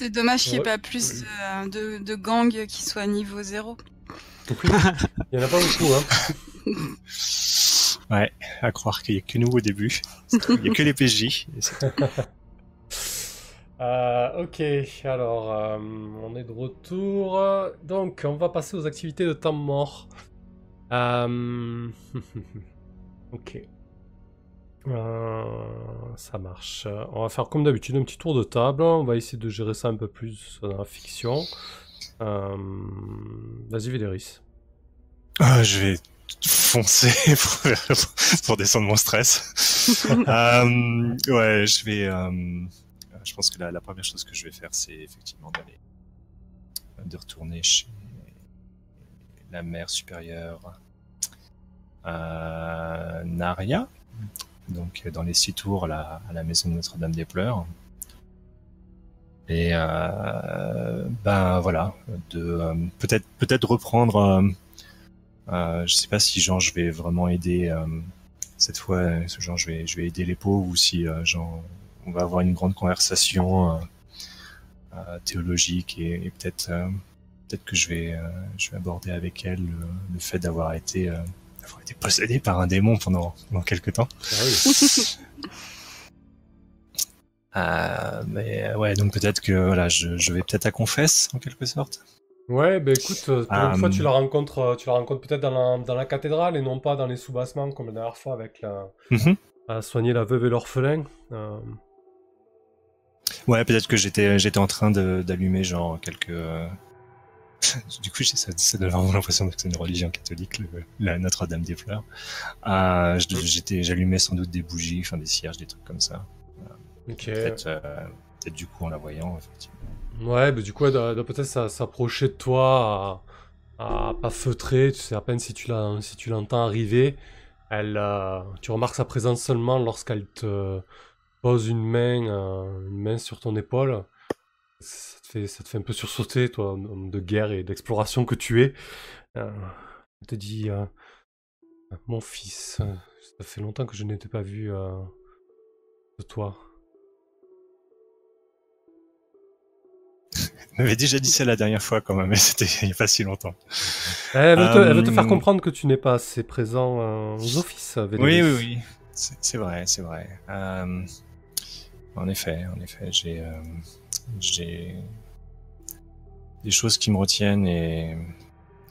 C'est dommage qu'il n'y ait pas plus de, de, gangs qui soient niveau 0. Il n'y en a pas beaucoup, hein. Ouais, à croire qu'il n'y a que nous au début. Il n'y a que les PJ. Euh, ok, alors euh, on est de retour. Donc on va passer aux activités de temps mort. Euh, ok. Ça marche. On va faire comme d'habitude un petit tour de table. On va essayer de gérer ça un peu plus dans la fiction. Vas-y Véléris. je vais foncer pour, descendre mon stress. ouais, je vais je pense que la, première chose que je vais faire, c'est effectivement d'aller de retourner chez la mère supérieure Naria, donc dans les six tours à la, maison de Notre-Dame des Pleurs. Et euh, ben voilà, euh, peut-être peut-être reprendre. Euh, euh, je sais pas si genre je vais vraiment aider cette fois, genre je vais je vais aider les pauvres ou si genre on va avoir une grande conversation euh, euh, théologique et, peut-être euh, peut-être que je vais je vais aborder avec elle le, fait d'avoir été d'avoir été possédé par un démon pendant pendant quelques temps. Ah mais ouais, donc peut-être que voilà, je, je vais peut-être à confesse en quelque sorte. Ouais, ben écoute, pour une fois tu la rencontres, tu la rencontres peut-être dans la, dans la cathédrale et non pas dans les sous-bassements comme la dernière fois avec la, mhm. à soigner la veuve et l'orphelin. Ouais, peut-être que j'étais j'étais en train d'allumer genre quelques. Euh, du coup, ça, ça donne vraiment l'impression que c'est une religion catholique, la Notre-Dame des Fleurs. Euh, j'étais, j'allumais sans doute des bougies, enfin des cierges, des trucs comme ça. Peut-être, euh, peut du coup en la voyant, effectivement. Ouais, mais du coup, elle doit, peut-être s'approcher de toi à, pas feutrer. Tu sais à peine si tu l'as, si tu l'entends arriver. Elle, tu remarques sa présence seulement lorsqu'elle te pose une main, euh, une main sur ton épaule, fait, ça te fait un peu sursauter, toi, homme de guerre et d'exploration que tu es. Euh, elle te dit, euh, mon fils, ça fait longtemps que je n'étais pas vu de toi. Elle m'avait déjà dit ça la dernière fois quand même, mais c'était il n'y a pas si longtemps. Elle veut, te, faire comprendre que tu n'es pas assez présent aux offices. Oui, oui, oui. C'est vrai, c'est vrai. En effet, en effet, j'ai euh, j'ai des choses qui me retiennent et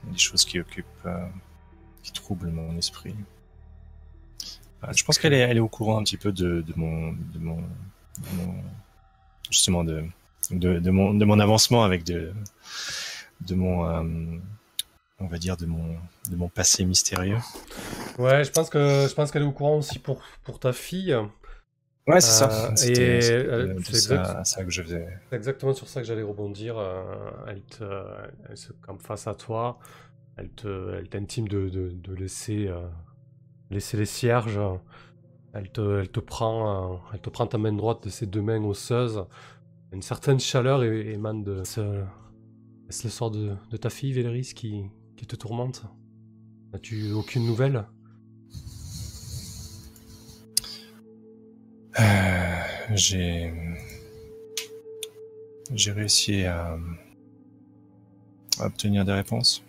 des choses qui occupent, euh, qui troublent mon esprit. Euh, je pense qu'elle est, elle est au courant un petit peu de, de, mon, de, mon, justement de, de, de, mon, de mon avancement avec de, de mon, on va dire de mon, de mon passé mystérieux. Ouais, je pense que je pense qu'elle est au courant aussi pour, pour ta fille. Ouais, c'est ça. C'est euh, ça, que je faisais. C'est exactement sur ça que j'allais rebondir. Euh, elle, te, elle se campe face à toi. Elle te, elle t'intime de, de, de, laisser, euh, laisser les cierges. Elle te, elle te prend, elle te prend ta main droite de ses deux mains osseuses. Une certaine chaleur émane de. Est-ce le sort de, de ta fille, Véléris, qui, qui te tourmente? As-tu aucune nouvelle? Euh, j'ai j'ai réussi à, obtenir des réponses.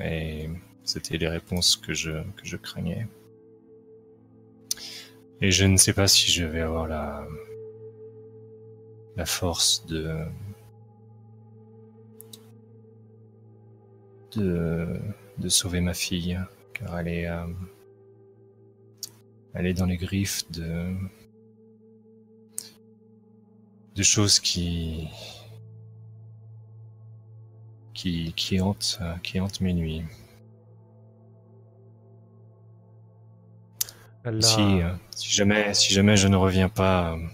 Et c'était les réponses que je que je craignais. Et je ne sais pas si je vais avoir la la force de de, de sauver ma fille car elle est euh, elle est dans les griffes de de choses qui qui qui hantent qui hantent mes nuits. Si, euh, si jamais si jamais je ne reviens pas euh,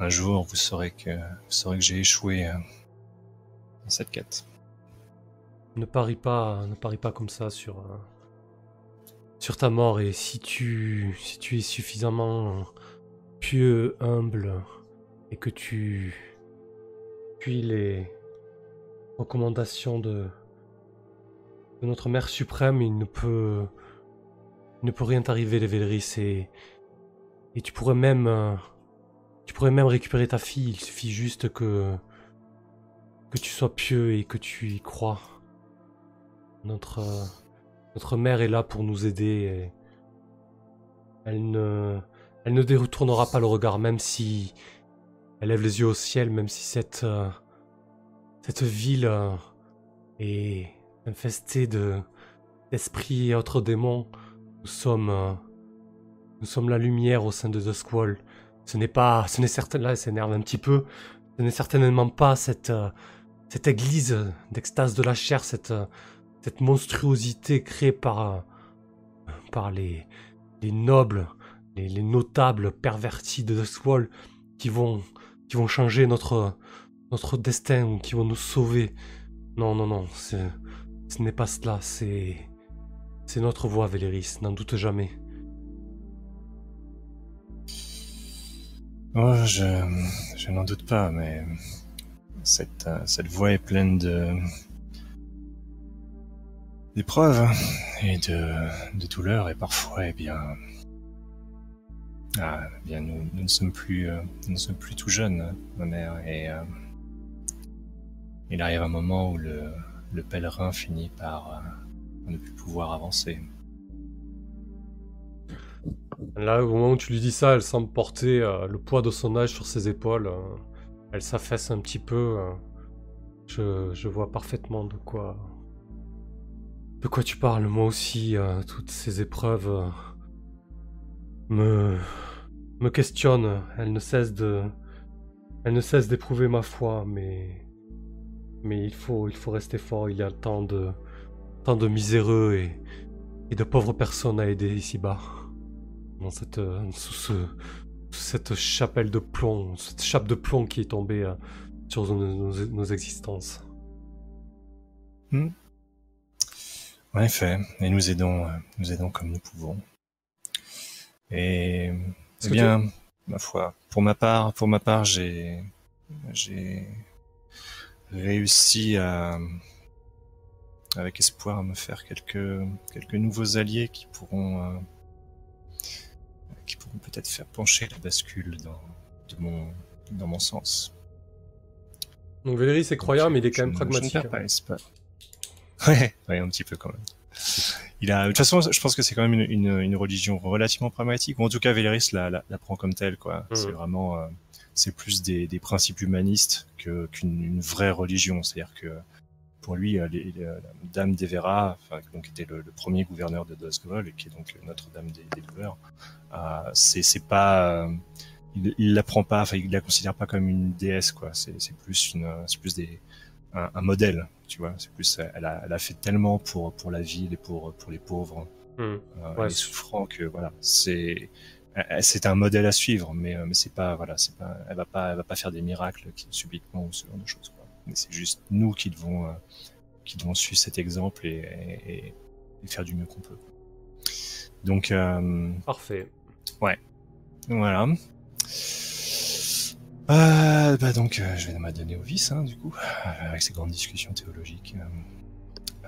un jour, vous saurez que vous saurez que j'ai échoué euh, dans cette quête. Ne parie pas, ne parie pas comme ça sur sur ta mort et si tu, si tu es suffisamment pieux, humble et que tu puis les recommandations de, de notre Mère suprême, il ne peut, ne peut rien t'arriver, les Véléris, et, et tu pourrais même, tu pourrais même récupérer ta fille. Il suffit juste que que tu sois pieux et que tu y crois. Notre notre mère est là pour nous aider. Et elle ne elle ne détournera pas le regard, même si elle lève les yeux au ciel, même si cette euh, cette ville euh, est infestée de d'esprits et autres démons. Nous sommes euh, nous sommes la lumière au sein de The Squall. Ce n'est pas, ce n'est certain, là, s'énerve un petit peu. Ce n'est certainement pas cette, cette église d'extase de la chair, cette, cette monstruosité créée par, euh, par les, les nobles, les, les notables pervertis de Squall qui vont, qui vont changer notre, notre destin ou qui vont nous sauver. Non, non, non, ce n'est pas cela, c'est, c'est notre voix, Véléris, n'en doute jamais. Oh, je, je n'en doute pas, mais cette, euh, cette voie est pleine de d'épreuves et de, de douleurs et parfois, eh bien, ah, eh bien, nous, ne sommes plus, euh, nous ne sommes plus tout jeunes, ma mère, et euh, il arrive un moment où le, le pèlerin finit par euh, ne plus pouvoir avancer. Là, au moment où tu lui dis ça, elle semble porter le poids de son âge sur ses épaules. euh. elle s'affaisse un petit peu. je vois parfaitement de quoi. De quoi tu parles. Moi aussi, euh, toutes ces épreuves euh, me. me questionnent. Elles ne cessent de. Elles ne cessent d'éprouver ma foi, mais. Mais il faut, il faut rester fort. Il y a tant de. tant de miséreux et. et de pauvres personnes à aider ici-bas dans cette, sous, ce- cette chapelle de plomb, cette chape de plomb qui est tombée euh, sur nos, nos- nos existences. En effet, et nous aidons, euh, nous aidons comme nous pouvons. Et eh bien, ma foi, pour ma part, pour ma part, j'ai, j'ai réussi à, avec espoir, à me faire quelques quelques nouveaux alliés qui pourront, euh, qui pourront peut-être faire pencher la bascule dans de mon dans mon sens. Donc Véléris est croyant, mais il est quand même ne- je ne pragmatique. perds pas espoir. Ouais, ouais, un petit peu quand même. Il a, de toute façon, je pense que c'est quand même une, une, une religion relativement pragmatique, ou en tout cas, Véléris la, la, la prend comme telle, quoi. Mhm. C'est vraiment, euh, c'est plus des, des principes humanistes que qu'une une vraie religion. C'est-à-dire que pour lui, euh, les, les- la Dame d'Evera, enfin, donc était le, le premier gouverneur de Dosgol, et qui est donc Notre-Dame des, des douleurs, euh, c'est c'est pas, euh, il, il la prend pas, enfin, il la considère pas comme une déesse, quoi. C'est c'est plus une, c'est plus des un, un modèle, tu vois. C'est plus, elle a, elle a fait tellement pour pour la ville et pour pour les pauvres, Hmm. euh, Ouais, les souffrants que voilà, c'est c'est un modèle à suivre, mais euh, mais c'est pas voilà, c'est pas, elle va pas elle va pas faire des miracles qui- subitement ou ce genre de choses. Quoi. Mais c'est juste nous qui devons euh, qui devons suivre cet exemple et, et, et- faire du mieux qu'on peut. Donc euh, Parfait. voilà. Euh, bah donc, euh, je vais m'adonner au vice, hein, du coup, euh, avec ces grandes discussions théologiques.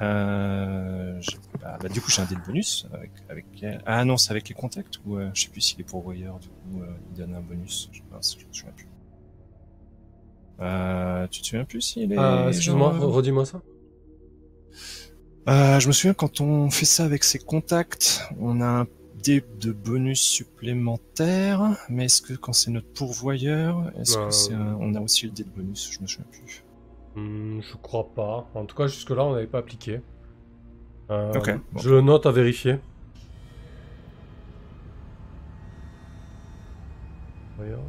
Euh, je- bah, bah, du coup, j'ai un dé de bonus. Avec, avec, ah non, c'est avec les contacts ou je sais plus si les pourvoyeurs, du coup, ils donnent un bonus. Je, mince, je me souviens plus. Euh, tu te souviens plus si les Ah, Excuse-moi, redis-moi ça. euh, je me souviens quand on fait ça avec ses contacts, on a un de bonus supplémentaire, mais est-ce que quand c'est notre pourvoyeur, est-ce Euh, que c'est un- on a aussi le dé de bonus Je me souviens plus. Hmm, je crois pas. En tout cas, jusque-là, on n'avait pas appliqué. Euh, bon. Je le note à vérifier. Voyons.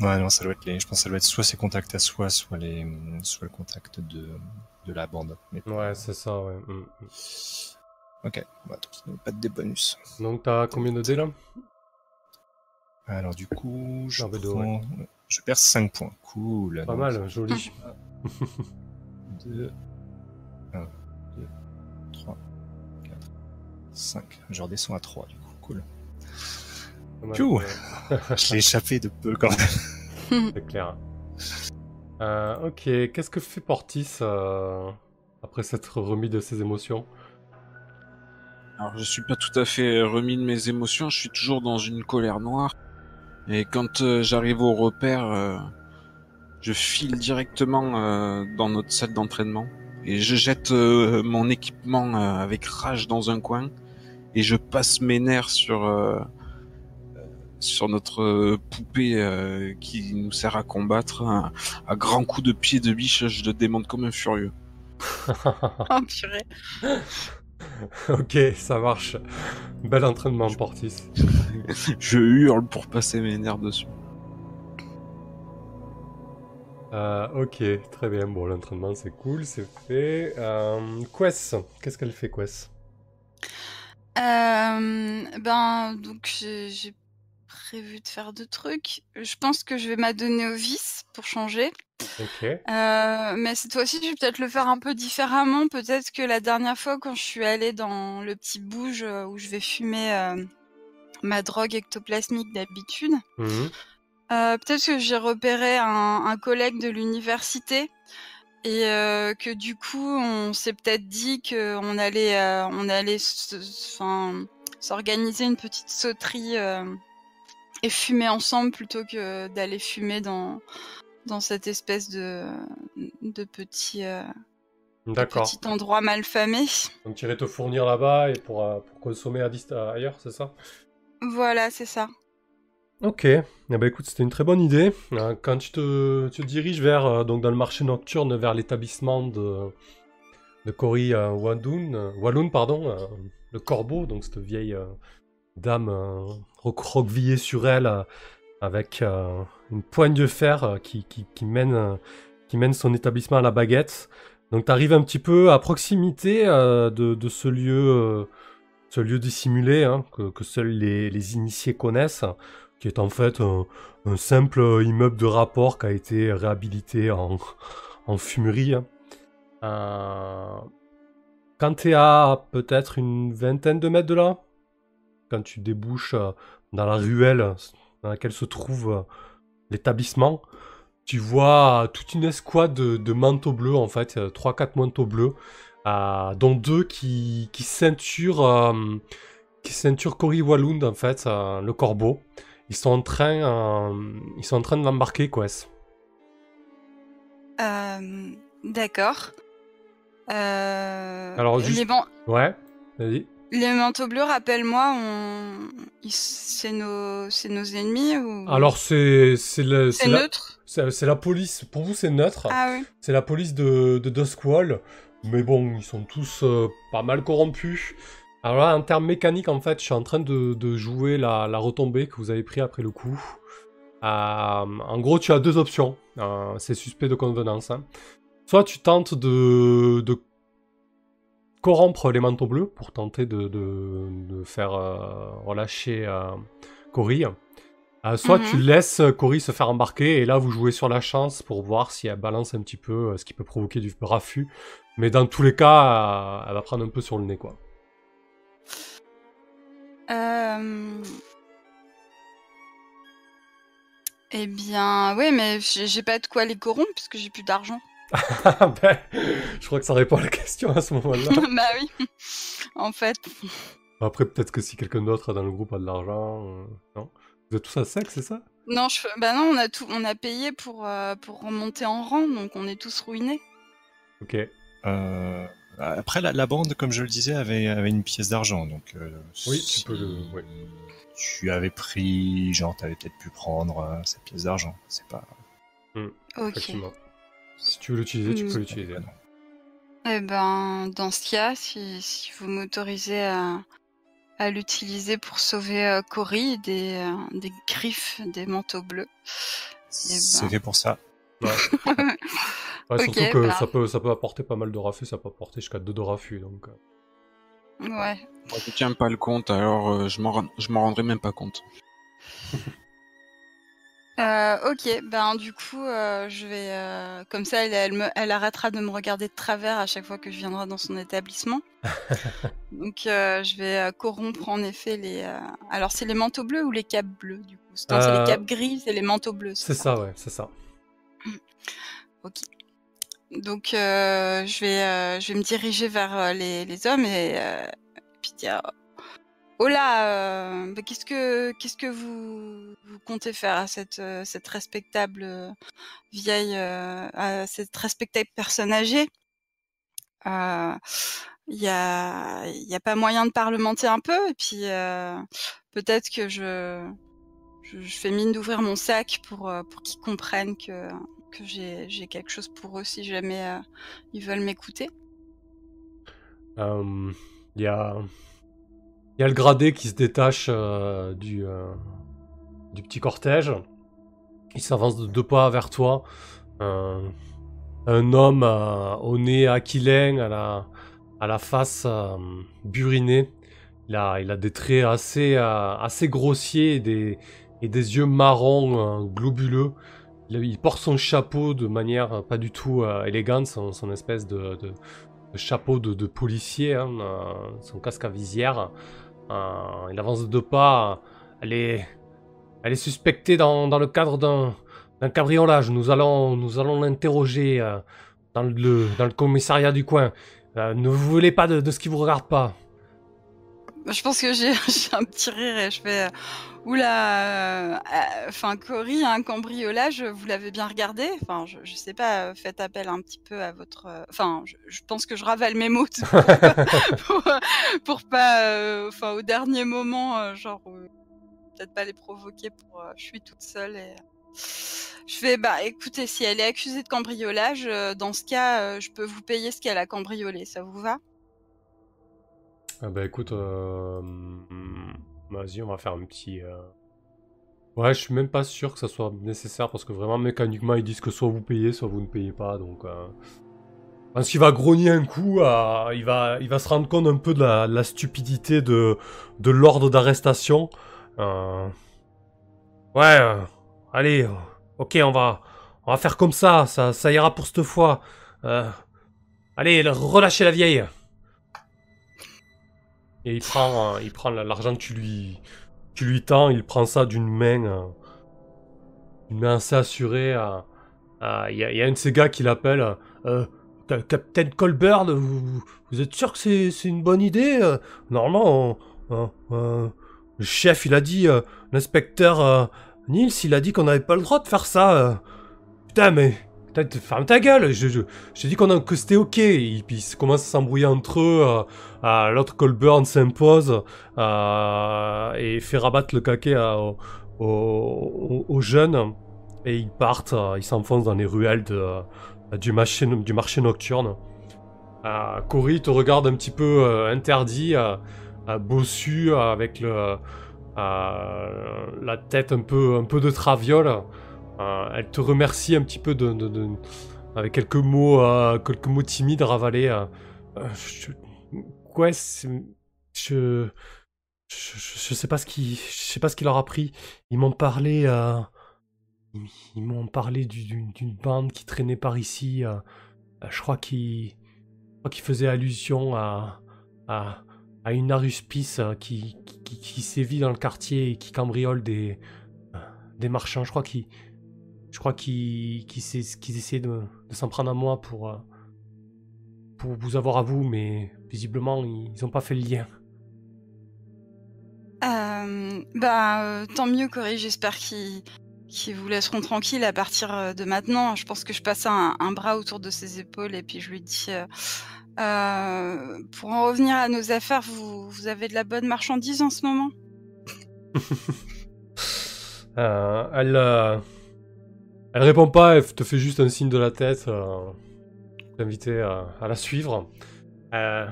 Ouais, non, ça doit être les. Je pense que ça doit être soit ses contacts à soi, soit les, soit le contact de de la bande. Mais Ouais, c'est ça, ouais. Hmm. ok, bah, donc, pas de bonus. Donc, t'as combien de dés là? Alors du coup, je prends- je perds 5 points. Cool. Pas donc, mal, joli. 2, 1, 2, 3, 4, 5. Je redescends à 3 du coup. Cool. Ouais. Je l'ai échappé de peu quand même. C'est clair. Euh, ok, qu'est-ce que fait Portis euh, après s'être remis de ses émotions? Alors, je suis pas tout à fait remis de mes émotions. Je suis toujours dans une colère noire. Et quand euh, j'arrive au repère, euh, je file directement euh, dans notre salle d'entraînement et je jette mon équipement avec rage dans un coin et je passe mes nerfs sur sur notre poupée qui nous sert à combattre. À, grands coups de pied de biche, je le démonte comme un furieux. oh purée. ok, ça marche. Bel entraînement, Portis. je hurle pour passer mes nerfs dessus. Euh, ok, très bien. Bon, l'entraînement c'est cool, c'est fait. Euh, Quest, qu'est-ce qu'elle fait, Quest? Euh, Ben, donc j'ai prévu de faire deux trucs. Je pense que je vais m'adonner au vice pour changer. Euh, mais cette fois-ci, je vais peut-être le faire un peu différemment. Peut-être que la dernière fois, quand je suis allée dans le petit bouge euh, où je vais fumer euh, ma drogue ectoplasmique d'habitude, Mhm. peut-être que j'ai repéré un, un collègue de l'université et que du coup, on s'est peut-être dit qu'on allait, on allait, s'organiser une petite sauterie et fumer ensemble plutôt que d'aller fumer dans dans cette espèce de de petit euh, D'accord. petit endroit mal famé. Donc tu irais te fournir là-bas et pour, euh, pour consommer à dist- à- ailleurs, c'est ça? Voilà, c'est ça. Ok, eh ben, écoute, c'était une très bonne idée. Euh, Quand tu te, tu te diriges vers, euh, donc dans le marché nocturne, vers l'établissement de, de Cory euh, Walloon, euh, Walloon, pardon, euh, le corbeau, donc cette vieille euh, dame recroquevillée sur elle, euh, avec euh, une poigne de fer euh, qui, qui, mène, qui mène son établissement à la baguette. Donc tu arrives un petit peu à proximité de, de ce lieu, ce lieu dissimulé hein, que, que seuls les, les initiés connaissent qui est en fait un, simple immeuble de rapport qui a été réhabilité en, en fumerie. hein. Euh, quand tu es à peut-être une vingtaine de mètres de là, quand tu débouches euh, dans la ruelle dans laquelle se trouve euh, l'établissement, tu vois toute une escouade de, de manteaux bleus, en fait, 3-4 manteaux bleus, euh, dont deux qui, qui ceinturent, euh, qui ceinturent Cory Walloon, en fait, euh, le corbeau. Ils sont en train, euh, ils sont en train de l'embarquer, quoi. Euh, D'accord. Euh, Alors, juste- les, Ouais, vas-y. Les manteaux bleus, rappelle-moi, on... c'est nos... nos ennemis ou? Alors, c'est c'est le- la, c'est- c'est la police. Pour vous, c'est neutre. Ah oui. C'est la police de, de Duskwall. Mais bon, ils sont tous euh, pas mal corrompus. Alors là, en termes mécaniques, en fait, je suis en train de, de jouer la, la retombée que vous avez pris après le coup. Euh, en gros, tu as deux options. Euh, c'est suspect de convenance. hein. Soit tu tentes de, de corrompre les manteaux bleus pour tenter de, de- de faire euh, relâcher euh, Cory. Euh, soit Mhm. tu laisses Cory se faire embarquer et là vous jouez sur la chance pour voir si elle balance un petit peu, euh, ce qui peut provoquer du raffut. Mais dans tous les cas, elle va prendre un peu sur le nez quoi. Eh bien, oui, mais j'ai j'ai pas de quoi les corrompre puisque j'ai plus d'argent. Ben, je crois que ça répond à la question à ce moment-là. bah oui. En fait, Après, peut-être que si quelqu'un d'autre dans le groupe a de l'argent, euh, non? Vous êtes tous à sec, c'est ça? Non, je... bah non, on a tout, on a payé pour euh, pour remonter en rang, donc on est tous ruinés. Ok. Euh, après, la, la bande, comme je le disais, avait, avait une pièce d'argent. Donc, euh, Oui, si tu peux le- ouais. Tu avais pris, genre, t'avais peut-être pu prendre euh, cette pièce d'argent. C'est pas. Ok. Effectivement. Si tu veux l'utiliser, tu Hmm. peux l'utiliser. Eh ben, dans ce cas, si, si vous m'autorisez à, à l'utiliser pour sauver euh, Cory des, euh, des griffes des manteaux bleus. C'est ben. fait pour ça. Ouais, Ok, surtout que bah. ça, peut, ça peut apporter pas mal de raffus, ça peut apporter jusqu'à 2 de raffus. Donc, euh. Ouais. Moi, je tiens pas le compte, alors euh, je m'en rendrai même pas compte. Euh, ok, ben du coup, euh, je vais euh, comme ça, elle, elle, me, elle arrêtera de me regarder de travers à chaque fois que je viendrai dans son établissement. Donc, euh, je vais euh, corrompre en effet les. euh, Alors, c'est les manteaux bleus ou les capes bleues du coup? Non, c'est les capes grises et les manteaux bleus. C'est ça, ouais, c'est ça. Donc, euh, je vais, euh, je vais me diriger vers les, les hommes et euh, puis dit Oh là, bah, qu'est-ce que qu'est-ce que vous, vous, comptez faire à cette cette respectable vieille à cette respectable personne âgée? Il y a il y a pas moyen de parlementer un peu et puis peut-être que je, je, fais mine d'ouvrir mon sac pour pour qu'ils comprennent que que j'ai j'ai quelque chose pour eux si jamais ils veulent m'écouter. Il y a il y a le gradé qui se détache euh, du, euh, du petit cortège. Il s'avance de deux pas vers toi. un homme euh, au nez aquilin, à la, à la face burinée. Il a, des traits assez, grossiers et des, yeux marrons globuleux. Il, porte son chapeau de manière pas du tout élégante, son, espèce de, chapeau de, de policier, hein, son casque à visière. Euh, il avance de deux pas. Elle est, suspectée dans, le cadre d'un, cabriolage. Nous allons, nous allons l'interroger euh, dans, le, commissariat du coin. Euh, ne vous voulez pas de, de ce qui vous regarde pas. Je pense que j'ai, un petit rire et je fais Oula, euh, enfin Cory, un cambriolage, vous l'avez bien regardé? Enfin, je, je, sais pas, faites appel un petit peu à votre. Enfin, je, pense que je ravale mes mots pour, pour, pas, euh, enfin, au dernier moment, euh, genre peut-être pas les provoquer pour. je suis toute seule et. Je fais, bah écoutez, si elle est accusée de cambriolage, dans ce cas, je peux vous payer ce qu'elle a cambriolé, ça vous va? Ah bah écoute, Vas-y, on va faire un petit... Euh, ouais, je suis même pas sûr que ça soit nécessaire parce que vraiment mécaniquement ils disent que soit vous payez, soit vous ne payez pas. Donc, euh... pense qu'il va grogner un coup, euh, il, va, il va se rendre compte un peu de la, stupidité de, de l'ordre d'arrestation. Euh, ouais, allez, ok, on va, on va faire comme ça, ça, ça ira pour cette fois. allez, relâchez la vieille. Et il prend, euh, prend l'argent que tu lui, tu lui tends, il prend ça d'une main, euh, main assez assurée. Il y, a un de ces gars qui l'appelle. Euh, Captain Colbert, vous, vous, êtes sûr que c'est une bonne idée Normalement, le chef, il a dit, l'inspecteur Nils, il a dit qu'on n'avait pas le droit de faire ça. Putain, mais ferme ta gueule, je, je, dit qu'on que c'était ok. Ils commencent à s'embrouiller entre eux. Euh, euh, l'autre Colburn s'impose euh, et fait rabattre le caquet aux, jeunes. Et ils partent, ils s'enfoncent dans les ruelles du, marché, nocturne. Cory te regarde un petit peu interdit, bossu, avec la tête un peu, un peu de traviole. Euh, elle te remercie un petit peu de, avec quelques mots, euh, quelques mots timides ravalés. Euh, je, je, je, sais pas ce qui, je sais pas ce qu'il leur a pris. Ils m'ont parlé, ils, m'ont parlé d'une bande qui traînait par ici. je crois qu'ils, qu allusion à, à, une aruspice qui, qui, qui, sévit dans le quartier et qui cambriole des, des marchands. Je crois qu'ils je crois qu'ils essaient de, s'en prendre à moi pour, euh, pour vous avoir à vous, mais visiblement, ils n'ont pas fait le lien. Euh, bah, euh, tant mieux, Corey. J'espère qu'ils vous laisseront tranquille à partir de maintenant. Je pense que je passe un, bras autour de ses épaules et puis je lui dis Pour en revenir à nos affaires, vous, vous avez de la bonne marchandise en ce moment? Elle elle répond pas, elle te fait juste un signe de la tête. Euh, T'inviter à, la suivre. Euh,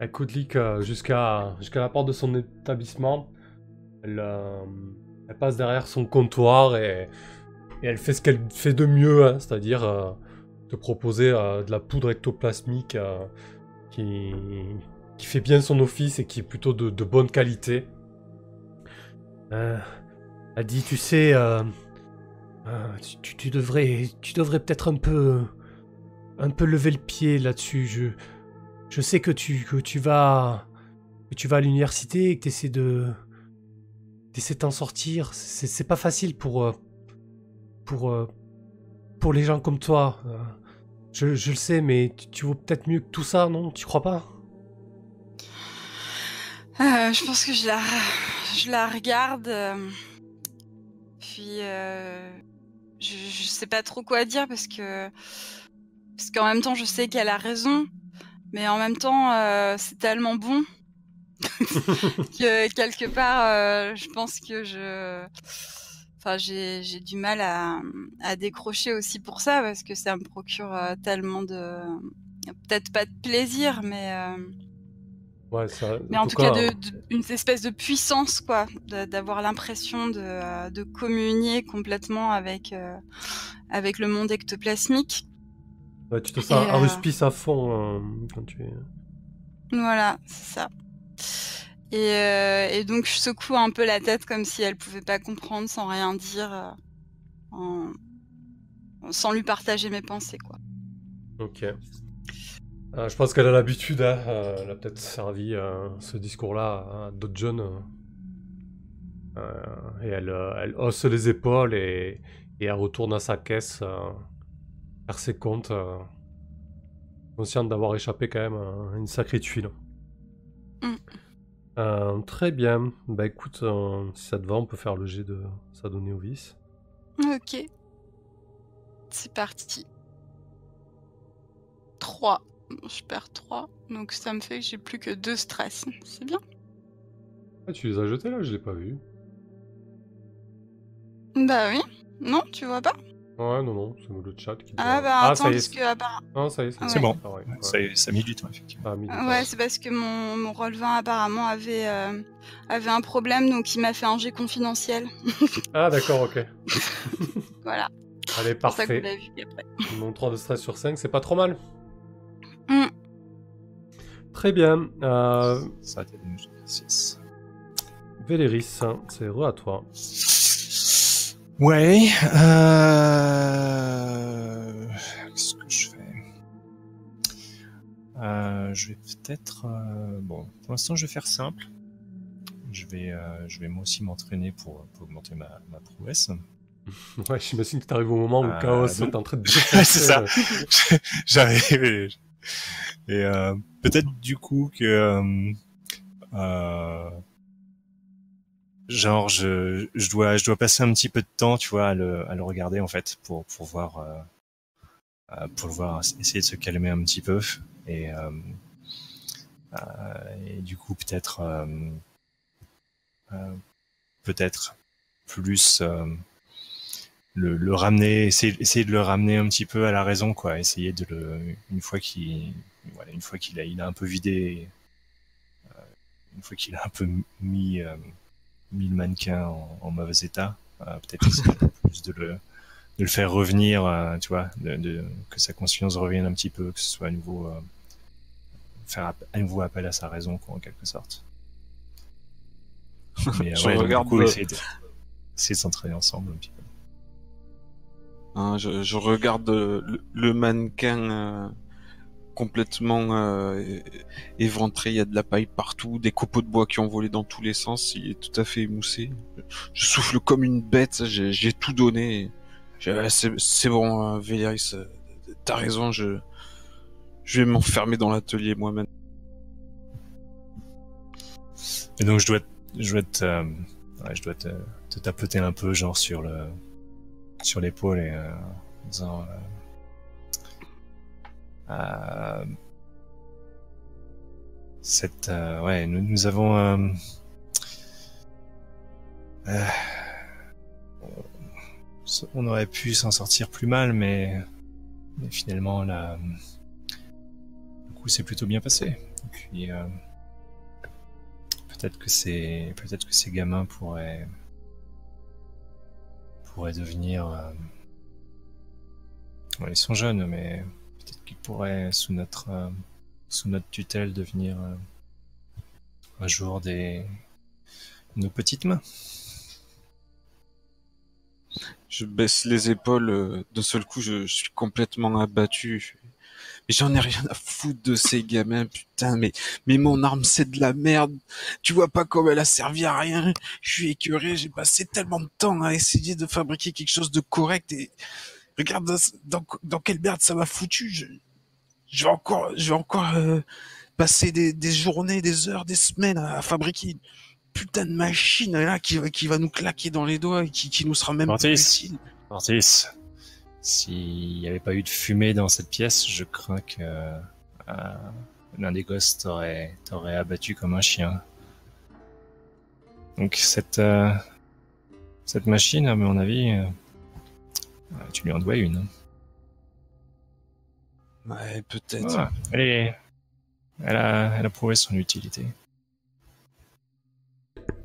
elle clique euh, jusqu'à jusqu'à la porte de son établissement. Elle, euh, passe derrière son comptoir et, elle fait ce qu'elle fait de mieux, hein, c'est-à-dire te proposer de la poudre ectoplasmique qui, fait bien son office et qui est plutôt de bonne qualité. elle dit, tu sais, ah, tu, devrais, tu devrais peut-être un peu, un peu lever le pied là-dessus. Je, sais que tu, vas, que tu vas à l'université et que tu essaies de, d'essayer de t'en sortir. C'est, pas facile pour, euh, pour, euh, pour les gens comme toi. Euh, je, le sais, mais tu, tu peut-être mieux que tout ça, non? Tu crois pas? Je pense que je la, regarde. puis je, sais pas trop quoi dire parce que parce qu'en même temps je sais qu'elle a raison, mais en même temps euh, c'est tellement bon que quelque part euh, je pense que je enfin j'ai du mal à, à décrocher aussi pour ça parce que ça me procure euh, tellement de peut-être pas de plaisir mais Ouais, ça, mais en tout cas, de, de- une espèce de puissance, quoi, d'avoir l'impression de, euh, de communier complètement avec euh, avec le monde ectoplasmique. ouais, tu te sens un euh, ruspice à fond euh, quand tu es. Voilà, c'est ça. Et, euh, et donc je secoue un peu la tête comme si elle pouvait pas comprendre sans rien dire, euh, en- sans lui partager mes pensées, quoi. Ok. Euh, je pense qu'elle a l'habitude, hein, euh, elle a peut-être servi euh, ce discours-là à d'autres jeunes. et elle, elle hausse les épaules et, et elle retourne à sa caisse, faire ses comptes, consciente d'avoir échappé quand même à une sacrée tuile. Mm. Très bien. Bah écoute, si ça te va, on peut faire le jet de s'adonner au vice. Ok. C'est parti. 3. Je perds 3. Donc ça me fait que j'ai plus que 2 stress. C'est bien. Ah, tu les as jetés là, je l'ai pas vu. Bah oui. Non, tu vois pas? Ouais, non, non, c'est le chat qui. Ah dit- bah ah, attends, parce que apparemment... Non, ça y est, C'est bon. Ça, ça a mis du temps, effectivement. Ah, Ouais, c'est parce que mon, mon relevant apparemment avait, euh, avait un problème, donc il m'a fait un jet confidentiel. Ah, d'accord, ok. Voilà, Allez, c'est pour ça que vous parfait. l'avez vu après. Mon 3 de stress sur 5, c'est pas trop mal. Mm. Très bien. Euh, Ça a été une 6. Véléris, hein, c'est re à toi. Ouais. Euh... Qu'est-ce que je fais? Euh, Je vais peut-être. euh, Bon, pour l'instant, je vais faire simple. Je vais, euh, je vais moi aussi m'entraîner pour, pour augmenter ma, ma prouesse. Ouais, j'imagine que t'arrives au moment où Euh, Chaos donc- est en train de c'est ça. J'arrive et, euh, peut-être du coup que euh, euh, genre je, dois je dois passer un petit peu de temps tu vois à le, regarder en fait pour pour voir pour le voir essayer de se calmer un petit peu. Et du coup peut-être peut-être plus le, le ramener, essayer, essayer de le ramener un petit peu à la raison, quoi. Essayer de le, une fois qu'il, voilà, une fois qu'il a, il a un peu vidé, euh, une fois qu'il a un peu mis, euh, mis le mannequin en, en mauvais état, euh, peut-être essayer un peu plus de le, de le faire revenir, euh, tu vois, de, de- que sa conscience revienne un petit peu, que ce soit à nouveau, euh, faire app- à nouveau appel à sa raison, quoi, en quelque sorte. Mais, euh, Je ouais, regarde coup, essayer de, essayer de s'entraîner ensemble un petit peu. Hein, je, je regarde euh, le, mannequin euh, complètement euh, éventré, il y a de la paille partout, des copeaux de bois qui ont volé dans tous les sens, il est tout à fait émoussé. Je souffle comme une bête, j'ai tout donné. Ouais, C'est bon, euh, Véléris, euh, t'as raison, je, je vais m'enfermer dans l'atelier moi-même. Et donc je dois, je dois te, euh, ouais, je dois te tapoter un peu, genre sur le, sur l'épaule et euh, en disant, euh, euh, cette, euh, ouais, nous, nous avons, euh, on- aurait pu s'en sortir plus mal, mais, mais finalement là, du coup c'est plutôt bien passé. Et puis peut-être que peut-être que ces gamins pourraient pourraient devenir euh, ils sont jeunes mais peut-être qu'ils pourraient sous notre euh, sous notre tutelle devenir euh, un jour des nos petites mains Je baisse les épaules, d'un seul coup, je suis complètement abattu. Mais j'en ai rien à foutre de ces gamins, putain, mais, mais mon arme c'est de la merde. Tu vois pas comme elle a servi à rien. Je suis écœuré, j'ai passé tellement de temps à essayer de fabriquer quelque chose de correct et regarde dans, dans, dans quelle merde ça m'a foutu. Je, je vais encore, je vais encore euh, passer des, des journées, des heures, des semaines à fabriquer une putain de machine là qui, va- qui va nous claquer dans les doigts et qui, qui nous sera même Mortis. utile. Mortis, s'il n'y avait pas eu de fumée dans cette pièce, je crains que euh, l'un des gosses t'aurait t'aurait abattu comme un chien. Donc cette euh, cette machine, à mon avis, euh, euh, tu lui en dois une. Ouais, peut-être. Voilà. Elle, est- elle, a, elle a prouvé son utilité.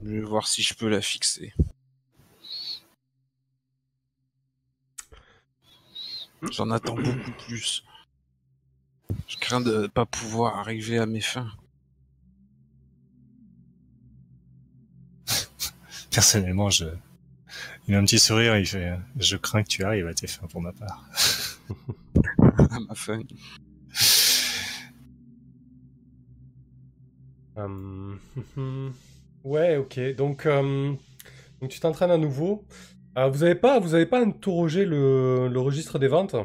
Je vais voir si je peux la fixer. J'en attends beaucoup plus. Je crains de pas pouvoir arriver à mes fins. Personnellement, je... il a un petit sourire, il fait Je crains que tu arrives à tes fins pour ma part. à ma fin. Hum, ouais, ok. Donc, euh, donc tu t'entraînes à nouveau. Euh, vous avez pas, vous avez pas interrogé le, le registre des ventes?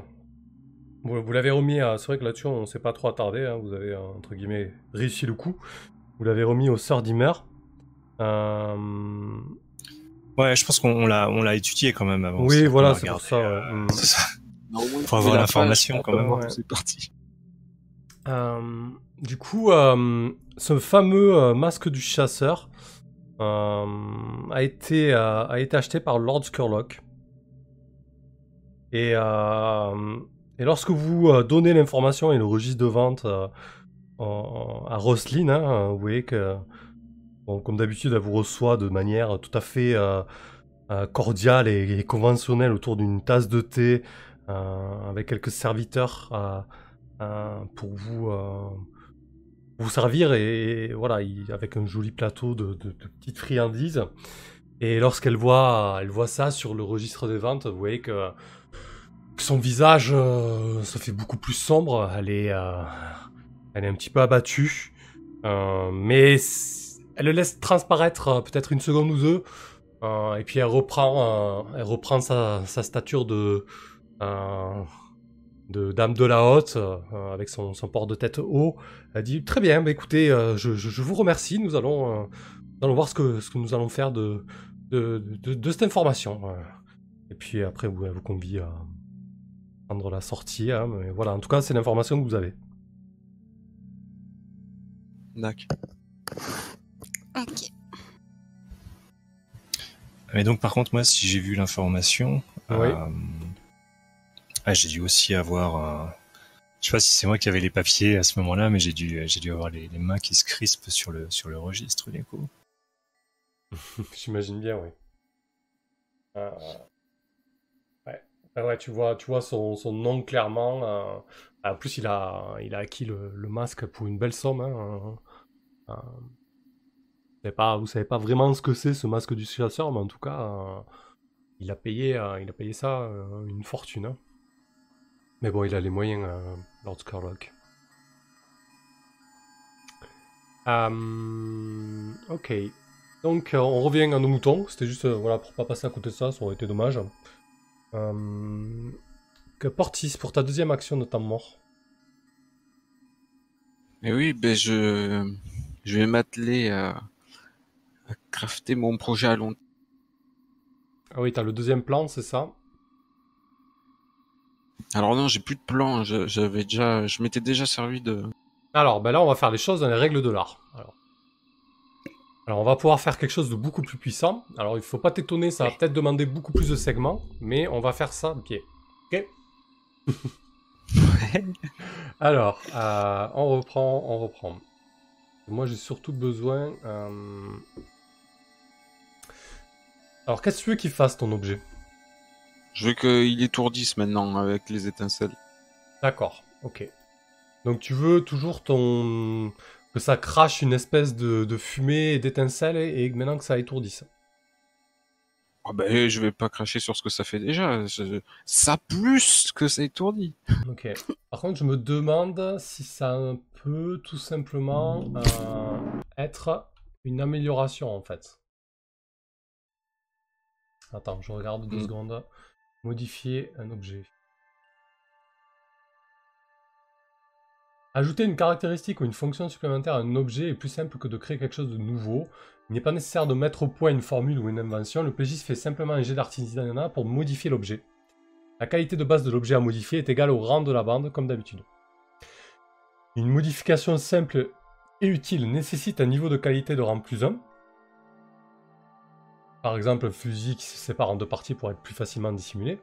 Vous, vous l'avez remis à. C'est vrai que là-dessus, on s'est pas trop attardé. hein, vous avez, euh, entre guillemets, réussi le coup. Vous l'avez remis au sœurs d'Imer. Euh, Ouais, je pense qu'on on l'a on l'a étudié quand même avant. oui, voilà, c'est pour ça. euh, ouais. Hum. c'est ça. Non, au moins, Faut avoir l'information, quand même, ouais. C'est parti. Euh, du coup, euh, ce fameux euh, masque du chasseur euh, a, été, euh, a été acheté par Lord Scurlock. Et, euh, lorsque vous euh, donnez l'information et le registre de vente euh, en- à Roslyn, hein, vous voyez que, comme d'habitude, elle vous reçoit de manière tout à fait euh, euh, cordiale et, conventionnelle autour d'une tasse de thé euh, avec quelques serviteurs euh, pour vous euh, vous servir et, voilà il- avec un joli plateau de, petites friandises. Et lorsqu'elle voit elle voit ça sur le registre des ventes vous voyez que, son visage euh, se fait beaucoup plus sombre. Elle est euh, elle est un petit peu abattue. Euh, mais elle le laisse transparaître euh, peut-être une seconde ou deux. Et puis elle reprend elle reprend sa, stature de de dame de la haute euh, avec son, son port de tête haut. Elle dit très bien, bah, écoutez, euh, je, je- je vous remercie. Nous allons, euh, nous allons voir ce que, ce que nous allons faire de, de, de, de cette information. Et puis après, vous, elle vous convie à prendre la sortie. hein, mais voilà, en tout cas, c'est l'information que vous avez. Dac. Ok. Mais donc, par contre, moi, si j'ai vu l'information, Oui. Euh, ah, j'ai dû aussi avoir. un- Je sais pas si c'est moi qui avais les papiers à ce moment-là, mais j'ai dû, j'ai dû avoir les, mains qui se crispent sur le sur le registre du coup. J'imagine bien, oui. Euh, ouais. Ah ouais, tu vois, tu vois son, son nom clairement. euh, En plus, il a, il a acquis le, le masque pour une belle somme. Hein. euh, euh, vous savez pas, savez pas vraiment ce que c'est ce masque du chasseur, mais en tout cas, euh, il a payé, euh, il a payé ça euh, une fortune. hein. Mais bon, il a les moyens, euh, Lord Scarlock. Euh, ok. Donc, euh, on revient à nos moutons. C'était juste voilà, pour pas passer à côté de ça, ça aurait été dommage. Euh, que Portis, pour ta deuxième action de temps mort? Et oui, ben je, je vais m'atteler à, à crafter mon projet à long Ah oui, t'as le deuxième plan, c'est ça? Alors non, j'ai plus de plan. je- J'avais déjà, je m'étais déjà servi de. Alors, ben là, on va faire les choses dans les règles de l'art. Alors. Alors, on va pouvoir faire quelque chose de beaucoup plus puissant. Alors, il faut pas t'étonner, ça va peut-être demander beaucoup plus de segments, mais on va faire ça bien. Ok Alors, euh, on reprend, on reprend. Moi, j'ai surtout besoin. euh, Alors, qu'est-ce que tu veux qu'il fasse ton objet? Je veux qu'il étourdisse maintenant avec les étincelles. D'accord, ok. Donc, tu veux toujours ton que ça crache une espèce de, de fumée et d'étincelles et, et maintenant que ça étourdisse. Ah ben, je vais pas cracher sur ce que ça fait déjà. Je- Ça plus que ça étourdit. Ok. Par contre, je me demande si ça peut tout simplement euh, être une amélioration en fait. Attends, je regarde deux Hmm. secondes. Modifier un objet. Ajouter une caractéristique ou une fonction supplémentaire à un objet est plus simple que de créer quelque chose de nouveau. Il n'est pas nécessaire de mettre au point une formule ou une invention, le PJ fait simplement un jet d'artisanat pour modifier l'objet. La qualité de base de l'objet à modifier est égale au rang de la bande, comme d'habitude. Une modification simple et utile nécessite un niveau de qualité de rang plus 1. Par exemple, un fusil qui se sépare en deux parties pour être plus facilement dissimulé.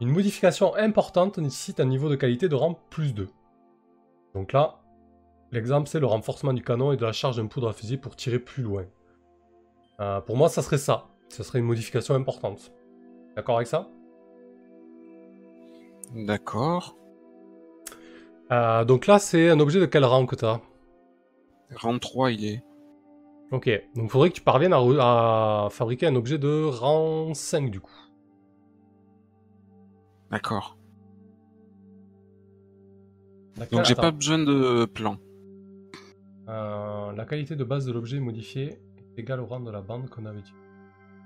Une modification importante nécessite un niveau de qualité de rang plus 2. Donc là, l'exemple c'est le renforcement du canon et de la charge d'un poudre à fusil pour tirer plus loin. Euh, pour moi, ça serait ça. Ça serait une modification importante. D'accord avec ça? D'accord. Euh, Donc là, c'est un objet de quel rang que tu as Rang 3, il est. Ok, donc il faudrait que tu parviennes à, fabriquer un objet de rang 5 du coup. D'accord. Donc j'ai pas besoin de plan. Euh, la qualité de base de l'objet modifié est égale au rang de la bande qu'on avait dit.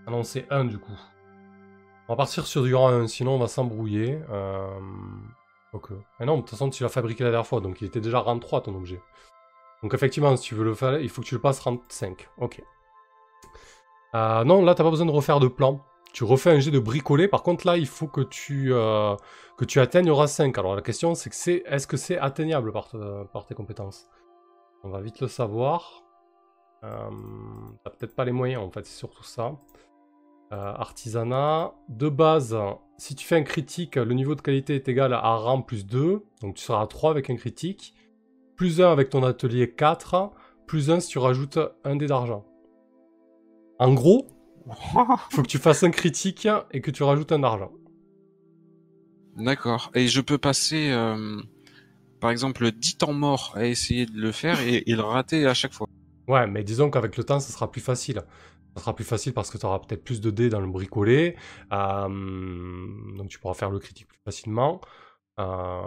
Ah non, c'est 1 du coup. On va partir sur du rang 1, sinon on va s'embrouiller. Euh... Ok. Mais non, de toute façon, tu l'as fabriqué la dernière fois, donc il était déjà rang 3 ton objet. Donc effectivement, si tu veux le faire, il faut que tu le passes rang 5. Ok. Euh, non, là, t'as pas besoin de refaire de plan. Tu refais un jet de bricoler. Par contre, là, il faut que tu, euh, que tu atteignes rang 5. Alors la question, c'est que c'est, est-ce que c'est atteignable par, par tes compétences? On va vite le savoir. Euh, T'as peut-être pas les moyens, en fait, c'est surtout ça. Euh, artisanat. De base, si tu fais un critique, le niveau de qualité est égal à rang plus 2. Donc tu seras à 3 avec un critique. Plus 1 avec ton atelier 4. Plus 1 si tu rajoutes un dé d'argent. En gros, faut que tu fasses un critique et que tu rajoutes un d'argent. D'accord. Et je peux passer, euh, par exemple, 10 temps morts à essayer de le faire et, et le rater à chaque fois. Ouais, mais disons qu'avec le temps, ça sera plus facile. Ça sera plus facile parce que tu auras peut-être plus de dés dans le bricolé. euh, donc tu pourras faire le critique plus facilement. Euh,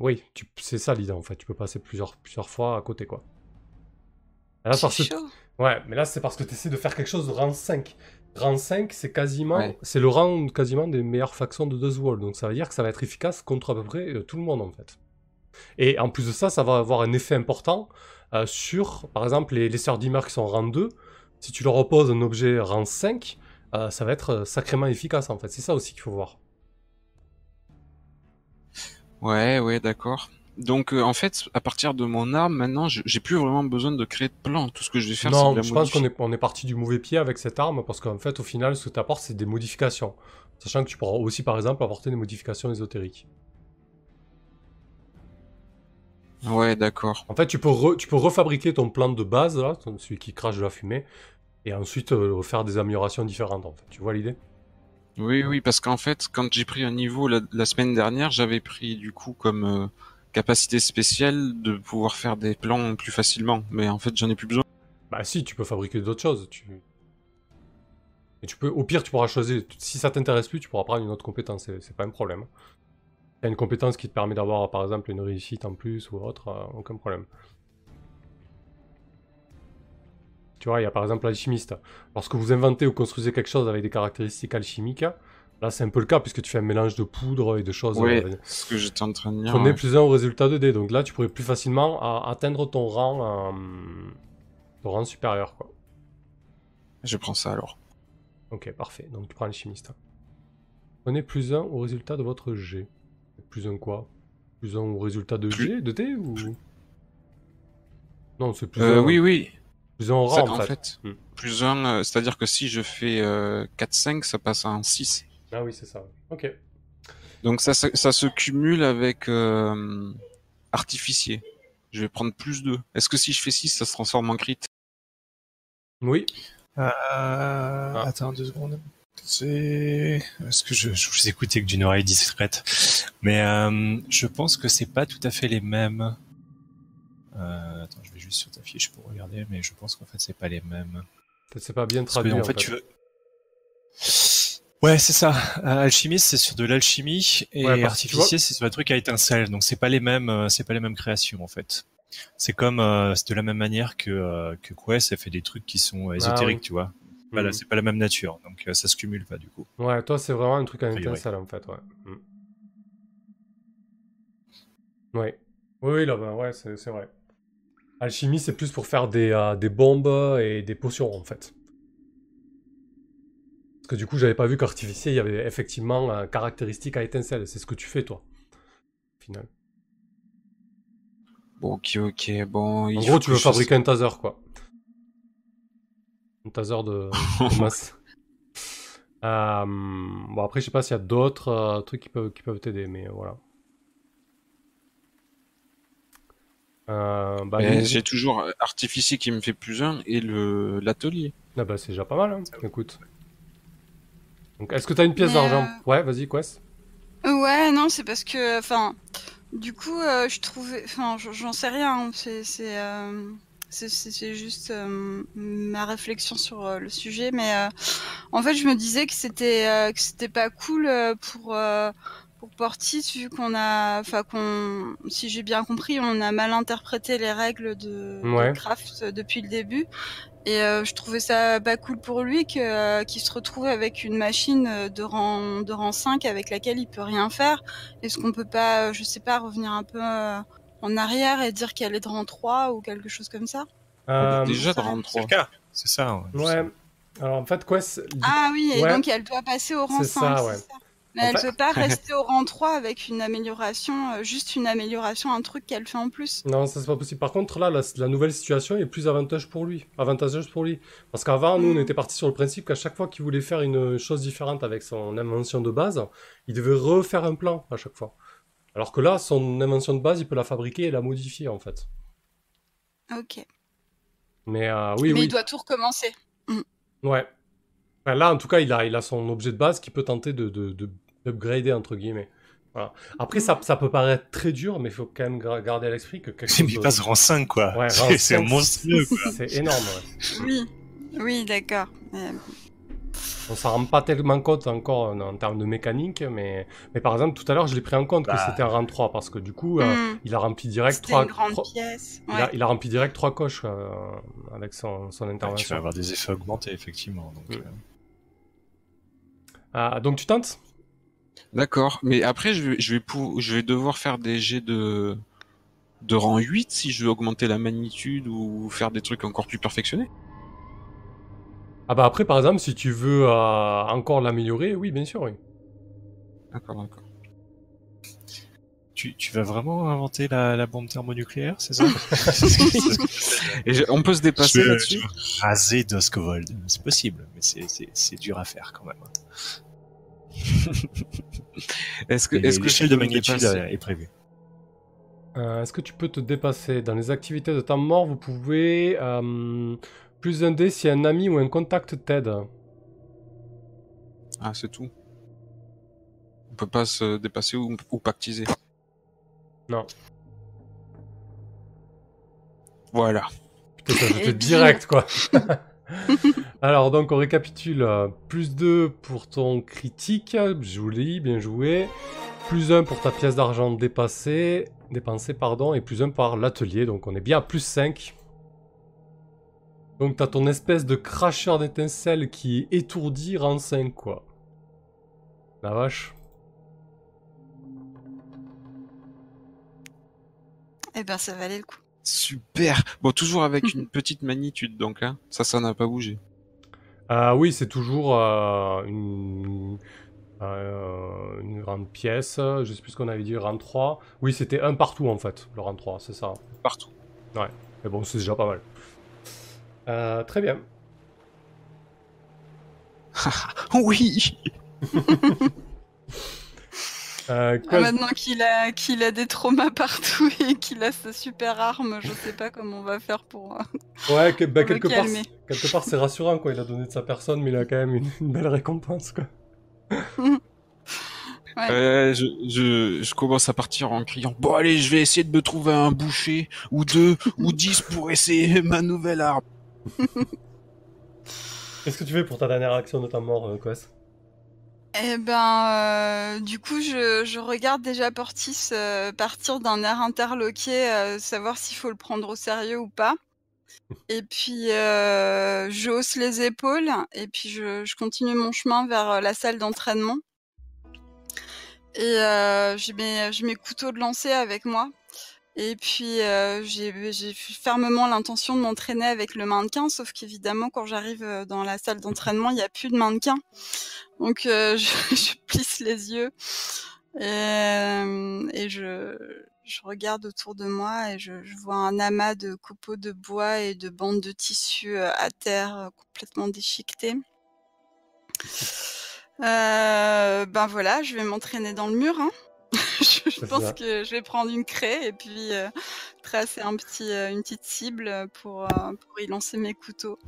oui, tu- c'est ça l'idée en fait. Tu peux passer plusieurs, plusieurs fois à côté quoi. Là, C'est parce que-. Ouais, mais là c'est parce que tu essaies de faire quelque chose de rang 5. Rang 5, c'est quasiment. Ouais. C'est le rang quasiment des meilleures factions de Death World. Donc ça veut dire que ça va être efficace contre à peu près euh, tout le monde en fait. Et en plus de ça, ça va avoir un effet important euh, sur, par exemple, les, les sœurs Dimmer qui sont rang 2. Si tu leur opposes un objet rang 5, euh, ça va être sacrément efficace en fait. C'est ça aussi qu'il faut voir. Ouais, ouais, d'accord. Donc euh, en fait, à partir de mon arme, maintenant, j'ai plus vraiment besoin de créer de plan. Tout ce que je vais faire, c'est non, de la je pense qu'on est, on est parti du mauvais pied avec cette arme parce qu'en fait, au final, ce que tu apportes, c'est des modifications. Sachant que tu pourras aussi, par exemple, apporter des modifications ésotériques. Ouais, d'accord. En fait, tu peux, re- tu peux refabriquer ton plan de base, là, celui qui crache de la fumée, et ensuite euh, faire des améliorations différentes. En fait. Tu vois l'idée? Oui, oui, parce qu'en fait, quand j'ai pris un niveau la, semaine dernière, j'avais pris du coup comme euh, capacité spéciale de pouvoir faire des plans plus facilement. Mais en fait, j'en ai plus besoin. Bah si, tu peux fabriquer d'autres choses. Tu... Tu peux, au pire, tu pourras choisir. Si ça t'intéresse plus, tu pourras prendre une autre compétence. C'est pas un problème. A une compétence qui te permet d'avoir, par exemple, une réussite en plus ou autre, euh, aucun problème. Tu vois, il y a par exemple l'alchimiste. Lorsque vous inventez ou construisez quelque chose avec des caractéristiques alchimiques, là c'est un peu le cas puisque tu fais un mélange de poudre et de choses. Ouais, euh, ce que j'étais en train de dire. Prenez ouais. plus un au résultat de dés. Donc là, tu pourrais plus facilement a- atteindre ton rang, euh, ton rang supérieur, quoi. Je prends ça alors. Ok, parfait. Donc tu prends le chimiste. Prenez plus 1 au résultat de votre G. Plus 1 quoi? Plus 1 au résultat de G, de D ou? Non, c'est plus Euh, 1 oui, oui. Plus un rang, en en fait. fait, Hmm. plus un, euh, c'est-à-dire que si je fais euh, 4-5, ça passe en 6. Ah oui, c'est ça. Ok. Donc ça, ça, ça se cumule avec euh, artificier. Je vais prendre plus 2. Est-ce que si je fais 6, ça se transforme en crit? Oui. Euh, Ah. Attends deux secondes. C'est parce que je, je vous écoutais que d'une oreille discrète, mais euh, je pense que c'est pas tout à fait les mêmes. Euh, juste sur ta fiche pour regarder, mais je pense qu'en fait c'est pas les mêmes. Peut-être c'est pas bien traduit. en fait, tu veux. Ouais, c'est ça. Alchimiste, c'est sur de l'alchimie et Ouais, artificier, c'est sur un truc à étincelle. Donc c'est pas les mêmes, euh, c'est pas les mêmes créations en fait. C'est comme, euh, c'est de la même manière que euh, que Quest, ça fait des trucs qui sont ésotériques, oui. tu vois. Voilà, Mhm. c'est pas la même nature, donc euh, ça se cumule pas du coup. Ouais, toi, c'est vraiment un truc à étincelle, en fait, ouais. Mm. Ouais. Oui, oui, là, bah, ouais, c'est c'est vrai. Alchimie, c'est plus pour faire des, euh, des bombes et des potions, en fait. Parce que du coup, j'avais pas vu qu'artificier, il y avait effectivement un caractéristique à étincelle. C'est ce que tu fais, toi, au final. Bon, ok, ok, bon. En gros, tu veux fasse- fabriquer un taser, quoi. Un taser de, de masse. Euh, bon, après, je sais pas s'il y a d'autres euh, trucs qui peuvent qui peuvent t'aider, mais euh, voilà. Euh, bah, Mais J'ai toujours euh, artificier qui me fait plus un et le l'atelier. Ah bah, c'est déjà pas mal, hein. Écoute. Donc, est-ce que t'as une pièce d'argent euh, Ouais, vas-y, Quest. Ouais, non, c'est parce que, enfin, du coup, euh, je trouvais, enfin, j'en sais rien. hein, C'est, c'est, euh, juste euh, ma réflexion sur euh, le sujet, mais euh, en fait, je me disais que c'était, euh, que c'était pas cool euh, pour euh, pour Portis vu qu'on a, enfin, qu'on, si j'ai bien compris, on a mal interprété les règles de, de Ouais. craft depuis le début. Et euh, je trouvais ça pas cool pour lui euh, qu'il se retrouve avec une machine euh, de rang, de rang 5 avec laquelle il peut rien faire. Est-ce qu'on peut pas, euh, je sais pas, revenir un peu euh, en arrière et dire qu'elle est de rang 3 ou quelque chose comme ça? Euh, Déjà de rang C'est 3. le cas, c'est ça. ouais. ouais. Alors, en fait, Quest. Ah oui, et Ouais. donc elle doit passer au rang C'est 5. ça, ouais. Mais elle fait- peut pas rester au rang 3 avec une amélioration, euh, juste une amélioration, un truc qu'elle fait en plus. Non, ça c'est pas possible. Par contre, là, la, la nouvelle situation est plus avantageuse pour lui. Avantageuse pour lui. Parce qu'avant, nous, on Mm. était parti sur le principe qu'à chaque fois qu'il voulait faire une chose différente avec son invention de base, il devait refaire un plan à chaque fois. Alors que là, son invention de base, il peut la fabriquer et la modifier, en fait. Ok. Mais euh, oui, Mais oui. il doit tout recommencer. Ouais. Enfin, là, en tout cas, il a, il a son objet de base qui peut tenter de, de, de- d'upgrader, entre guillemets. Voilà. Après, ça, ça peut paraître très dur, mais il faut quand même garder à l'esprit que quelque C'est chose il passe rang 5, quoi. Ouais, rang c'est c'est 5, monstrueux, quoi. C'est énorme, ouais. Oui, oui, d'accord. Euh, On s'en rend pas tellement compte encore en, en termes de mécanique, mais, mais par exemple, tout à l'heure, je l'ai pris en compte que Bah. c'était un rang 3, parce que du coup, euh, hmm, il a rempli direct C'était 3 une grande pièce. il, a, il a rempli direct trois coches euh, avec son, son Ouais, tu intervention. vas avoir des effets augmentés, effectivement. Donc, euh, Ah, donc tu tentes D'accord, mais après je vais, je vais pou- je vais devoir faire des jets de de rang 8 si je veux augmenter la magnitude ou faire des trucs encore plus perfectionnés. Ah bah après, par exemple, si tu veux euh, encore l'améliorer, oui, bien sûr, oui. D'accord, d'accord. Tu, tu vas vraiment inventer la, la bombe thermonucléaire, c'est ça Et je- on peut se dépasser là-dessus je- Raser Duskovold, c'est possible, mais c'est- dur à faire quand même. Est-ce que est-ce que l'échelle je de magnitude euh, est prévue. Euh, Est-ce que tu peux te dépasser Dans les activités de temps mort, vous pouvez... euh, plus un dé si un ami ou un contact t'aide. Ah, c'est tout. On peut pas se dépasser ou, ou pactiser. Non. Voilà. Putain, ça bim. direct, quoi. Alors, donc, on récapitule. Plus 2 pour ton critique. Joli, bien joué. Plus 1 pour ta pièce d'argent dépassée. Dépensée, pardon. Et plus 1 par l'atelier. Donc, on est bien à plus 5. Donc, t'as ton espèce de cracheur d'étincelles qui étourdit rang 5, quoi. La vache. Eh ben, ça valait le coup. Super. Bon, toujours avec une petite magnitude donc hein. Ça, ça n'a pas bougé. Ah oui, c'est toujours euh, une, euh, une grande pièce. Je sais plus ce qu'on avait dit, rang 3. Oui, c'était un partout en fait, le rang 3, c'est ça. Partout. Mais bon, c'est déjà pas mal. Euh, très bien. Oui. Euh, Ah, maintenant qu'il a, qu'il a des traumas partout et qu'il a sa super arme, je sais pas comment on va faire pour. euh, Ouais, que- bah, pour quelque, part, calmer. c'est- quelque part c'est rassurant quoi. Il a donné de sa personne, mais il a quand même une, une belle récompense quoi. Euh, je, je, je commence à partir en criant Bon, allez, je vais essayer de me trouver un boucher, ou deux, ou dix pour essayer ma nouvelle arme. Qu'est-ce que tu fais pour ta dernière action de ta mort, euh, Eh ben, euh, du coup, je, je regarde déjà Portis euh, partir d'un air interloqué, euh, savoir s'il faut le prendre au sérieux ou pas. Et puis, euh, je hausse les épaules et puis je, je continue mon chemin vers la salle d'entraînement. Et euh, j'ai mes, j'ai mes couteaux de lancer avec moi. Et puis j'ai fermement l'intention de m'entraîner avec le mannequin, sauf qu'évidemment quand j'arrive dans la salle d'entraînement, il n'y a plus de mannequin. Donc je, je, plisse les yeux et, et je, je, regarde autour de moi et je, vois un amas de copeaux de bois et de bandes de tissu à terre complètement déchiquetées. Euh, ben voilà, je vais m'entraîner dans le mur. Hein. je, pense que je vais prendre une craie et puis euh, tracer un petit, euh, une petite cible pour, euh, pour y lancer mes couteaux.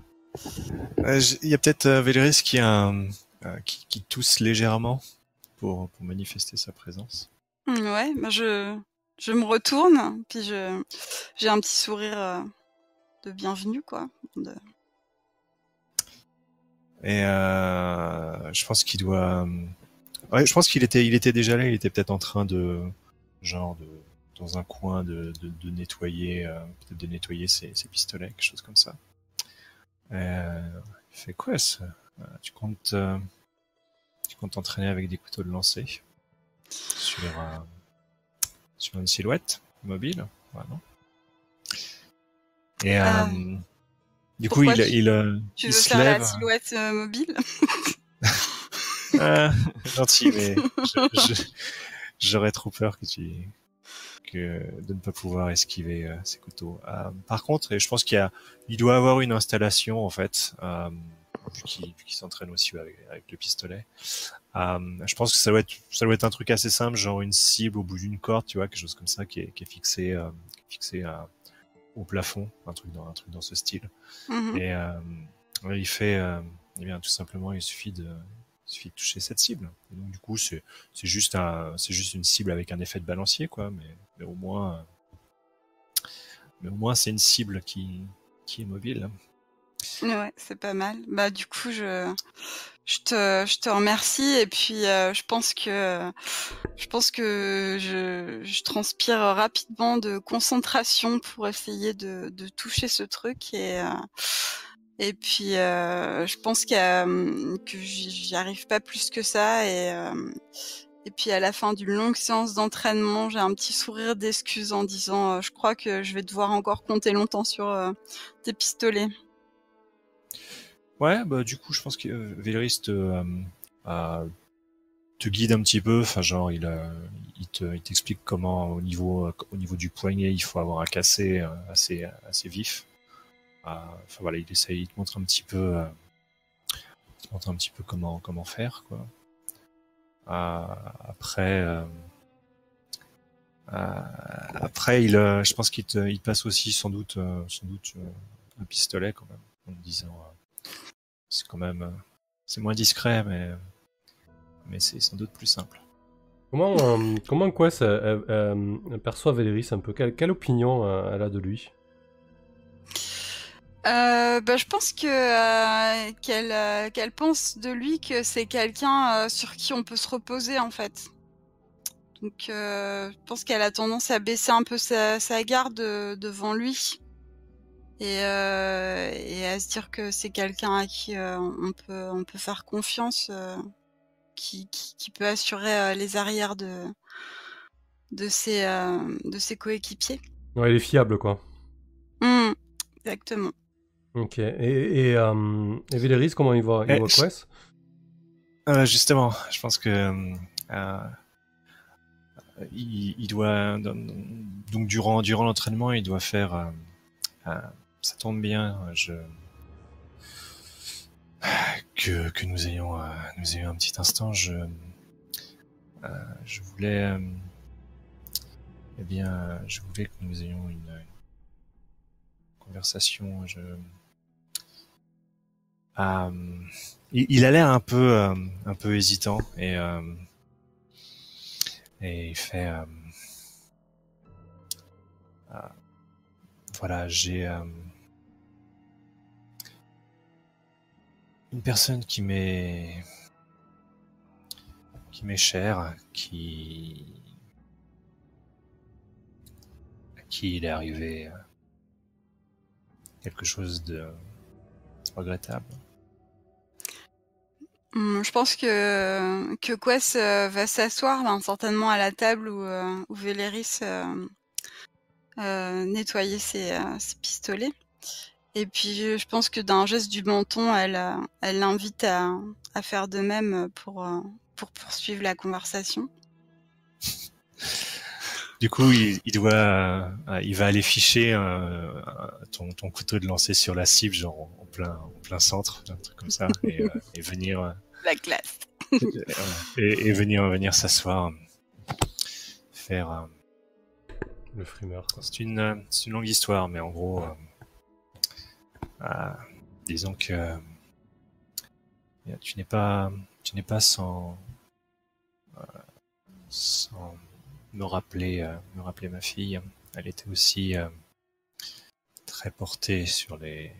Il y a peut-être Véléris qui, qui, qui, tousse légèrement pour, pour manifester sa présence. Mmh, ouais, ben je, je me retourne, puis je j'ai un petit sourire de bienvenue, quoi. De... Et euh, je pense qu'il doit. Ouais, je pense qu'il était, il était déjà là. Il était peut-être en train de, genre, de, dans un coin, de, de, de nettoyer, euh, peut-être de nettoyer ses, ses, pistolets, quelque chose comme ça. Euh, il fait quoi ça? Euh, Tu comptes, euh, tu comptes t'entraîner avec des couteaux de lancer sur, euh, sur une silhouette mobile, ouais, non Et euh, du coup, il, il, tu il veux se faire lève. la silhouette mobile? ah, gentil, mais je- je- j'aurais trop peur que tu que de ne pas pouvoir esquiver euh, ces couteaux. Euh, par contre, et je pense qu'il y a, il doit avoir une installation en fait, euh, vu qu'il vu qu'il s'entraîne aussi avec, avec le pistolet. Euh, je pense que ça doit être, ça doit être un truc assez simple, genre une cible au bout d'une corde, tu vois, quelque chose comme ça qui est, qui est fixé, euh, fixé à- au plafond, un truc dans un truc dans ce style. Mhm. Et euh, il fait, euh, eh bien, tout simplement, il suffit de, il suffit de toucher cette cible. Donc, du coup, c'est, juste une cible avec un effet de balancier, quoi. Mais, au moins, c'est une cible qui, est mobile. Ouais, c'est pas mal. Bah du coup, je, te, remercie et puis euh, je pense que, je transpire rapidement de concentration pour essayer de, toucher ce truc euh, et puis euh, je pense a, hum, que j'y arrive pas plus que ça et euh, et puis à la fin d'une longue séance d'entraînement, j'ai un petit sourire d'excuse en disant, euh, je crois que je vais devoir encore compter longtemps sur euh, tes pistolets. Ouais, bah du coup, je pense que euh, Véléris te, euh, euh, te guide un petit peu. Enfin, genre, il, il te, il t'explique comment au niveau, au niveau du poignet, il faut avoir un cassé assez, assez vif. Enfin voilà, il essaye, il te montre un petit peu, euh, il te montre un petit peu comment, comment faire, quoi. Euh, après, euh, après, il, je pense qu'il te, il passe aussi sans doute, sans doute un pistolet quand même, en disant. c'est quand même c'est moins discret mais mais c'est sans doute plus simple Comment, euh, comment Quest euh, euh, euh, perçoit Véléris un peu? Quelle, quelle opinion elle a de lui? Euh, bah, je pense que euh, qu'elle euh, qu'elle pense de lui que c'est quelqu'un sur qui on peut se reposer en fait. Donc je pense qu'elle a tendance à baisser un peu sa, sa garde devant lui et, et à se dire que c'est quelqu'un à qui on peut on peut faire confiance, qui, qui qui peut assurer les arrières de de ses de ses coéquipiers. Ouais, il est fiable, quoi. Hmm, exactement. Ok. Et, et, euh, et Véléris, comment il voit, il Eh, voit je- Quest Euh, justement je pense que euh, il, il doit donc durant durant l'entraînement il doit faire ça tombe bien je que que nous ayons nous ayons un petit instant je je voulais eh bien je voulais que nous ayons une, une conversation euh, il, a l'air un peu euh, peu hésitant et euh, et il fait voilà j'ai une personne qui m'est qui m'est chère qui à qui il est arrivé quelque chose de regrettable Hum, Je pense que que Quest euh, va s'asseoir ben, certainement à la table où, euh, où Véléris euh, nettoyer ses, ses, pistolets. Et puis je pense que d'un geste du menton, elle, elle l'invite à, à, faire de même pour, pour poursuivre la conversation. Du coup, il, il doit, euh, il va aller ficher euh, ton, ton, couteau de lancer sur la cible, genre en plein, en plein centre, un truc comme ça, et, euh, et venir. Euh, la classe. et, et, venir, venir s'asseoir, faire. le frimeur. C'est une, c'est une longue histoire, mais en gros, disons que tu n'es pas, tu n'es pas sans, sans me rappeler, euh, me rappeler ma fille. Elle était aussi euh, très portée sur les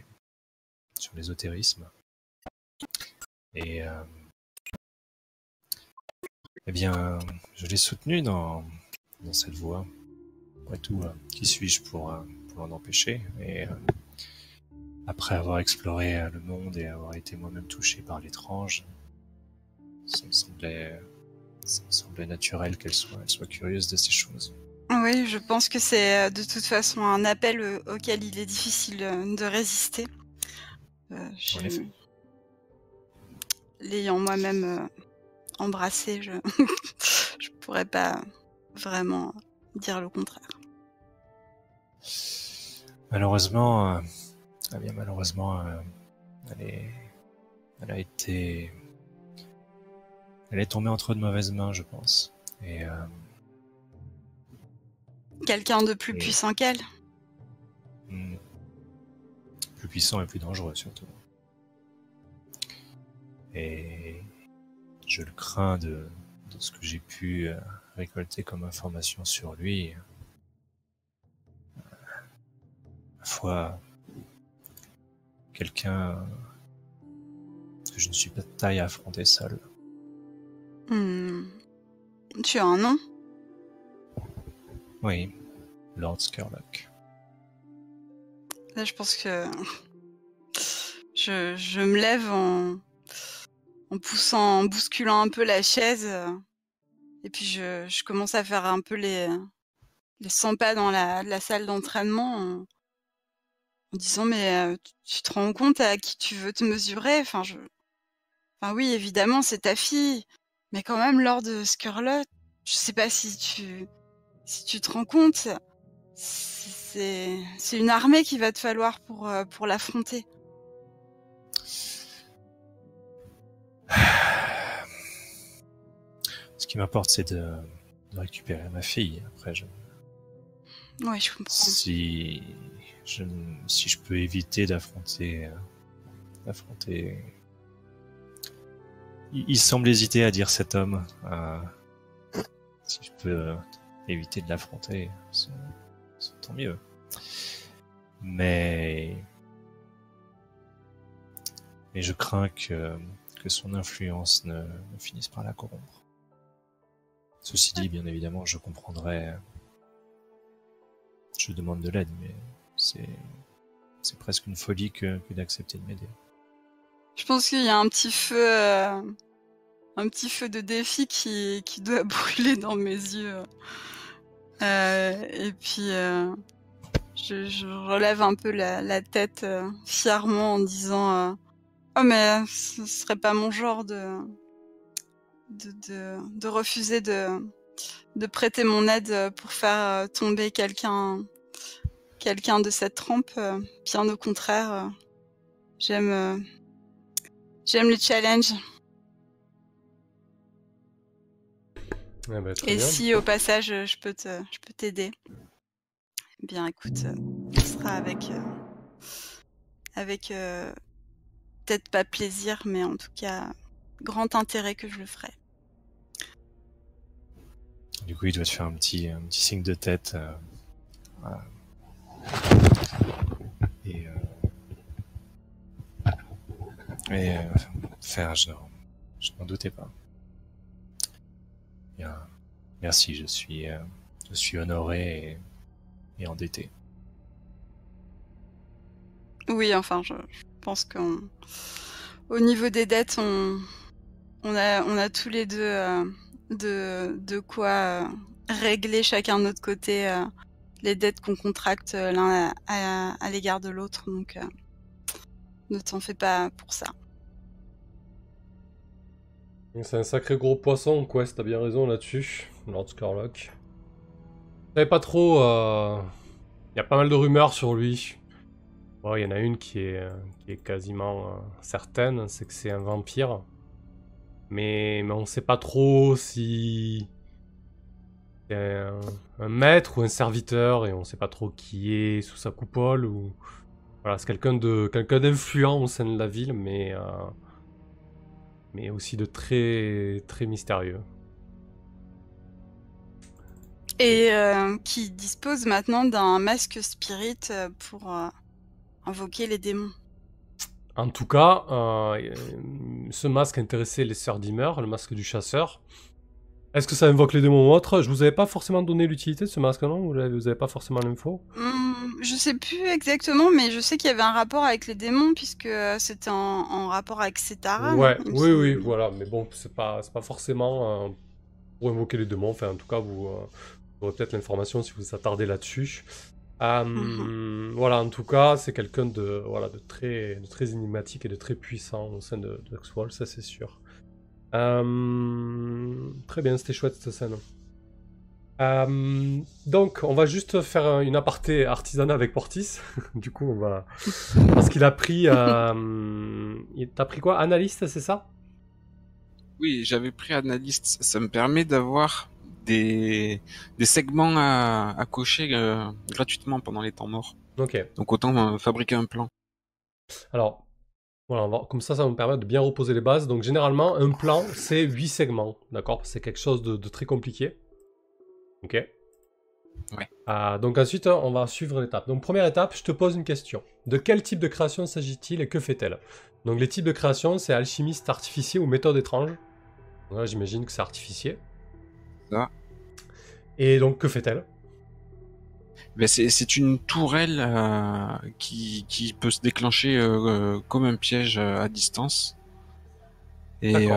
sur l'ésotérisme. Et euh, eh bien, je l'ai soutenue dans, cette voie. Après tout, qui suis-je pour, pour l'en empêcher? Et après avoir exploré le monde et avoir été moi-même touché par l'étrange, ça me semblait ça me semblait naturel qu'elle soit, elle soit curieuse de ces choses. Oui, je pense que c'est euh, de toute façon un appel euh, auquel il est difficile euh, de résister. Euh, L'ayant moi-même embrassé, je je pourrais pas vraiment dire le contraire. Malheureusement, euh... ah bien malheureusement, euh... elle, est... elle a été elle est tombée entre de mauvaises mains, je pense. Et euh... quelqu'un de plus et... puissant qu'elle. Hmm. Plus puissant et plus dangereux surtout. Et je le crains de, de ce que j'ai pu euh, récolter comme information sur lui. Euh, ma foi, quelqu'un que je ne suis pas de taille à affronter seul. Hmm. Tu as? Un nom Oui, Lord Skurlock. Là, je pense que je, je me lève en, en poussant, en bousculant un peu la chaise. Et puis je, je commence à faire un peu les, les 100 pas dans la, la salle d'entraînement en, en, disant mais tu, tu te rends compte à qui tu veux te mesurer? Enfin, je... enfin oui, évidemment, c'est ta fille. Mais quand même, lors de Skurlock, je sais pas si tu, si tu te rends compte, c'est, c'est une armée qu'il va te falloir pour, euh, pour l'affronter. Ce qui m'importe, c'est de, de, récupérer ma fille. Après, je. Oui, je comprends. Si je, si je peux éviter d'affronter, euh, d'affronter il, semble hésiter à dire cet homme. Euh, si je peux euh, éviter de l'affronter, tant mieux. Mais je crains que que son influence ne, finisse par la corrompre. Ceci dit, bien évidemment, je comprendrais. Je demande de l'aide, mais c'est presque une folie que d'accepter de m'aider. Je pense qu'il y a un petit feu, euh, un petit feu de défi qui, qui doit brûler dans mes yeux. Euh, et puis, euh, je, relève un peu la, la tête fièrement en disant Oh, mais ce serait pas mon genre de, de, de, de refuser de, de prêter mon aide pour faire tomber quelqu'un quelqu'un de cette trempe. Bien au contraire, j'aime J'aime les challenges. Ah bah, Et bien. si au passage je peux te, je peux t'aider, eh bien écoute, ce sera avec, euh, avec euh, peut-être pas plaisir, mais en tout cas grand intérêt que je le ferai. Du coup, il doit te faire un petit, un petit signe de tête. Euh, voilà. Euh, faire, je, je n'en doutais pas. Merci, je suis, euh, je suis honoré et, et endetté. Oui, enfin, je, pense qu'au niveau des dettes, on, a, on a tous les deux euh, de, quoi euh, régler chacun de notre côté euh, les dettes qu'on contracte l'un à l'égard de l'autre. Donc, ne t'en fais pas pour ça. C'est un sacré gros poisson, Quest, t'as bien raison là-dessus, Lord Scarlock. Je savais pas trop. Il euh, y a pas mal de rumeurs sur lui. Il y en a une qui est, qui est quasiment euh, certaine, c'est que c'est un vampire. Mais, mais on sait pas trop si c'est un, maître ou un serviteur et on sait pas trop qui est sous sa coupole ou voilà c'est quelqu'un d'influent au sein de la ville mais euh, mais aussi de très très mystérieux. Et euh, qui dispose maintenant d'un masque spirit euh, pour euh, invoquer les démons. En tout cas, ce masque intéressait les sœurs Dimmer, le masque du chasseur. Est-ce que ça invoque les démons ou autre? Je vous avais pas forcément donné l'utilité de ce masque, non? Vous avez, pas forcément l'info? Mmh, Je sais plus exactement, mais je sais qu'il y avait un rapport avec les démons, puisque euh, c'était en, rapport avec Setara. Ouais, oui, oui, voilà. Mais bon, c'est pas, pas forcément euh, pour invoquer les démons. Enfin, en tout cas, vous, euh, aurez peut-être l'information si vous vous attardez là-dessus. Mmh. Voilà, en tout cas, c'est quelqu'un de, voilà, de, très, de très énigmatique et de très puissant au sein de, de ça c'est sûr. Euh, très bien, c'était chouette cette scène. Euh, donc, on va juste faire une aparté artisanat avec Portis. du coup, on va. Parce qu'il a pris. Euh... T'as pris quoi? Analyste, c'est ça? Oui, j'avais pris analyste. Ça me permet d'avoir des... des segments à, à cocher euh, gratuitement pendant les temps morts. Ok. Donc, autant fabriquer un plan. Alors, voilà, comme ça, ça va me permettre de bien reposer les bases. Donc généralement, un plan, c'est 8 segments, d'accord? C'est quelque chose de, très compliqué. Ok? Ouais. Euh, donc ensuite, on va suivre l'étape. Donc première étape, je te pose une question. De quel type de création s'agit-il et que fait-elle? Donc les types de création, c'est alchimiste, artificier ou méthode étrange? Là, j'imagine que c'est artificier. Et donc, que fait-elle? Ben c'est une tourelle euh, qui, qui, peut se déclencher euh, euh, comme un piège à distance. Et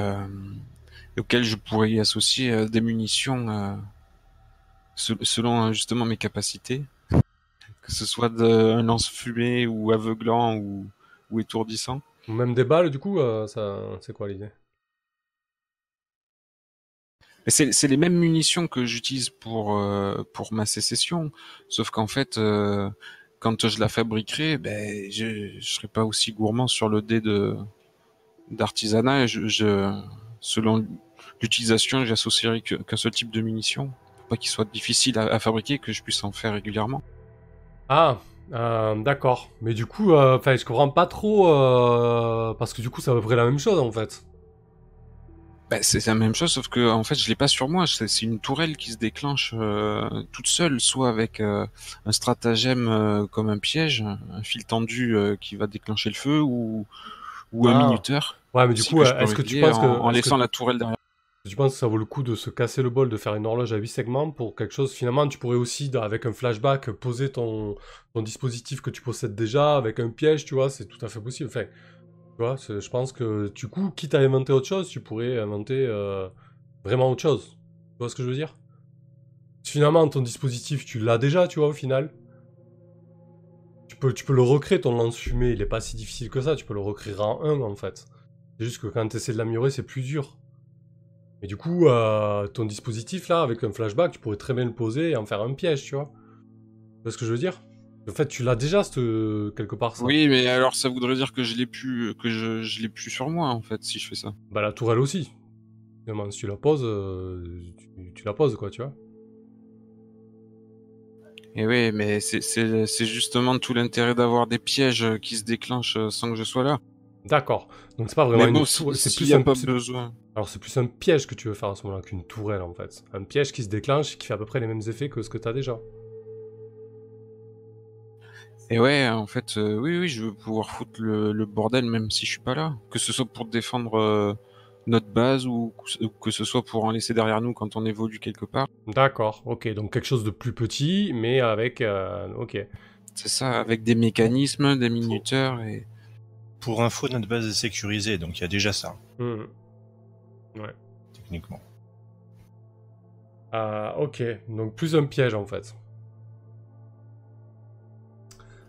auquel je pourrais y associer des munitions selon justement mes capacités, que ce soit de, un lance-fumée ou aveuglant ou, ou étourdissant. Même des balles, du coup, ça, c'est quoi l'idée? C'est les mêmes munitions que j'utilise pour euh, pour ma sécession, sauf qu'en fait, euh, quand je la fabriquerai, ben je, je serai pas aussi gourmand sur le dé de d'artisanat. Je, je, selon l'utilisation, j'associerai qu'un seul type de munitions, pas qu'il soit difficile à, fabriquer, que je puisse en faire régulièrement. Ah, euh, d'accord. Mais du coup, enfin, je comprends pas trop parce que du coup, c'est à peu près la même chose en fait. Bah, c'est la même chose, sauf que en fait, je l'ai pas sur moi. C'est une tourelle qui se déclenche euh, toute seule, soit avec euh, un stratagème euh, comme un piège, un fil tendu qui va déclencher le feu, ou, ou un ah. minuteur. Ouais, mais du coup, est-ce que tu penses que en, laissant la tourelle derrière tu penses que ça vaut le coup de se casser le bol, de faire une horloge à 8 segments pour quelque chose Finalement, tu pourrais aussi, avec un flashback, poser ton, ton dispositif que tu possèdes déjà, avec un piège, tu vois, c'est tout à fait possible. Enfin, tu vois, je pense que du coup, quitte à inventer autre chose, tu pourrais inventer euh, vraiment autre chose. Tu vois ce que je veux dire? Finalement, ton dispositif, tu l'as déjà, tu vois, au final. Tu peux, le recréer, ton lance-fumée, il est pas si difficile que ça, tu peux le recréer en 1 en fait. C'est juste que quand tu essaies de l'améliorer, c'est plus dur. Mais du coup, euh, ton dispositif là, avec un flashback, tu pourrais très bien le poser et en faire un piège, tu vois. Tu vois ce que je veux dire? En fait, tu l'as déjà, quelque part. Ça. Oui, mais alors ça voudrait dire que je l'ai plus, que je, je l'ai plus sur moi, en fait, si je fais ça. Bah la tourelle aussi. si tu la poses, euh, tu, la poses, quoi, tu vois. Et oui, mais c'est justement tout l'intérêt d'avoir des pièges qui se déclenchent sans que je sois là. D'accord. Donc c'est pas vraiment une tourelle. C'est plus un... pas besoin. Alors c'est plus un piège que tu veux faire à ce moment-là qu'une tourelle en fait. Un piège qui se déclenche et qui fait à peu près les mêmes effets que ce que tu as déjà. Et ouais, en fait, euh, oui, oui, je veux pouvoir foutre le, bordel même si je suis pas là. Que ce soit pour défendre euh, notre base ou que ce soit pour en laisser derrière nous quand on évolue quelque part. D'accord, ok, donc quelque chose de plus petit, mais avec... Euh, ok. C'est ça, avec des mécanismes, des minuteurs et... Pour info, notre base est sécurisée, donc il y a déjà ça. Mmh. Ouais. Techniquement. Ah, ok, donc plus un piège en fait.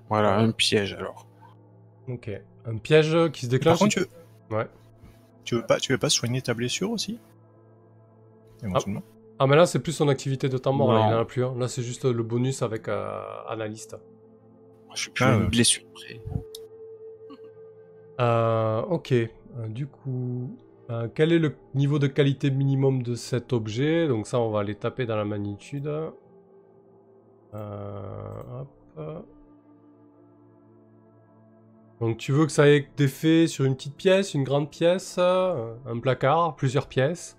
Voilà, un piège alors. Ok. Un piège qui se déclenche. Par contre, tu veux... Ouais. Tu veux pas, tu veux pas soigner ta blessure aussi? Éventuellement. Ah, mais là, c'est plus son activité de temps mort, là, il en a plus. hein. Là, c'est juste le bonus avec euh, analyste. Je suis plus Ah, une blessure près. Euh, ok. Euh, du coup, euh, quel est le niveau de qualité minimum de cet objet? Donc ça, on va aller taper dans la magnitude. Euh, hop. Donc tu veux que ça ait d'effet sur une petite pièce, une grande pièce, euh, un placard, plusieurs pièces?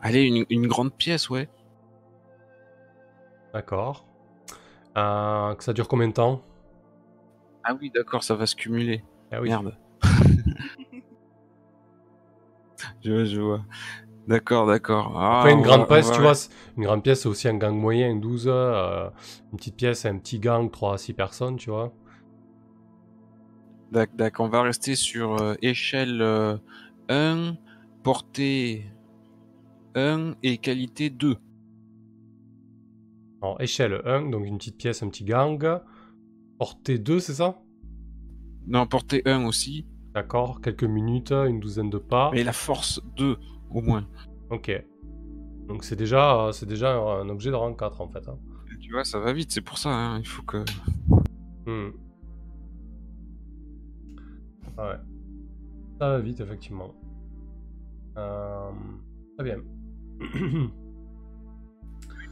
Allez, une, une grande pièce, ouais. D'accord. Euh, que ça dure combien de temps? Ah oui, d'accord, ça va se cumuler. Ah oui. Merde. je vois, je vois. D'accord, d'accord. Ah, Après, une on grande va- pièce, va- tu vois, c'est- une grande pièce, c'est aussi un gang moyen, 12. euh, une petite pièce, c'est un petit gang, 3 à 6 personnes, tu vois. D'ac- D'accord, on va rester sur euh, échelle euh, 1, portée 1 et qualité 2. Alors, échelle 1, donc une petite pièce, un petit gang. Portée 2, c'est ça? Non, portée 1 aussi. D'accord, quelques minutes, une douzaine de pas. Mais la force 2, au moins. Ok. Donc c'est déjà, c'est déjà un objet de rang 4 en fait. hein. Tu vois, ça va vite, c'est pour ça. hein, Il faut que. Hmm. Ah Ouais. Ça va vite, effectivement. Euh, Très bien.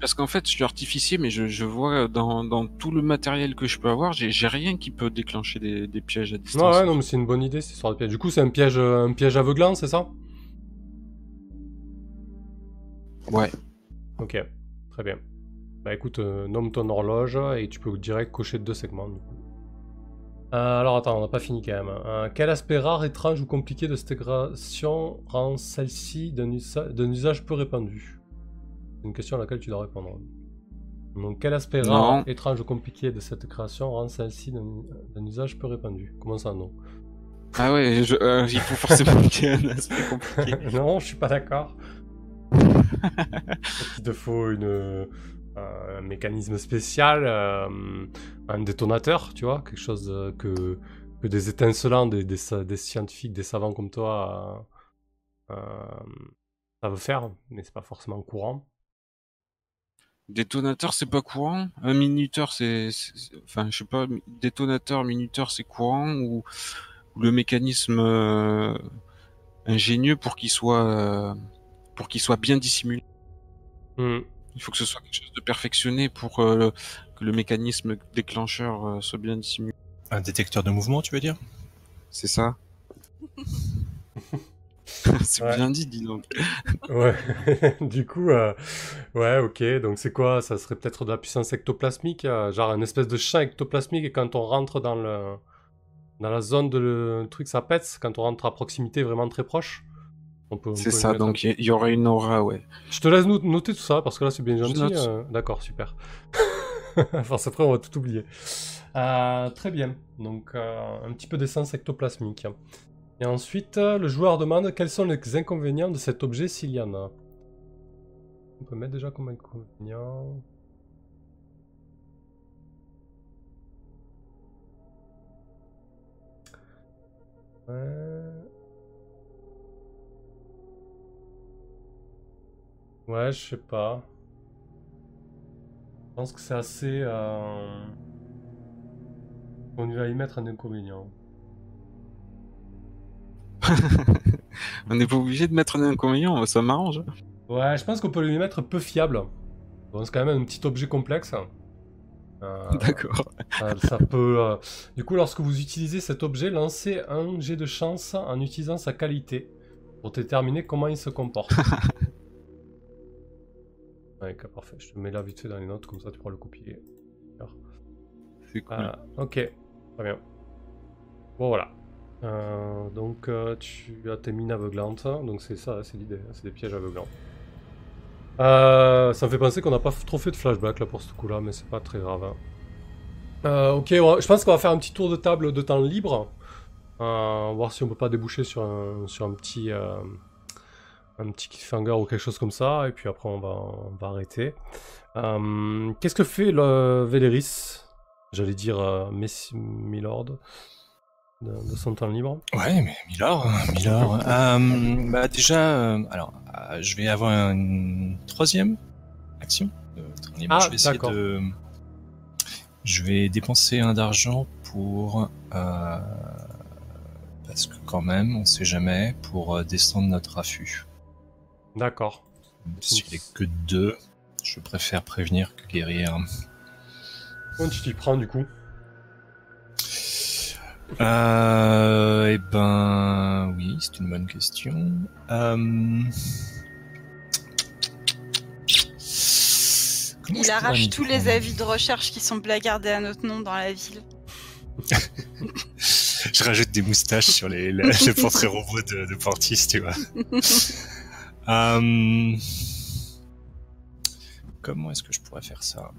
Parce qu'en fait, je suis artificier, mais je, je vois dans, dans tout le matériel que je peux avoir, j'ai rien qui peut déclencher des, des pièges à non, distance. ouais, non, mais c'est une bonne idée cette histoire de piège. Du coup, c'est un piège, euh, un piège aveuglant, c'est ça? Ouais. Ok, très bien. Bah écoute, euh, nomme ton horloge et tu peux direct cocher deux segments du coup. Euh, alors attends, on n'a pas fini quand même. Euh, quel aspect rare, étrange ou compliqué de cette création rend celle-ci d'un usa- d'un usage peu répandu? C'est une question à laquelle tu dois répondre. Donc quel aspect rare, Non. étrange ou compliqué de cette création rend celle-ci d'un usage peu répandu? Comment ça non? Ah ouais, je- euh, il faut forcément qu'il y ait un aspect compliqué. Non, je suis pas d'accord. Qu'il te faut une, un mécanisme spécial, euh, un détonateur, tu vois, quelque chose euh, que, que des étincelants, des, des, scientifiques, des savants comme toi euh, euh, savent faire, mais c'est pas forcément courant. Détonateur, c'est pas courant? Un minuteur, c'est, enfin, je sais pas, détonateur, minuteur, c'est courant ou, ou le mécanisme euh, ingénieux pour qu'il soit, euh, pour qu'il soit bien dissimulé? Hmm. Il faut que ce soit quelque chose de perfectionné pour euh, le- que le mécanisme déclencheur euh, soit bien dissimulé. Un détecteur de mouvement, tu veux dire? C'est ça. c'est Ouais. bien dit, dis donc. Ouais, du coup, euh, ouais, ok, donc c'est quoi? Ça serait peut-être de la puissance ectoplasmique, euh, genre une espèce de champ ectoplasmique, et quand on rentre dans le dans la zone de le, le truc, ça pète, quand on rentre à proximité vraiment très proche. C'est ça, donc il y, y aurait une aura, ouais. Je te laisse no- noter tout ça, parce que là c'est bien gentil. euh, D'accord, super. Parce après on va tout oublier. Euh, très bien, donc euh, un petit peu d'essence ectoplasmique. Et ensuite, le joueur demande quels sont les inconvénients de cet objet s'il y en a. On peut mettre déjà comme inconvénient. Ouais. Ouais, je sais pas. Je pense que c'est assez. euh, On va y mettre un inconvénient. On n'est pas obligé de mettre un inconvénient, ça m'arrange. Ouais, je pense qu'on peut lui mettre peu fiable. Bon, c'est quand même un petit objet complexe. Euh, D'accord. ça, ça peut. euh, Du coup, lorsque vous utilisez cet objet, lancez un jet de chance en utilisant sa qualité pour déterminer comment il se comporte. ouais, ok, parfait. Je te mets là vite fait dans les notes, comme ça tu pourras le copier. C'est cool. Ah, ok, très bien. Bon, voilà. Euh, donc, euh, tu as tes mines aveuglantes. Donc, c'est ça, c'est l'idée. C'est des pièges aveuglants. Euh, ça me fait penser qu'on n'a pas trop fait de flashback là pour ce coup-là, mais c'est pas très grave. hein. Ok, va- je pense qu'on va faire un petit tour de table de temps libre. Voir si on peut pas déboucher sur un, sur un petit. Un petit cliffhanger ou quelque chose comme ça, et puis après on va, on va arrêter. Euh, Qu'est-ce que fait le Véléris j'allais dire euh, Messi- Milord, de, de son temps libre? Ouais, mais Milord, Milord. Euh, bah déjà, euh, alors, je vais avoir une troisième action. Dernièrement, Ah, je vais essayer de. Je vais dépenser un d'argent pour. parce que quand même, on sait jamais, pour descendre notre affût. D'accord. S'il est que deux, je préfère prévenir que guérir. Comment tu t'y prends du coup? Euh, eh ben, oui, c'est une bonne question. Euh... comment Il arrache tous les avis de recherche qui sont blagardés à notre nom dans la ville. Je rajoute des moustaches sur les, le, le portrait robot de, de Portis, tu vois. Euh, Comment est-ce que je pourrais faire ça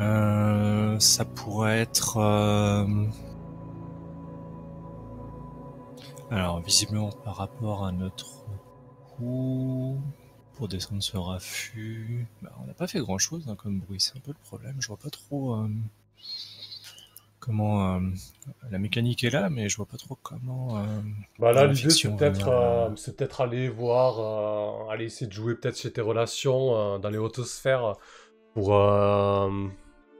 Euh, Ça pourrait être... euh, Alors, visiblement, par rapport à notre coup, pour descendre ce raffut, bah, on n'a pas fait grand-chose hein, comme bruit, c'est un peu le problème. Je vois pas trop... comment euh, la mécanique est là, mais je vois pas trop comment. euh, Bah là, l'idée, c'est peut-être euh, c'est peut-être aller voir, aller essayer de jouer peut-être chez tes relations dans les hautes sphères pour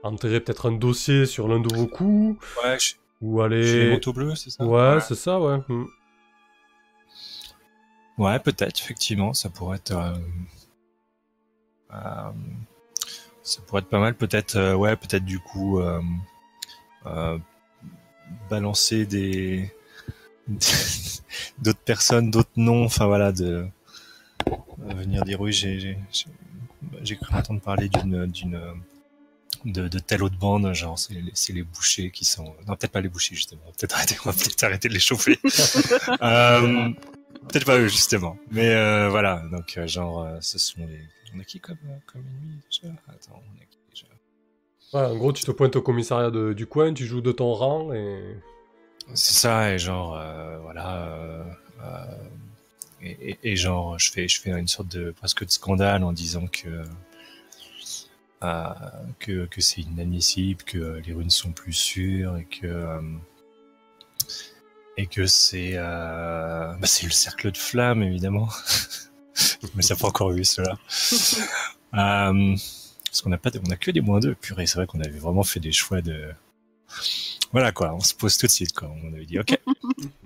enterrer peut-être un dossier sur l'un de vos coups Ouais, ou chez les aller. motos bleues, c'est ça? Ouais, c'est ça, ouais. Hmm. Ouais, peut-être, effectivement, ça pourrait être. ça pourrait être pas mal, peut-être. ouais, peut-être du coup. Balancer des. d'autres personnes, d'autres noms, enfin voilà, de. venir dire oui, j'ai. cru entendre parler d'une. d'une de, de telle autre bande, genre c'est les, les bouchers qui sont... Non, peut-être pas les bouchers, justement. Peut-être arrêter, on va peut-être arrêter de les chauffer. Euh, peut-être pas eux, justement. Mais euh, voilà, donc euh, genre, euh, ce sont les... On a qui comme, euh, comme ennemi déjà? Attends, on a qui? Ouais, en gros, tu te pointes au commissariat de- du coin, tu joues de ton rang et. C'est ça, et genre, euh, voilà... euh, euh, et, et- et genre, je fais, je fais une sorte de presque de scandale en disant que... euh, que, que c'est inadmissible, que les runes sont plus sûres et que... euh, et que c'est euh, bah, c'est le cercle de flammes évidemment mais ça n'a pas encore vu cela euh, parce qu'on n'a pas de- on a que des moins deux purée c'est vrai qu'on avait vraiment fait des choix de voilà quoi on se pose tout de suite quoi. On avait dit ok.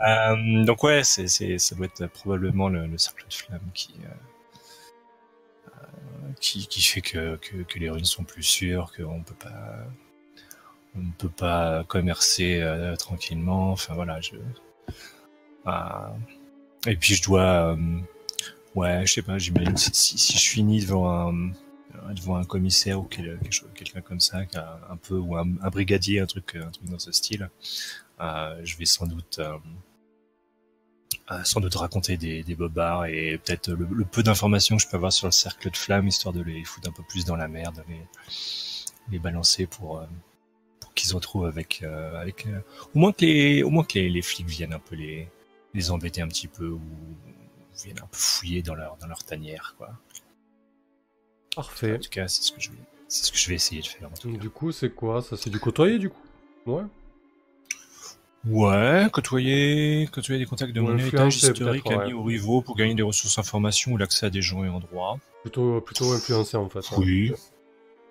Euh, donc ouais c'est c'est ça doit être probablement le, le cercle de flammes qui euh, euh, qui, qui fait que, que, que les runes sont plus sûres qu'on peut pas on ne peut pas commercer euh, tranquillement. Enfin voilà je et puis je dois ouais je sais pas j'imagine si, si je finis devant un devant un commissaire ou quelqu'un comme ça un peu ou un, brigadier un truc dans ce style euh, je vais sans doute euh, euh, sans doute raconter des, bobards et peut-être le, peu d'informations que je peux avoir sur le cercle de flammes histoire de les foutre un peu plus dans la merde les, les balancer pour qu'ils se retrouvent avec au moins que les au moins que les flics viennent un peu les les embêter un petit peu ou viennent un peu fouiller dans leur dans leur tanière quoi Parfait. en tout cas c'est ce que je vais c'est ce que je vais essayer de faire en tout Donc, cas. du coup, c'est quoi Ça, c'est du côtoyer, du coup? Ouais. Ouais, côtoyer, côtoyer des contacts de mon héritage influencer, historique, amis ouais. ou rivaux pour gagner des ressources informations ou l'accès à des gens et endroits. Plutôt, plutôt influencé, en fait. hein. Oui.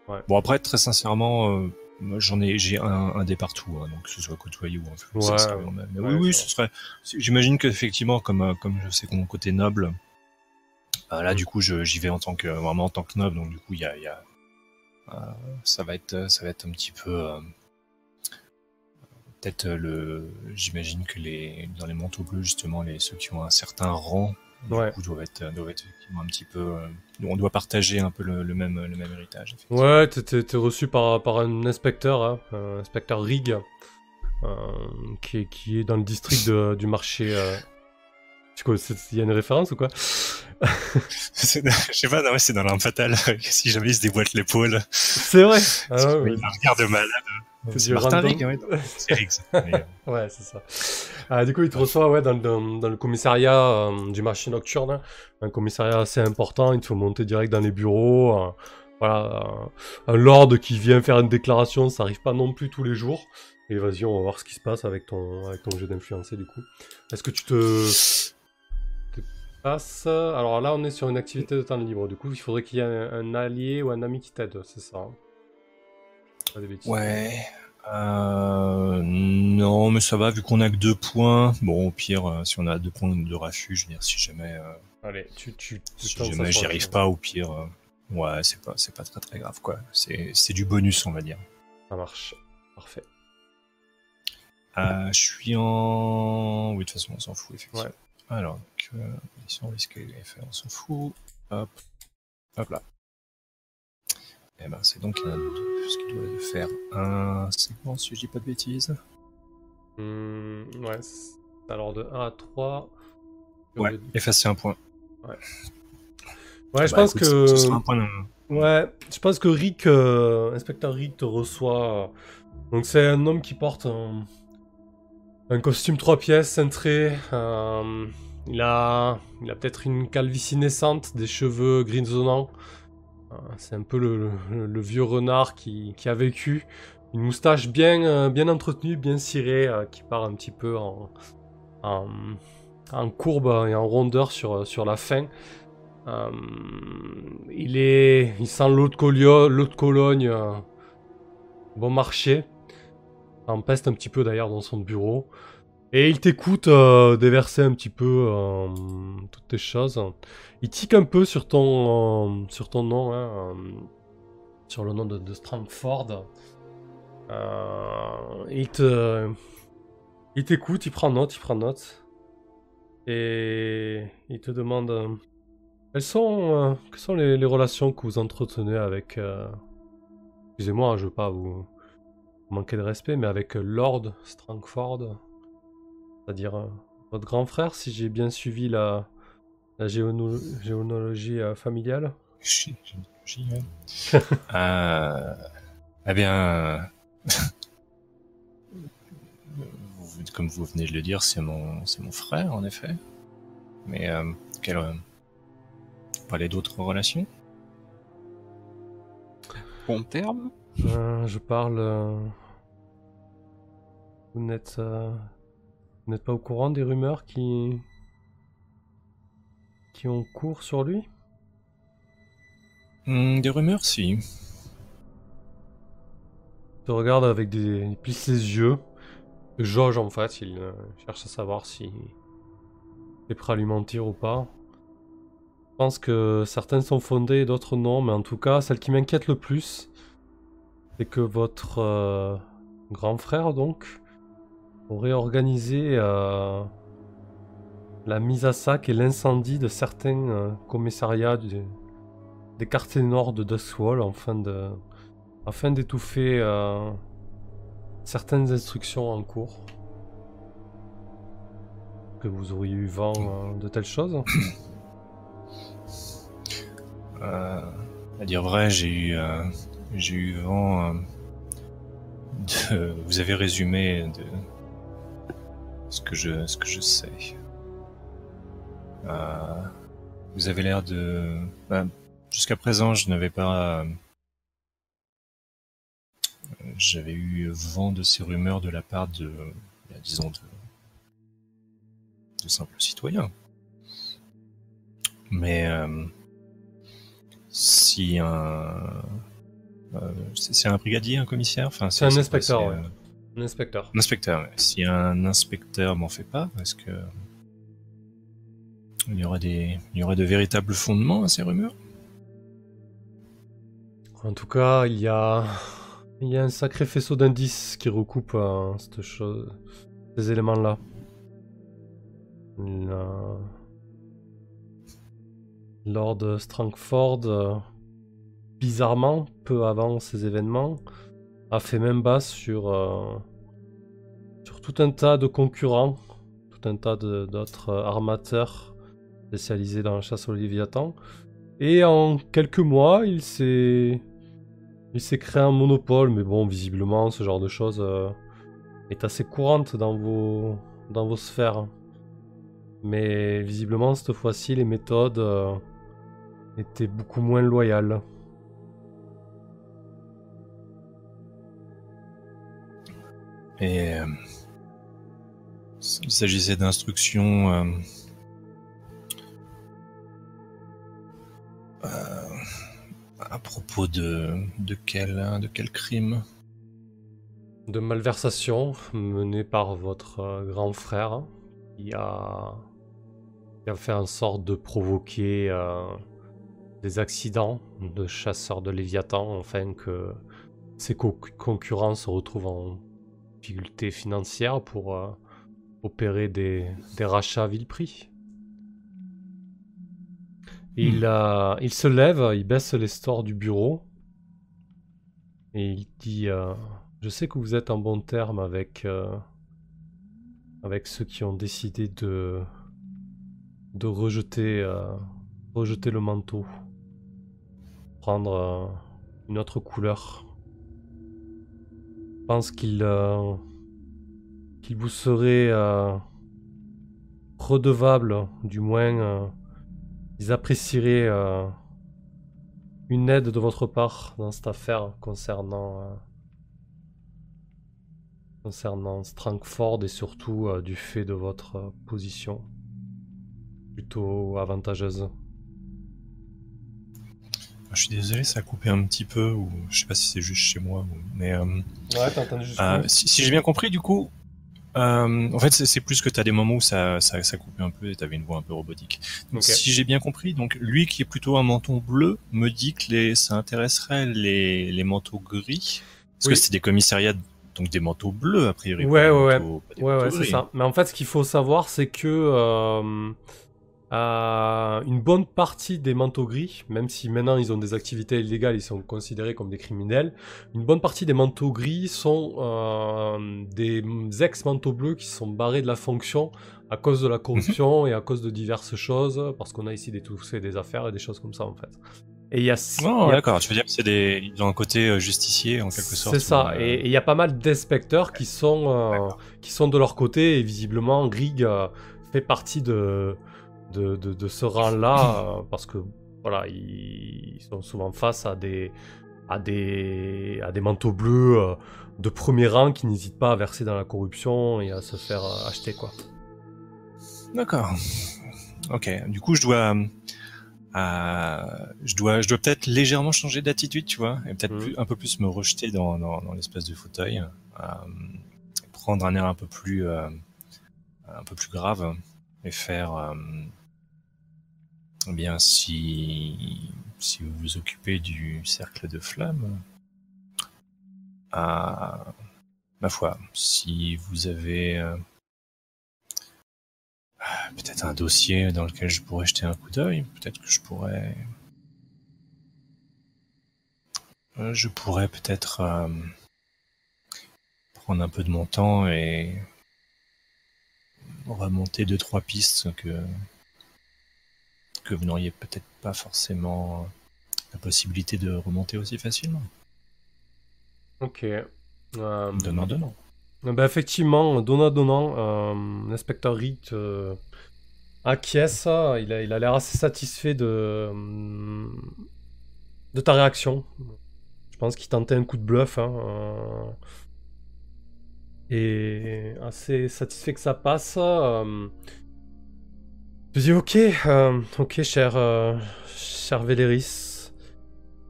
Ouais. Bon après, très sincèrement, euh, moi j'en ai, j'ai un, un des partout, hein, donc que ce soit côtoyer ou influencer. Ouais, oui, oui, ce serait. J'imagine qu'effectivement, comme euh, comme je sais que mon côté noble, là Mm. du coup, j'y vais en tant que vraiment en tant que noble, donc du coup, il y a, il y a euh, ça va être, ça va être un petit peu. euh, Peut-être euh, le, j'imagine que les dans les manteaux bleus justement, les ceux qui ont un certain rang, du coup, doivent être, doivent être un petit peu. on doit partager un peu le, le même, le même héritage. Ouais, t'es- reçu par, par un inspecteur, hein, un inspecteur Rig, euh, qui, est, qui est dans le district de- du marché. euh, Tu c'est- Il y a une référence ou quoi? Je sais pas, non, mais c'est dans l'arme fatale. si jamais il se déboîte l'épaule, C'est vrai ah, ouais, ouais. il a un regard de malade. C'est Martin ouais. C'est. Mais, euh, Ouais, c'est ça. Ah, du coup, il te reçoit ouais, dans, le- dans, dans le commissariat euh, du marché nocturne. Un commissariat assez important. Il te faut monter direct dans les bureaux. euh, voilà, un, un lord qui vient faire une déclaration, ça arrive pas non plus tous les jours. Et vas-y, on va voir ce qui se passe avec ton, avec ton jeu d'influencer du coup. Est-ce que tu te, Alors là, on est sur une activité de temps libre. Du coup, il faudrait qu'il y ait un, un allié ou un ami qui t'aide, c'est ça hein Pas des bêtises. Ouais. Euh, non, mais ça va, vu qu'on a que deux points. Bon, au pire, euh, si on a deux points de refuge, je veux dire, si jamais, euh, Allez, tu, tu, tu si jamais j'y arrive pas, au pire, ouais, c'est pas, c'est pas très très grave, quoi. C'est, c'est du bonus, on va dire. Ça marche. Parfait. Je suis en... Oui, de toute façon, on s'en fout, effectivement. Ouais. Alors, donc, euh, mission risque FR, on s'en fout. Hop. Hop là. Et ben, c'est donc un ce qui doit faire un segment, si je dis pas de bêtises. Hmm, ouais. Alors de 1 à 3. Ouais, effacer un point. Ouais, je Bah, pense écoute, que. Ce sera un point d'un- Ouais, je pense que Rick, euh, inspecteur Rick, te reçoit. Donc c'est un homme qui porte un, un costume trois pièces cintré. euh, il a, il a peut-être une calvitie naissante, des cheveux grisonnants. Euh, c'est un peu le, vieux renard qui, a vécu. Une moustache bien, euh, bien entretenue, bien cirée, qui part un petit peu en, courbe et en rondeur sur, la fin. Il est, il sent l'eau de, Cologne, bon marché. Ça empeste un petit peu d'ailleurs dans son bureau. Et il t'écoute euh, déverser un petit peu euh, toutes tes choses. Il tique un peu sur ton, euh, sur ton nom, hein, sur le nom de, de Strangford. Il il t'écoute, il prend note, il prend note. Et il te demande. quelles sont, quelles sont les, les relations que vous entretenez avec... Excusez-moi, hein, je veux pas vous manquer de respect, mais avec euh, Lord Strangford, c'est-à-dire euh, votre grand frère, si j'ai bien suivi la, la géono- géonologie euh, familiale. Euh... Eh bien, comme vous venez de le dire, c'est mon, c'est mon frère, en effet. Mais euh, quelle, euh, vous parlez d'autres relations? Bon terme. Euh, je parle... euh, Vous n'êtes... euh, pas au courant des rumeurs qui... qui ont cours sur lui? Hmm, Des rumeurs, si. Il te regarde avec des. Il plisse les yeux. Jauge en fait, il euh, cherche à savoir si. il est prêt à lui mentir ou pas. Je pense que certaines sont fondées et d'autres non, mais en tout cas, celle qui m'inquiète le plus, c'est que votre euh, grand frère, donc, aurait organisé euh, la mise à sac et l'incendie de certains euh, commissariats des quartiers nord de Duskwall afin de afin d'étouffer euh, certaines instructions en cours. Que vous auriez eu vent euh, de telles choses à dire vrai, j'ai eu, j'ai eu vent. de, vous avez résumé de ce que je, ce que je sais. Euh, vous avez l'air de. ben, Jusqu'à présent, je n'avais pas. euh, J'avais eu vent de ces rumeurs de la part de, ben, disons, de, de simples citoyens. Mais euh, si un, euh, c'est un brigadier, un commissaire, enfin C'est un inspecteur, ouais. Euh, Un inspecteur. un inspecteur. ouais. Si un inspecteur m'en fait pas, est-ce que il y aura des, il y aurait de véritables fondements à ces rumeurs? En tout cas, il y a, il y a un sacré faisceau d'indices qui recoupe cette chose, ces éléments-là. La- Lord Strangford, euh, bizarrement, peu avant ces événements, a fait main basse sur, euh, sur tout un tas de concurrents, tout un tas d'autres euh, armateurs spécialisés dans la chasse au Léviathan. Et en quelques mois, il s'est il créé un monopole, mais bon, visiblement, ce genre de choses euh, est assez courante dans vos sphères. Mais visiblement, cette fois-ci, les méthodes étaient beaucoup moins loyales. Et euh, il s'agissait d'instructions euh, euh, à propos de, de, quel, de quel crime De malversation menée par votre grand frère qui a, a fait en sorte de provoquer des accidents de chasseurs de Léviathan afin que ses concurrents se retrouvent en difficulté financière pour euh, opérer des, rachats à vil prix. Il, hmm. il se lève, il baisse les stores du bureau et il dit euh, Je sais que vous êtes en bon terme avec, euh, avec ceux qui ont décidé de, de rejeter, rejeter le manteau prendre euh, une autre couleur. Je pense qu'il euh, qu'il vous serait euh, redevable, du moins ils apprécieraient une aide de votre part dans cette affaire concernant concernant Strangford et surtout du fait de votre position plutôt avantageuse. Je suis désolé, ça a coupé un petit peu, ou je sais pas si c'est juste chez moi, mais euh, ouais, t'as entendu juste euh, si, j'ai bien compris, du coup, euh, en fait, c'est plus que t'as des moments où ça, ça, ça coupait un peu et t'avais une voix un peu robotique. Donc, si j'ai bien compris, donc lui qui est plutôt un menton bleu me dit que les, ça intéresserait les, les manteaux gris, parce que c'est des commissariats donc des manteaux bleus a priori. Ouais, ouais, ouais, ouais, ouais c'est ça. Mais en fait, ce qu'il faut savoir, c'est que une bonne partie des manteaux gris, même si maintenant ils ont des activités illégales, ils sont considérés comme des criminels, une bonne partie des manteaux gris sont euh, des ex-manteaux bleus qui sont barrés de la fonction à cause de la corruption et à cause de diverses choses, parce qu'on a ici des toussés des affaires et des choses comme ça en fait. Et il y a. Oh, d'accord, tu veux dire que c'est des. Ils ont un côté euh, justicier en quelque sorte. C'est ça, et il y a pas mal d'inspecteurs qui sont, qui sont de leur côté, et visiblement Grig fait partie de de, de, ce rang-là, euh, parce que voilà, ils sont souvent face à des, à des, à des manteaux bleus euh, de premier rang qui n'hésitent pas à verser dans la corruption et à se faire euh, acheter, quoi. D'accord. Ok. Du coup, je dois, je dois, je dois peut-être légèrement changer d'attitude, tu vois, et peut-être mmh. un peu plus me rejeter dans, dans, dans l'espèce de fauteuil, prendre un air un peu plus, un peu plus grave et faire eh bien, si, si vous vous occupez du cercle de flammes, à ma foi, si vous avez euh, peut-être un dossier dans lequel je pourrais jeter un coup d'œil, peut-être que je pourrais, euh, je pourrais peut-être euh, prendre un peu de mon temps et remonter deux trois pistes que que vous n'auriez peut-être pas forcément la possibilité de remonter aussi facilement. Ok. Euh... Donnant, donnant. Bah effectivement, donnant, donnant, euh, l'inspecteur Rick euh, acquiesce. Il a, il a l'air assez satisfait de, de ta réaction. Je pense qu'il tentait un coup de bluff. Hein, euh, et assez satisfait que ça passe. Je dis ok, euh, ok, cher, euh, cher Véléris,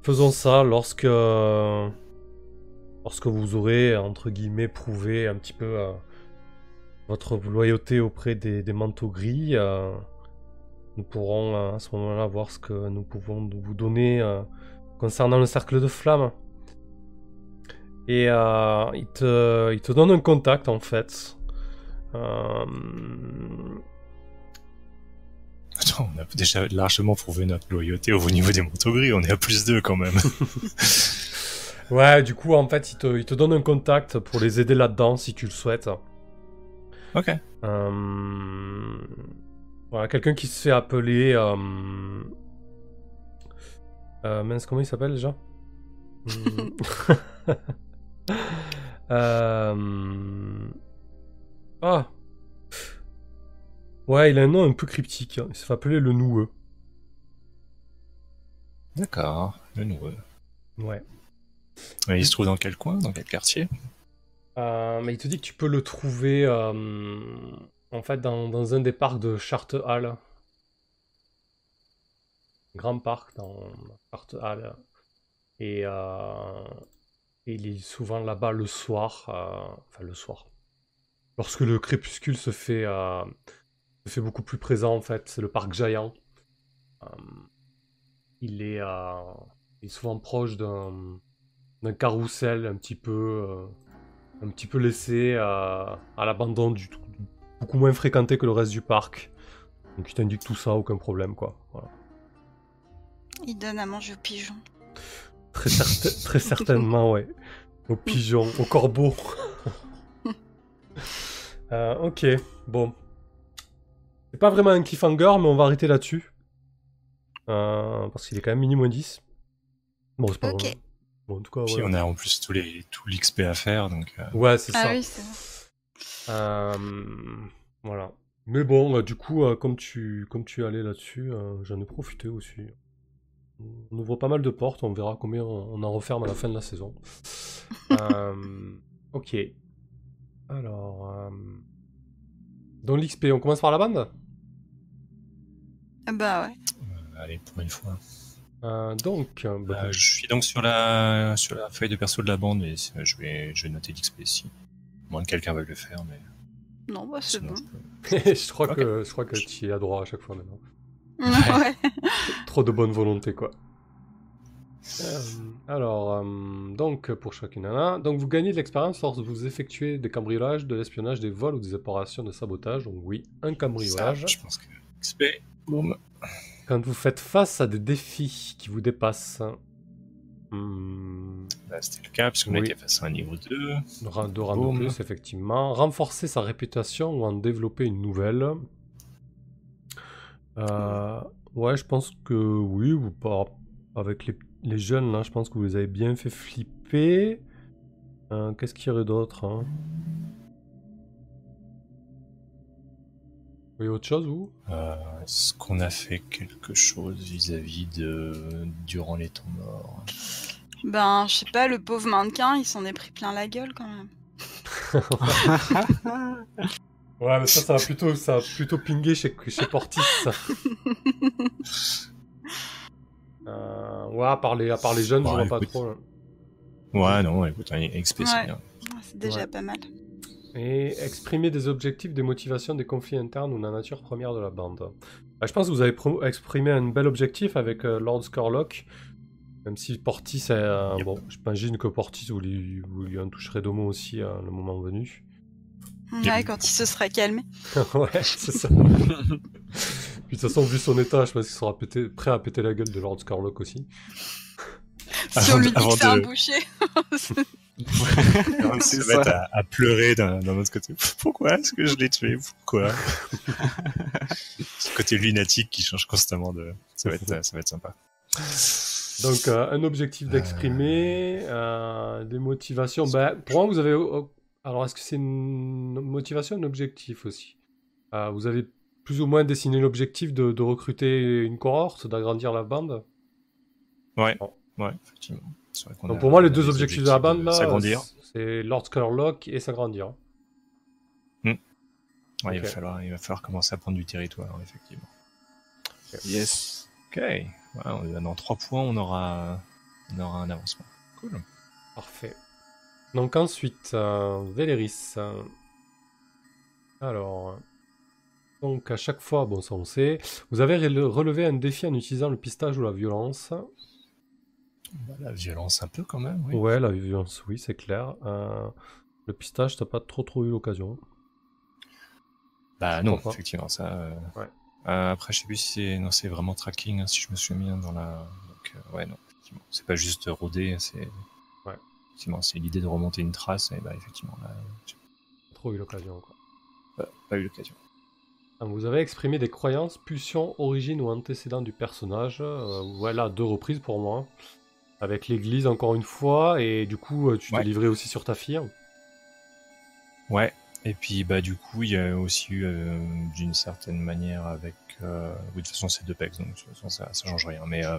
faisons ça lorsque, euh, lorsque vous aurez entre guillemets prouvé un petit peu votre loyauté auprès des, manteaux gris. nous pourrons à ce moment-là voir ce que nous pouvons vous donner concernant le cercle de flammes. Et il te, il te donne un contact en fait. Attends, on a déjà largement prouvé notre loyauté au niveau des manteaux gris, on est à plus d'eux quand même. ouais, du coup, en fait, il te, il te donne un contact pour les aider là-dedans si tu le souhaites. Ok. Euh... Voilà, quelqu'un qui se fait appeler. Euh... Euh, mince, comment il s'appelle déjà? Euh... Ah Ouais, il a un nom un peu cryptique. Hein. Il se fait appeler le Noueux. D'accord, le Noueux. Ouais. il se trouve dans quel coin Dans quel quartier? Euh, mais il te dit que tu peux le trouver euh, en fait dans, dans un des parcs de Charterhall. Grand parc dans Charterhall. Et, euh, et il est souvent là-bas le soir. enfin, le soir. Lorsque le crépuscule se fait, fait beaucoup plus présent, en fait. C'est le parc Giant. Euh, il, est, euh, il est souvent proche d'un carrousel un petit peu, euh, un petit peu laissé à l'abandon, du beaucoup moins fréquenté que le reste du parc. Donc il t'indique tout ça, aucun problème quoi. Voilà. Il donne à manger aux pigeons. Très, certain- très certainement, ouais. Aux pigeons, aux corbeaux. Ok, bon. C'est pas vraiment un cliffhanger, mais on va arrêter là-dessus. Euh, parce qu'il est quand même minimum 10. Bon, c'est pas Ok. vraiment- Bon, en tout cas, Puis ouais. on a en plus tous les, tout l'XP à faire, donc euh, Ouais, c'est Ah ça. oui, c'est vrai. Euh, voilà. Mais bon, du coup, euh, comme tu, comme tu es allé là-dessus, euh, j'en ai profité aussi. On ouvre pas mal de portes, on verra combien on, en referme à la fin de la saison. Euh, ok. Alors, euh, dans l'XP, on commence par la bande? Bah ouais. euh, allez pour une fois. Euh, Donc, euh, bah, Euh, je suis donc sur la sur la feuille de perso de la bande et c'est- je vais je vais noter l'XP ici. Moins que quelqu'un veuille le faire, mais Non, bah c'est bon. je peux. je crois que je crois que tu y as droit à chaque fois maintenant. ouais. Trop de bonne volonté, quoi. Euh, alors, euh, donc, pour chacune nana, donc vous gagnez de l'expérience lorsque vous effectuez des cambriolages, de l'espionnage, des vols ou des opérations de sabotage. Donc, oui, un Ça, cambriolage. je pense que XP. Boum. Quand vous faites face à des défis qui vous dépassent, hmm, Là, c'était le cas, puisqu'on Oui. était face à un niveau 2. de rang plus, effectivement. Renforcer sa réputation ou en développer une nouvelle. Euh, ouais, je pense que oui, ou pas. Avec les, les jeunes, là, je pense que vous les avez bien fait flipper. Euh, Qu'est-ce qu'il y aurait d'autre hein? Voyez autre chose, vous? Euh, Est-ce qu'on a fait quelque chose vis-à-vis de durant les temps morts? Ben, je sais pas, le pauvre mannequin, il s'en est pris plein la gueule quand même. Ouais, mais ça, ça va plutôt, ça va plutôt pinguer chez, chez Portis. ça. Euh, ouais, à part les, à part les jeunes, je pas trop. là. Ouais, non, écoute, un XP c'est Ouais. bien. C'est déjà Ouais. pas mal. Et exprimer des objectifs, des motivations, des conflits internes ou la nature première de la bande. Bah, je pense que vous avez exprimé un bel objectif avec euh, Lord Scorlock. Même si Portis, euh, Yep. bon, j'imagine que Portis, vous lui, vous lui en toucherez deux mots aussi à le moment venu. Ouais, quand il se sera calmé. ouais, c'est ça. Puis de toute façon, vu son état, je pense qu'il sera pété- prêt à péter la gueule de Lord Scorlock aussi. Si on lui dit que c'est un boucher. On se mettre à, à pleurer d'un autre côté. Pourquoi est-ce que je l'ai tué? Pourquoi? Ce côté lunatique qui change constamment de. Ça va être, ça va être sympa. Donc, euh, un objectif d'exprimer, euh, des motivations. Ben, pour moi, vous avez. oh, alors, est-ce que c'est une motivation, un objectif aussi? Euh, Vous avez plus ou moins dessiné l'objectif de, de recruter une cohorte, d'agrandir la bande? Ouais, Bon. ouais, effectivement. Donc, pour moi, les deux objectifs de la bande, là, c'est Lord Scorlock et s'agrandir. Ouais, il, va falloir, il va falloir commencer à prendre du territoire, effectivement. Yes. Ok. On- dans trois points, on aura, on aura un avancement. Cool. Parfait. Donc ensuite, euh, Véléris. Alors, donc à chaque fois, bon ça on sait, vous avez rele- relevé un défi en utilisant le pistage ou la violence. Bah, la violence un peu quand même, oui. Ouais, la violence, oui, c'est clair. Euh, le pistage, t'as pas trop trop eu l'occasion. Bah non, effectivement, ça. euh, Ouais. euh, après, je sais plus si c'est non, c'est vraiment tracking, hein, si je me souviens dans la. Donc, ouais, non, effectivement, c'est pas juste rôder, c'est. Ouais. Effectivement, c'est l'idée de remonter une trace, et bah effectivement, là, trop eu l'occasion, quoi. pas, pas eu l'occasion. Vous avez exprimé des croyances, pulsions, origines ou antécédents du personnage. Euh, voilà, deux reprises pour moi. Avec l'église encore une fois, et du coup, euh, tu Ouais. t'es livré aussi sur ta fille. Ouais. Et puis bah du coup, il y a aussi eu euh, d'une certaine manière avec. Euh... Oui, de toute façon, c'est deux pecs, donc de toute façon, ça, ça change rien. Mais euh,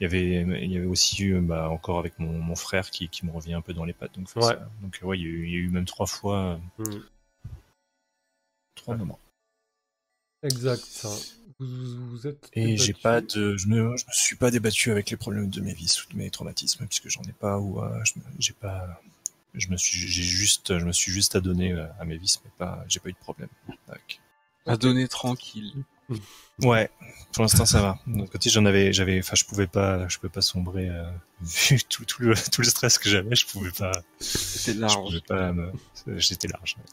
il y avait, il y avait aussi eu, bah, encore avec mon, mon frère qui, qui me revient un peu dans les pattes. Donc, Ouais. ça- donc ouais, il y, a eu, il y a eu même trois fois, Hmm. trois moments. Exact. ça. Vous, vous êtes. Et j'ai pas de, je me, je me suis pas débattu avec les problèmes de mes vices ou de mes traumatismes puisque j'en ai pas ou euh, je me- j'ai pas, je me suis, j'ai juste, je me suis juste adonné euh, à mes vices, mais pas, j'ai pas eu de problème. avec. À donner tranquille. Ouais, pour l'instant ça va. De côté, j'en avais, j'avais, enfin, je pouvais pas, je pouvais pas sombrer euh, vu tout, tout le, tout le stress que j'avais, je pouvais pas, C'était je large. pouvais pas, me- j'étais large. ouais.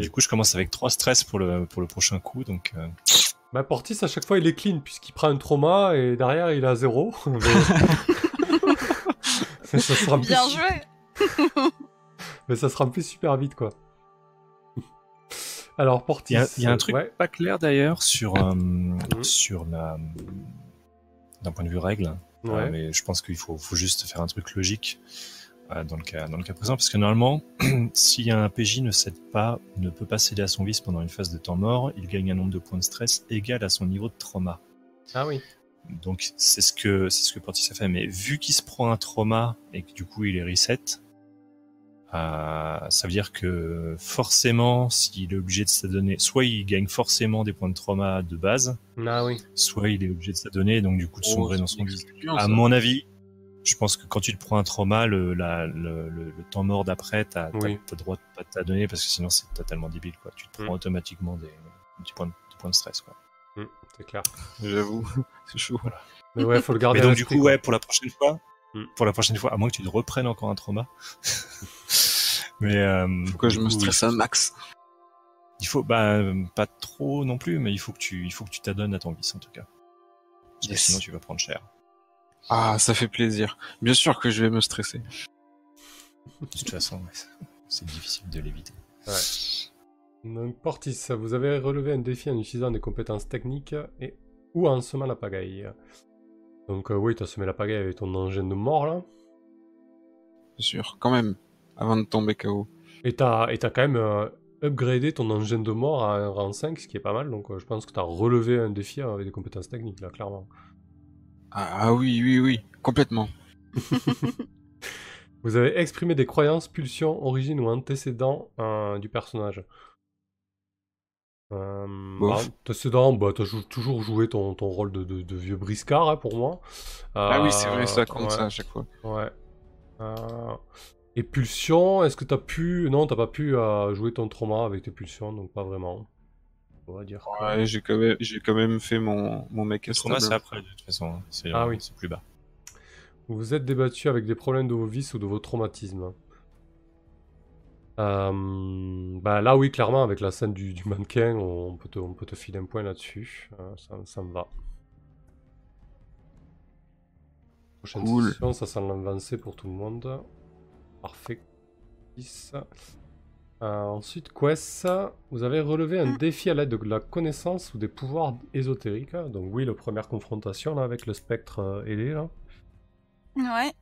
Du coup, je commence avec trois stress pour le, pour le prochain coup, donc. euh, Bah, Portis, à chaque fois, il est clean, puisqu'il prend un trauma et derrière, il a zéro. Mais- Mais ça se remplit Bien joué. Euh, Mais ça se remplit super vite, quoi. Alors, Portis. Il y a, il y a un truc Ouais. pas clair d'ailleurs sur euh, sur la d'un point de vue règle, Ouais. Euh, mais je pense qu'il faut, faut juste faire un truc logique euh, dans le cas dans le cas présent, parce que normalement, si un PJ ne cède pas, ne peut pas céder à son vice pendant une phase de temps mort, il gagne un nombre de points de stress égal à son niveau de trauma. Ah oui. Donc c'est ce que c'est ce que Portis a fait, mais vu qu'il se prend un trauma et que du coup il est reset, euh, ça veut dire que forcément, s'il est obligé de s'adonner, soit il gagne forcément des points de trauma de base, Ah oui. soit il est obligé de s'adonner et donc du coup de Oh, sombrer dans c'est son vice. À mon avis, je pense que quand tu te prends un trauma, le, la, le, le, le temps mort d'après, t'as Oui. t'as le droit de pas t'adonner parce que sinon c'est totalement débile quoi. Tu te prends Mm. automatiquement des, des, points de, des points de stress quoi. Hmm, c'est clair. J'avoue, c'est chaud. Mais ouais, faut le garder Mais donc du coup, quoi. ouais, pour la prochaine fois, Mm. pour la prochaine fois, à moins que tu te reprennes encore un trauma. mais euh, Pourquoi je me stresse un max Il faut, bah, pas trop non plus, mais il faut que tu, il faut que tu t'adonnes à ton vice en tout cas. Parce que Yes. sinon, tu vas prendre cher. Ah, ça fait plaisir. Bien sûr que je vais me stresser. De toute façon, ouais, c'est- difficile de l'éviter. Donc, Portis, vous avez relevé un défi en utilisant des compétences techniques et ou en semant la pagaille. Donc, euh, oui, t'as semé la pagaille avec ton engin de mort là. Bien sûr, quand même. Avant de tomber KO. Et t'as et t'as quand même euh, upgradé ton engin de mort à un rang 5, ce qui est pas mal. Donc, euh, je pense que t'as relevé un défi avec des compétences techniques là, clairement. Ah, ah oui, oui, oui, complètement. Vous avez exprimé des croyances, pulsions, origines ou antécédents euh, du personnage. Euh, bah, antécédents, bah, t'as jou- toujours joué ton, ton rôle de, de- de vieux briscard hein, pour moi. Ah oui, c'est vrai, ça Euh, compte ouais, ça à chaque fois. Ouais. Euh, et pulsions, est-ce que t'as pu. Non, t'as pas pu jouer ton trauma avec tes pulsions, donc pas vraiment. On va dire. que- j'ai quand même, j'ai quand même fait mon, mon mec Le trauma, c'est stable. après, de toute façon. hein. C'est Ah euh, oui. c'est plus bas. Vous vous êtes débattu avec des problèmes de vos vices ou de vos traumatismes. Euh, bah là oui clairement avec la scène du, du mannequin on peut, te, on peut te filer un point là-dessus Euh, ça, ça me va prochaine Cool. session ça semble avancer pour tout le monde parfait 10. Euh, ensuite Quest vous avez relevé un défi à l'aide de la connaissance ou des pouvoirs ésotériques donc oui la première confrontation là avec le spectre euh, ailé là Ouais.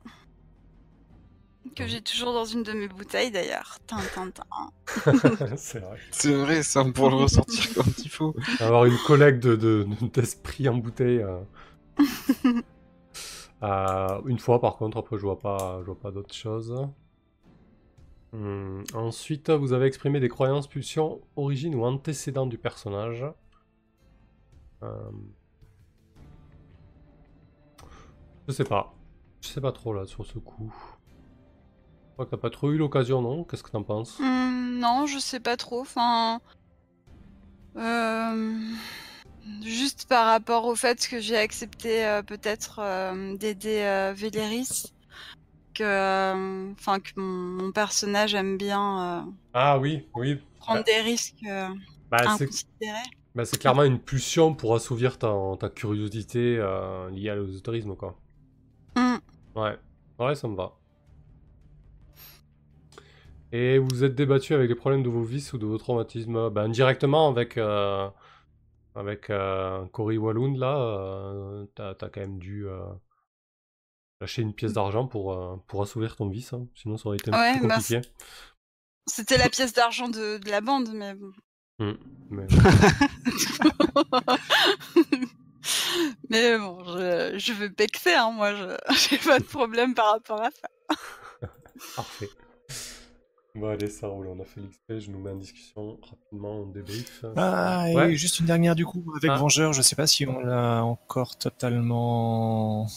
Que j'ai toujours dans une de mes bouteilles d'ailleurs. C'est vrai C'est vrai, ça, on pourra le ressortir quand il faut. Avoir une collecte de, de- d'esprit en bouteille. euh. Euh, une fois par contre, après je vois pas, je vois pas d'autre chose. Hum, Ensuite, vous avez exprimé des croyances, pulsions, origines ou antécédents du personnage. Euh, Je sais pas. Je sais pas trop là sur ce coup. Je crois que t'as pas trop eu l'occasion, non? Qu'est-ce que t'en penses? Hum, non, je sais pas trop. Enfin. euh, Juste par rapport au fait que j'ai accepté euh, peut-être euh, d'aider Véléris. Que, euh, enfin, que mon, personnage aime bien euh, Ah oui, oui. prendre Bah, des risques euh, bah, c'est inconsidérés. Bah, c'est clairement une pulsion pour assouvir ta, ta curiosité euh, liée à l'ésotérisme, quoi. Hum. Ouais, ouais, ça me va. Et vous vous êtes débattu avec les problèmes de vos vices ou de vos traumatismes bah, indirectement avec, euh, avec euh, Cory Walloon, là, t'as, quand même dû lâcher une pièce d'argent pour, euh, pour assouvir ton vice, hein. sinon ça aurait été un Ouais, peu plus compliqué. C'était la pièce d'argent de, de la bande, mais bon. Hum, mais- Mais bon, je, je veux pexer, hein, moi, je j'ai pas de problème par rapport à ça. Parfait. Bon, allez, ça roule. On a fait l'XP. Je nous mets en discussion rapidement. On débrief. Ah, et Ouais. juste une dernière du coup avec Ah. Vengeur. Je sais pas si on l'a encore totalement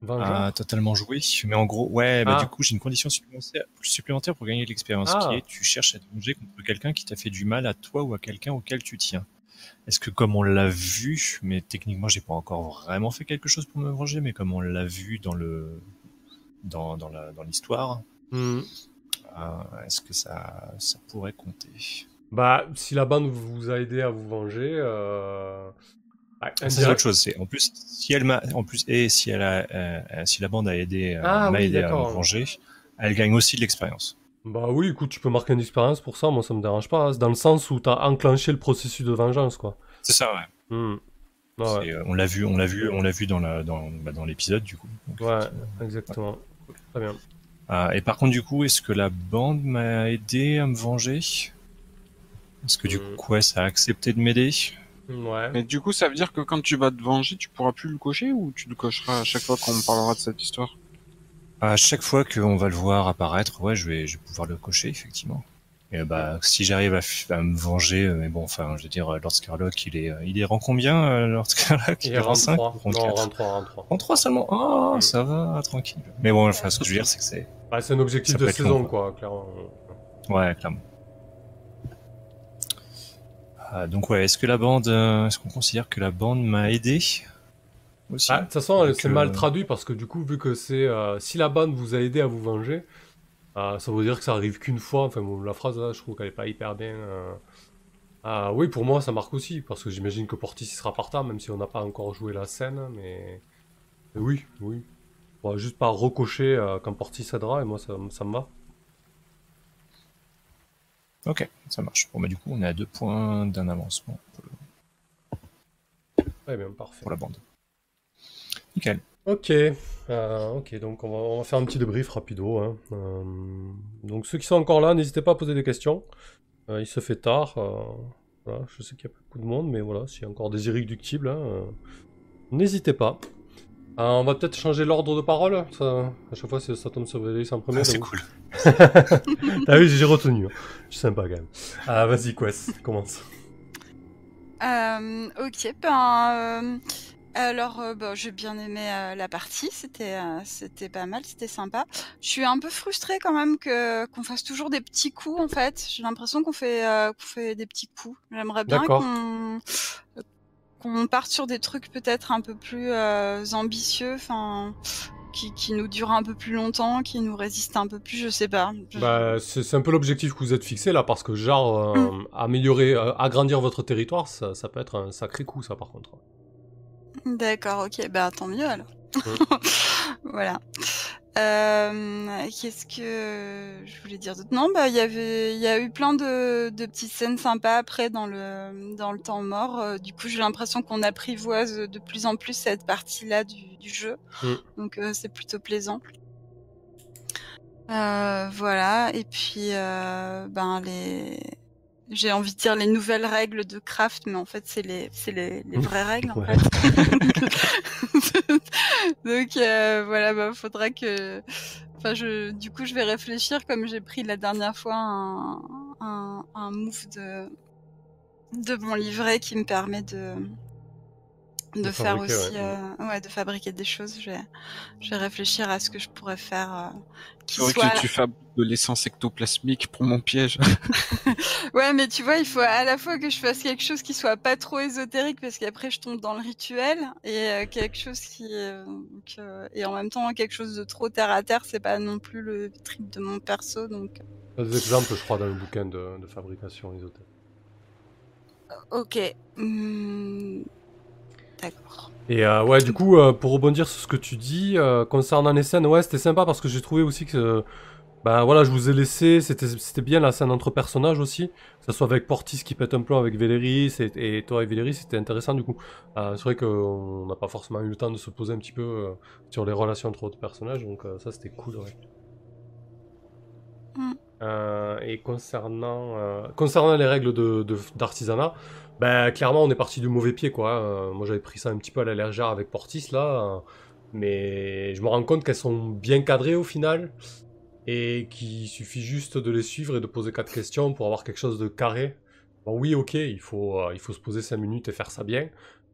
Vengeur ah, totalement joué, mais en gros, ouais, bah Ah. du coup j'ai une condition supplémentaire, supplémentaire pour gagner de l'expérience, Ah. qui est tu cherches à te venger contre quelqu'un qui t'a fait du mal à toi ou à quelqu'un auquel tu tiens. Est-ce que comme on l'a vu, mais techniquement j'ai pas encore vraiment fait quelque chose pour me venger, mais comme on l'a vu dans le dans dans la dans l'histoire, Hmm. euh, est-ce que ça ça pourrait compter? Bah, si la bande vous a aidé à vous venger, euh... C'est autre chose. C'est en plus si elle m'a en plus et si elle a euh, euh, si la bande a aidé euh, Ah m'a oui, aidé à me venger, elle gagne aussi de l'expérience. Bah oui, écoute, tu peux marquer une expérience pour ça, moi ça me dérange pas. C'est dans le sens où t'as enclenché le processus de vengeance, quoi. C'est ça, ouais. Hmm. Ah ouais. Euh, on l'a vu, on l'a vu, on l'a vu dans la dans, bah, dans l'épisode du coup. Donc, Ouais, exactement. Très bien. Ah, et par contre du coup, est-ce que la bande m'a aidé à me venger? Est-ce que du Hmm. coup, ouais, ça a accepté de m'aider? Ouais. Mais du coup, ça veut dire que quand tu vas te venger, tu pourras plus le cocher ou tu le cocheras à chaque fois qu'on parlera de cette histoire? À chaque fois qu'on va le voir apparaître, ouais, je vais, je vais pouvoir le cocher effectivement. Et euh, bah, si j'arrive à, me venger, euh, mais bon, enfin, je veux dire, euh, Lord Scarlock, il est, euh, il est rang combien, euh, Lord Scarlock? Il est rang 5 3. ou rang Non, 4 rang 3, rang 3. Rang 3 seulement? Ah, Hmm. ça va, tranquille. Mais bon, enfin, ce que je veux dire, c'est que c'est, Bah, c'est un objectif Ça de saison, long, quoi, clairement. Ouais, clairement. Ah, donc ouais, est-ce que la bande, euh, est-ce qu'on considère que la bande m'a aidé aussi Ah, de toute façon, c'est euh, mal traduit parce que du coup, vu que c'est euh, si la bande vous a aidé à vous venger, euh, ça veut dire que ça arrive qu'une fois. Enfin, bon, la phrase là, je trouve qu'elle est pas hyper bien. Ah, oui, pour moi, ça marque aussi parce que j'imagine que Portis sera partant, même si on n'a pas encore joué la scène. Mais, mais oui, oui. On va juste pas recocher quand Portis aidera et moi, ça, ça me va. Ok, ça marche. Bon bah du coup, on est à deux points d'un avancement pour, le- Très bien, parfait. pour la bande. Nickel. Ok, euh, ok, donc on va, on va faire un petit débrief rapido. hein. Euh, donc ceux qui sont encore là, n'hésitez pas à poser des questions. Euh, il se fait tard. voilà, je sais qu'il y a pas beaucoup de monde, mais voilà, s'il y a encore des irréductibles, hein, n'hésitez pas. Euh, on va peut-être changer l'ordre de parole. Ça, à chaque fois, c'est- ça tombe sur Valérie en premier. Ah, c'est cool. ah oui, j'ai retenu. hein. Je suis sympa quand même. Ah, vas-y, Quest, commence. Euh, ok, ben euh, alors euh, bah, j'ai bien aimé euh, la partie, c'était euh, c'était pas mal, c'était sympa. Je suis un peu frustrée quand même que qu'on fasse toujours des petits coups en fait. J'ai l'impression qu'on fait euh, qu'on fait des petits coups. J'aimerais bien qu'on qu'on parte sur des trucs peut-être un peu plus euh, ambitieux, enfin qui, qui nous durent un peu plus longtemps, qui nous résistent un peu plus, je sais pas. Je- Bah, c'est c'est un peu l'objectif que vous êtes fixé là, parce que genre, euh, améliorer, euh, agrandir votre territoire, ça, ça peut être un sacré coup, ça par contre. D'accord, ok, bah tant mieux alors. Mm. voilà. Euh, Qu'est-ce que je voulais dire d'autre? Non, bah il y avait, il y a eu plein de, de petites scènes sympas après dans le dans le temps mort. Euh, du coup, j'ai l'impression qu'on apprivoise de plus en plus cette partie-là du, du jeu. Mm. Donc euh, c'est plutôt plaisant. Euh, voilà. Et puis ben les j'ai envie de dire les nouvelles règles de craft, mais en fait, c'est les, c'est les, les vraies règles, en Ouais. fait. Donc, euh, voilà, bah, faudra que, enfin, je, du coup, je vais réfléchir comme j'ai pris la dernière fois un, un, un move de, de mon livret qui me permet de, de, De faire fabriquer, aussi, ouais. euh, ouais, de fabriquer des choses. Je vais, je vais réfléchir à ce que je pourrais faire, euh, qui soit. que tu fabriques de l'essence ectoplasmique pour mon piège. Ouais, mais tu vois, il faut à la fois que je fasse quelque chose qui soit pas trop ésotérique parce qu'après je tombe dans le rituel et euh, quelque chose qui euh, que- et en même temps quelque chose de trop terre à terre, c'est pas non plus le trip de mon perso donc. Des exemples, je crois, dans le bouquin de, de fabrication ésotérique. Ok. Hmm, D'accord. Et euh, ouais, du coup, euh, pour rebondir sur ce que tu dis, euh, concernant les scènes, ouais, c'était sympa parce que j'ai trouvé aussi que, bah voilà, je vous ai laissé, c'était bien la scène entre personnages aussi, que ce soit avec Portis qui pète un plan avec Véléris et, et toi et Véléris, c'était intéressant du coup. C'est vrai qu'on n'a pas forcément eu le temps de se poser un petit peu sur les relations entre autres personnages, donc ça c'était cool, ouais. Euh, et concernant, concernant les règles de, de- ben, clairement, on est parti du mauvais pied, quoi. Euh, moi, j'avais pris ça un petit peu à la avec Portis, là. euh, mais je me rends compte qu'elles sont bien cadrées au final. Et qu'il suffit juste de les suivre et de poser quatre questions pour avoir quelque chose de carré. Bon, oui, ok, il faut, euh, se poser cinq minutes et faire ça bien.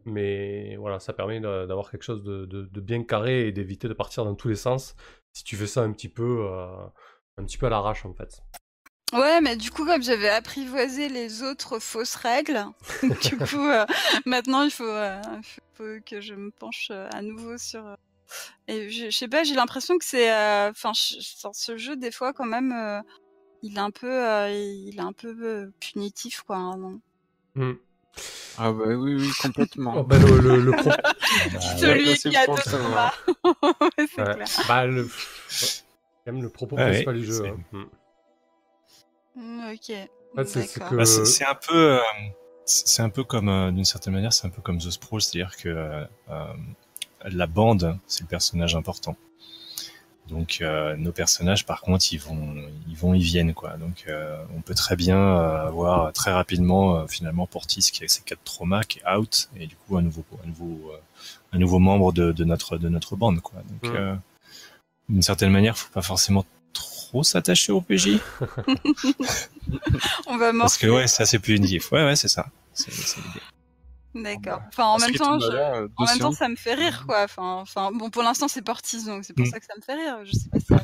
Mais voilà, ça permet d'avoir quelque chose de bien carré et d'éviter de partir dans tous les sens. Si tu fais ça un petit peu, euh, un petit peu à l'arrache, en fait. Ouais, mais du coup, comme j'avais apprivoisé les autres fausses règles, du coup, euh, maintenant il faut, euh, faut que je me penche euh, à nouveau sur. euh, Et je, je sais pas, j'ai l'impression que c'est, euh, enfin, sur ce jeu des fois quand même, euh, il est un peu, euh, il est un peu euh, punitif quoi. hein, non Hmm. Ah bah oui, oui, complètement. Oh, ben, le, le, le pro- Bah, Celui qui a deux ça, combats. C'est ouais. clair. Bah, le... ouais. Quand même le propos principal du jeu. c'est- hein. Ok. En fait, c'est- c'est D'accord. que- Bah, c'est un peu, euh, c'est un peu comme, euh, d'une certaine manière, c'est un peu comme The Sprawl, c'est-à-dire que euh, euh, la bande, c'est le personnage important. Donc euh, nos personnages, par contre, ils vont, ils vont, ils viennent quoi. Donc euh, on peut très bien euh, avoir très rapidement euh, finalement Portis qui a ses quatre traumas qui est out et du coup un nouveau, un nouveau, euh, un nouveau membre de, de notre de notre bande quoi. Donc Mm. euh, d'une certaine manière, faut pas forcément trop s'attacher au PJ On va parce que ouais, c'est assez punitif. Ouais ouais, c'est ça. C'est c'est l'idée. D'accord. Enfin, en même que temps, je- euh, En même temps, ça me fait rire, quoi. Enfin, enfin, bon, pour l'instant, c'est Portis, donc c'est pour Mm. ça que ça me fait rire. Je sais pas si ça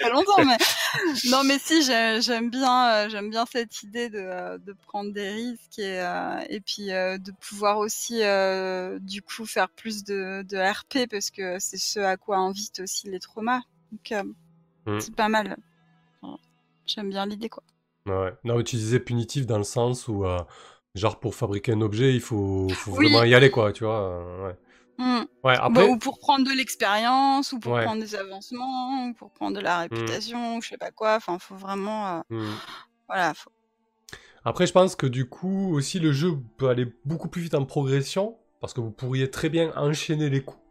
très longtemps, mais non, mais si, j'ai- j'aime bien, euh, j'aime bien cette idée de, euh, de prendre des risques et, euh, et puis euh, de pouvoir aussi, euh, du coup, faire plus de, de RP parce que c'est ce à quoi invitent aussi les traumas. Donc, Mm. c'est pas mal. Enfin, J'aime bien l'idée, quoi. Ouais. Non, tu disais punitif dans le sens où, euh, genre, pour fabriquer un objet, il faut, faut Oui. vraiment y aller, quoi, tu vois. euh, ouais. Mm. Ouais, Bah, ou pour prendre de l'expérience, ou pour Ouais. prendre des avancements, ou pour prendre de la réputation, ou je sais pas quoi. Enfin, faut vraiment, euh, voilà, faut Après, je pense que du coup, aussi, le jeu peut aller beaucoup plus vite en progression, parce que vous pourriez très bien enchaîner les coups.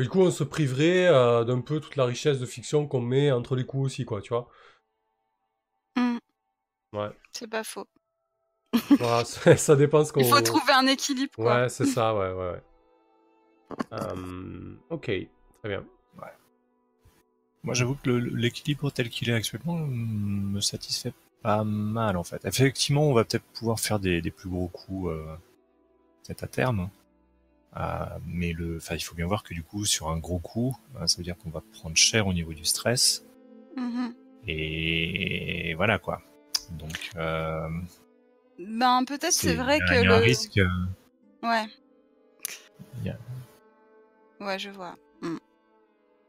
Mais du coup, on se priverait euh, d'un peu toute la richesse de fiction qu'on met entre les coups aussi, quoi, tu vois. Mm. Ouais. C'est pas faux. Voilà, ça, ça dépend ce qu'on... Il faut trouver un équilibre, quoi. Ouais, c'est ça, ouais, ouais, ouais. Euh, ok, très bien. Moi, j'avoue que le- l'équilibre tel qu'il est actuellement mm, me satisfait pas mal, en fait. Effectivement, on va peut-être pouvoir faire des, des plus gros coups, euh, peut-être à terme. Euh, mais le, enfin, il faut bien voir que du coup, sur un gros coup, euh, ça veut dire qu'on va prendre cher au niveau du stress. Mhm. Et voilà, quoi. Donc, euh, Ben, peut-être c'est vrai y a- que il y a un le... risque. euh, Ouais. Ouais, je vois.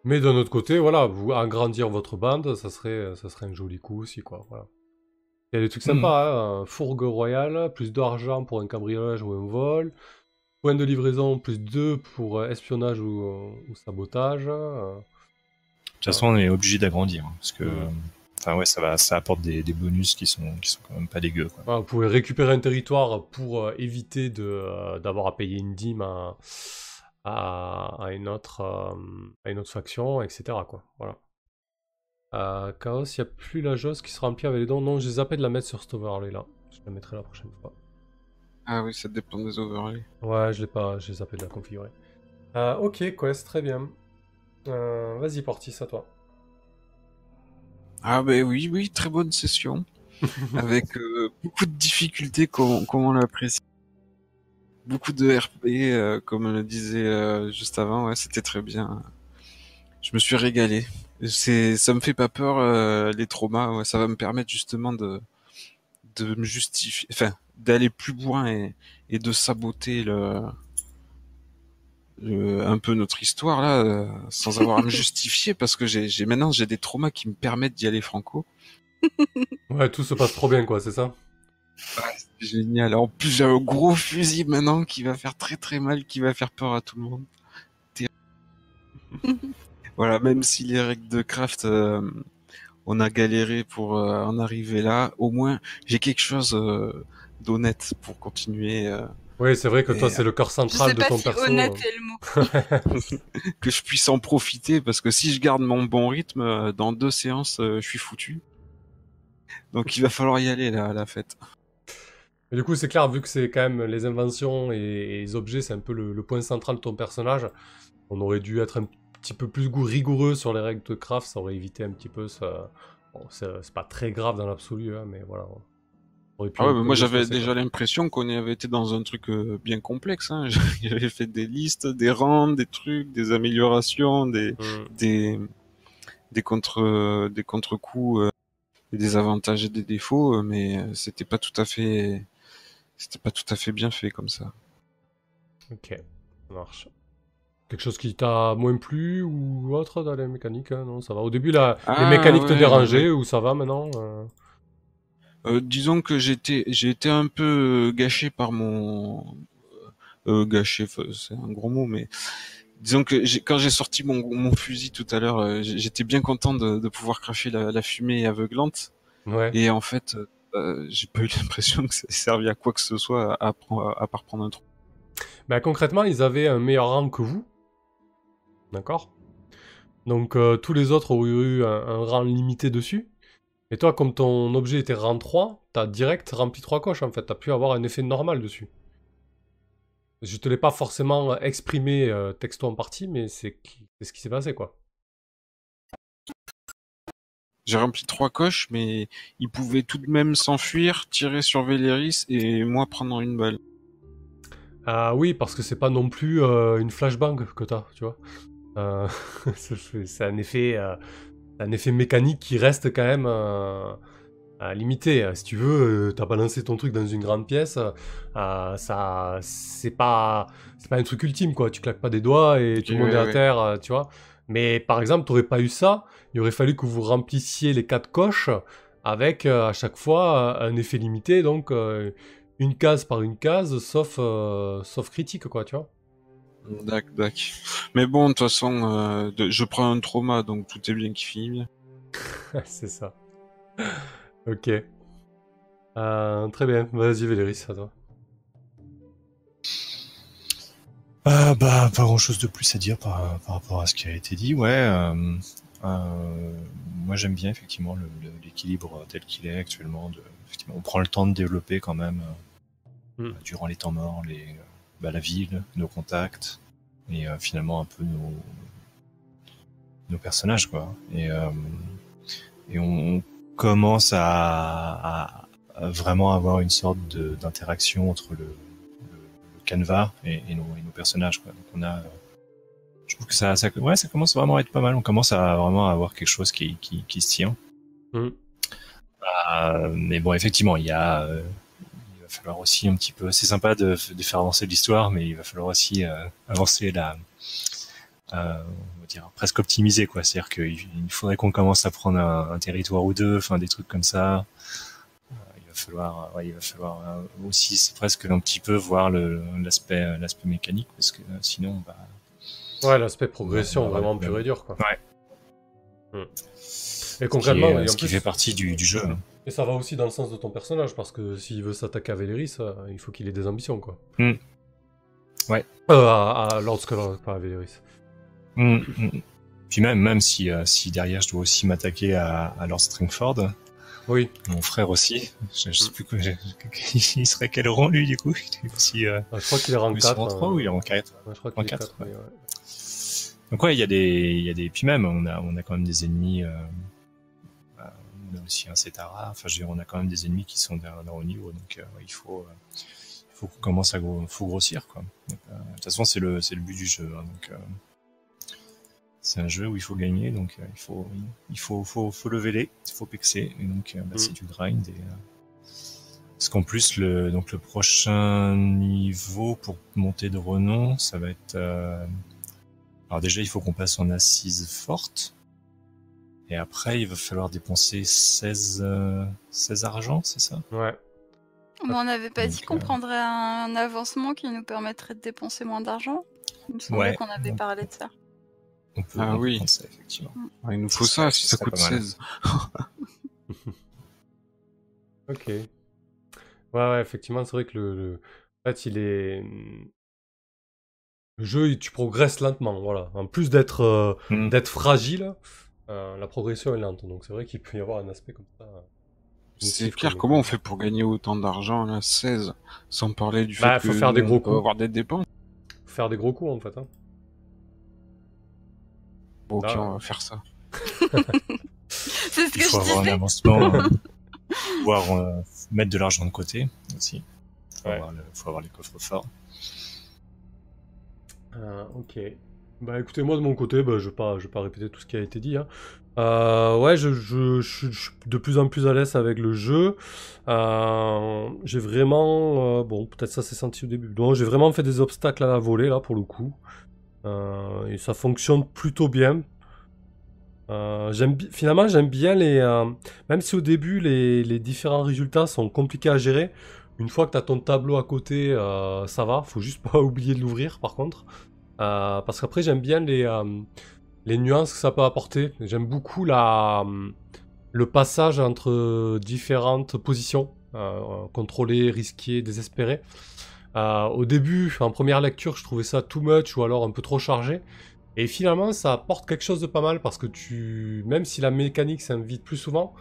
Mais d'un autre côté, voilà, vous agrandir votre bande, ça serait, ça serait un joli coup aussi, quoi. Voilà. Il y a des trucs Hmm. sympas, hein. un fourgue royal, plus d'argent pour un cambriolage ou un vol, point de livraison plus 2 pour euh, espionnage ou, euh, ou sabotage. euh. De toute façon, on est obligé d'agrandir, hein, parce que, enfin ouais, ça va, ça apporte des, des bonus qui sont, qui sont quand même pas dégueux, quoi. Voilà, vous pouvez récupérer un territoire pour euh, éviter euh, d'avoir à payer une dîme à, à, à une, autre, euh, à une autre faction, etc. Quoi. Voilà. Chaos, il n'y a plus la jauge qui se remplit avec les dons. Non, j'ai zappé de la mettre sur cet overlay là. Je la mettrai la prochaine fois. Ah oui, ça dépend des overlays. Ouais, je l'ai pas, j'ai zappé de la configurer. Euh, ok, Quest, très bien. Euh, vas-y, Portis, à toi. Ah ben oui, oui, très bonne session. avec euh, beaucoup de difficultés comme, comme on l'apprécie. Beaucoup de RP, euh, comme on le disait juste avant, ouais, c'était très bien. Je me suis régalé. C'est, ça me fait pas peur les traumas. ouais, ça va me permettre justement de de me justifier, enfin d'aller plus loin et, et de saboter le, le- un peu notre histoire là, euh, sans avoir à me justifier parce que j'ai, j'ai maintenant j'ai des traumas qui me permettent d'y aller franco. Ouais, tout se passe trop bien, quoi, c'est ça? C'est Génial. En plus, j'ai un gros fusil maintenant qui va faire très très mal, qui va faire peur à tout le monde. Voilà, même si les règles de craft, euh, on a galéré pour euh, en arriver là, au moins j'ai quelque chose euh, d'honnête pour continuer, euh, Oui, c'est vrai que toi, c'est le cœur Je central de ton si perso. honnête est le mot. que je puisse en profiter parce que si je garde mon bon rythme, euh, dans deux séances, euh, je suis foutu. Donc il va falloir y aller là, à la fête. Et du coup, c'est clair, vu que c'est quand même les inventions et, et les objets, c'est un peu le, le point central de ton personnage, on aurait dû être un petit peu plus gou- rigoureux sur les règles de craft, ça aurait évité un petit peu ça. Bon, c'est c'est pas très grave dans l'absolu, hein, mais voilà. Ah ouais, mais moi j'avais déjà l'impression qu'on avait été dans un truc euh, bien complexe. Hein. J'avais fait des listes, des rangs, des trucs, des améliorations, des Mm. des des contre des contre-coups, euh, des avantages et des défauts, euh, mais euh, c'était pas tout à fait c'était pas tout à fait bien fait comme ça. Ok, ça marche. Quelque chose qui t'a moins plu ou autre dans les mécaniques hein, Non, ça va. Au début, là, les Ah, mécaniques te dérangeaient ouais. ou ça va maintenant euh Euh, disons que j'étais j'ai été un peu euh, gâché par mon euh, gâché c'est un gros mot mais disons que quand j'ai sorti mon, mon fusil tout à l'heure euh, j'étais bien content de, de pouvoir cracher la, la fumée aveuglante Ouais. et en fait euh, j'ai pas eu l'impression que ça ait servi à quoi que ce soit à, prendre- à part prendre un trou. Ben, concrètement, ils avaient un meilleur rang que vous. D'accord? Donc, euh, tous les autres auraient eu un, un rang limité dessus. Et toi, comme ton objet était rang 3, t'as direct rempli 3 coches en fait. T'as pu avoir un effet normal dessus. Je te l'ai pas forcément exprimé euh, texto en partie, mais c'est ce qui s'est passé quoi. J'ai rempli trois coches mais il pouvait tout de même s'enfuir, tirer sur Véléris et moi prendre une balle. Ah oui, parce que c'est pas non plus euh, une flashbang que t'as, tu vois. Euh, c'est c'est un effet, euh, un effet mécanique qui reste quand même euh, limité. Si tu veux, euh, t'as balancé ton truc dans une grande pièce, euh, ça, c'est pas, c'est pas un truc ultime quoi. Tu claques pas des doigts et tout le Oui, monde est à oui. terre, tu vois. Mais par exemple, t'aurais pas eu ça. Il aurait fallu que vous remplissiez les quatre coches avec euh, à chaque fois un effet limité, donc euh, une case par une case, sauf, sauf critique, quoi, tu vois. Dac, dac. Mais bon, de toute façon, euh, de- je prends un trauma, donc tout est bien qui finit bien. c'est ça. ok. Euh, très bien. Vas-y, Véléris, à toi. Ah bah pas grand chose de plus à dire par, par rapport à ce qui a été dit. Ouais, euh, euh, moi j'aime bien effectivement l'équilibre tel qu'il est actuellement. De, effectivement, on prend le temps de développer quand même euh, Mm. durant les temps morts, les, euh, bah, la ville, nos contacts et euh, finalement un peu nos nos personnages quoi. Et euh, et on, on commence à, à- à vraiment avoir une sorte d'interaction entre le, le, le canevas et, et nos, et nos personnages. Quoi. Donc on a, euh, je trouve que ça, ça, ouais, ça commence vraiment à être pas mal. On commence à vraiment avoir quelque chose qui, qui, qui se tient. Mm. Euh, mais bon, effectivement, il y a, euh, falloir aussi un petit peu. C'est sympa de, de faire avancer l'histoire, mais il va falloir aussi euh, avancer la, euh, on va dire presque optimiser quoi. C'est-à-dire qu'il il faudrait qu'on commence à prendre un, un territoire ou deux, enfin des trucs comme ça. Euh, il va falloir, ouais, il va falloir aussi, c'est presque un petit peu voir l'aspect, l'aspect mécanique, parce que sinon, bah, Ouais, l'aspect progression, vraiment pur et dur, quoi. Ouais. Mm. Et ce qui, concrètement, est, en ce qui fait partie du, du jeu. hein. Et ça va aussi dans le sens de ton personnage, parce que s'il veut s'attaquer à Véléris, euh, il faut qu'il ait des ambitions, quoi. Mm. Ouais. Euh, à, à Lord Skull, pas à Véléris. Mm, mm. Puis même, même si, euh, si derrière je dois aussi m'attaquer à, à Lord Stringford, Oui. mon frère aussi, je, je sais plus quoi, je- il serait quel rang lui du coup euh, Euh, je crois qu'il est rang il est 4. rang 3 ou il est rang 4 Ouais, je crois rang qu'il est 4, 4, oui, ouais. Donc ouais, il y a des, y a des, puis même on a, on a quand même des ennemis. On a aussi un Cetara. Enfin, je veux dire, on a quand même des ennemis qui sont d'un haut niveau. Donc euh, il faut, euh, faut qu'on commence à gros, faut grossir quoi. Donc, euh, de toute façon, c'est le, c'est le but du jeu. hein, donc euh, c'est un jeu où il faut gagner. Donc euh, il faut, il faut, faut, faut lever les, il faut pexer. Et donc bah, Mm. c'est du grind. Et, parce qu'en plus, le, donc le prochain niveau pour monter de renom, ça va être alors déjà, il faut qu'on passe en assise forte. Et après, il va falloir dépenser 16, euh, 16 argent, c'est ça? Ouais. Mais on n'avait pas Donc, dit qu'on euh, prendrait un avancement qui nous permettrait de dépenser moins d'argent Il me semblait Ouais. qu'on avait parlé de ça. On peut, Ah oui. ça, effectivement. Ouais, il nous faut ça si ça coûte pas mal. 16. Ok. Ouais, ouais, effectivement, c'est vrai que le, le- En fait, il est... Le jeu, tu progresses lentement, voilà. En plus d'être euh, Mm. d'être fragile, euh, la progression est lente. Donc c'est vrai qu'il peut y avoir un aspect comme ça. C'est Punitif clair, comme- comment on fait pour gagner autant d'argent, là 16 Sans parler du fait Bah, que faut faire des gros coups. avoir des dépenses. Faire des gros coups en fait. Hein. Bon, ok, Ah. on va faire ça. C'est ce Il que faut je avoir un avancement, euh, pouvoir euh, mettre de l'argent de côté aussi. Faut, Ouais. avoir, le- faut avoir les coffres forts. Euh, ok. Bah écoutez, moi de mon côté, bah, je vais pas, pas répéter tout ce qui a été dit. hein. Euh, ouais, je, je- suis de plus en plus à l'aise avec le jeu. Euh, j'ai vraiment, euh, bon, peut-être ça s'est senti au début. Non, j'ai vraiment fait des obstacles à la volée là pour le coup, et ça fonctionne plutôt bien. Finalement, j'aime bien les, même si au début les, les différents résultats sont compliqués à gérer. Une fois que tu as ton tableau à côté, ça va. Faut juste pas oublier de l'ouvrir par contre. Euh, parce qu'après, j'aime bien les, euh, les nuances que ça peut apporter. J'aime beaucoup la, le passage entre différentes positions. Euh, contrôlées, risquées, désespérées. Euh, au début, en première lecture, je trouvais ça too much ou alors un peu trop chargé. Et finalement, ça apporte quelque chose de pas mal parce que tu, même si la mécanique s'invite plus souvent,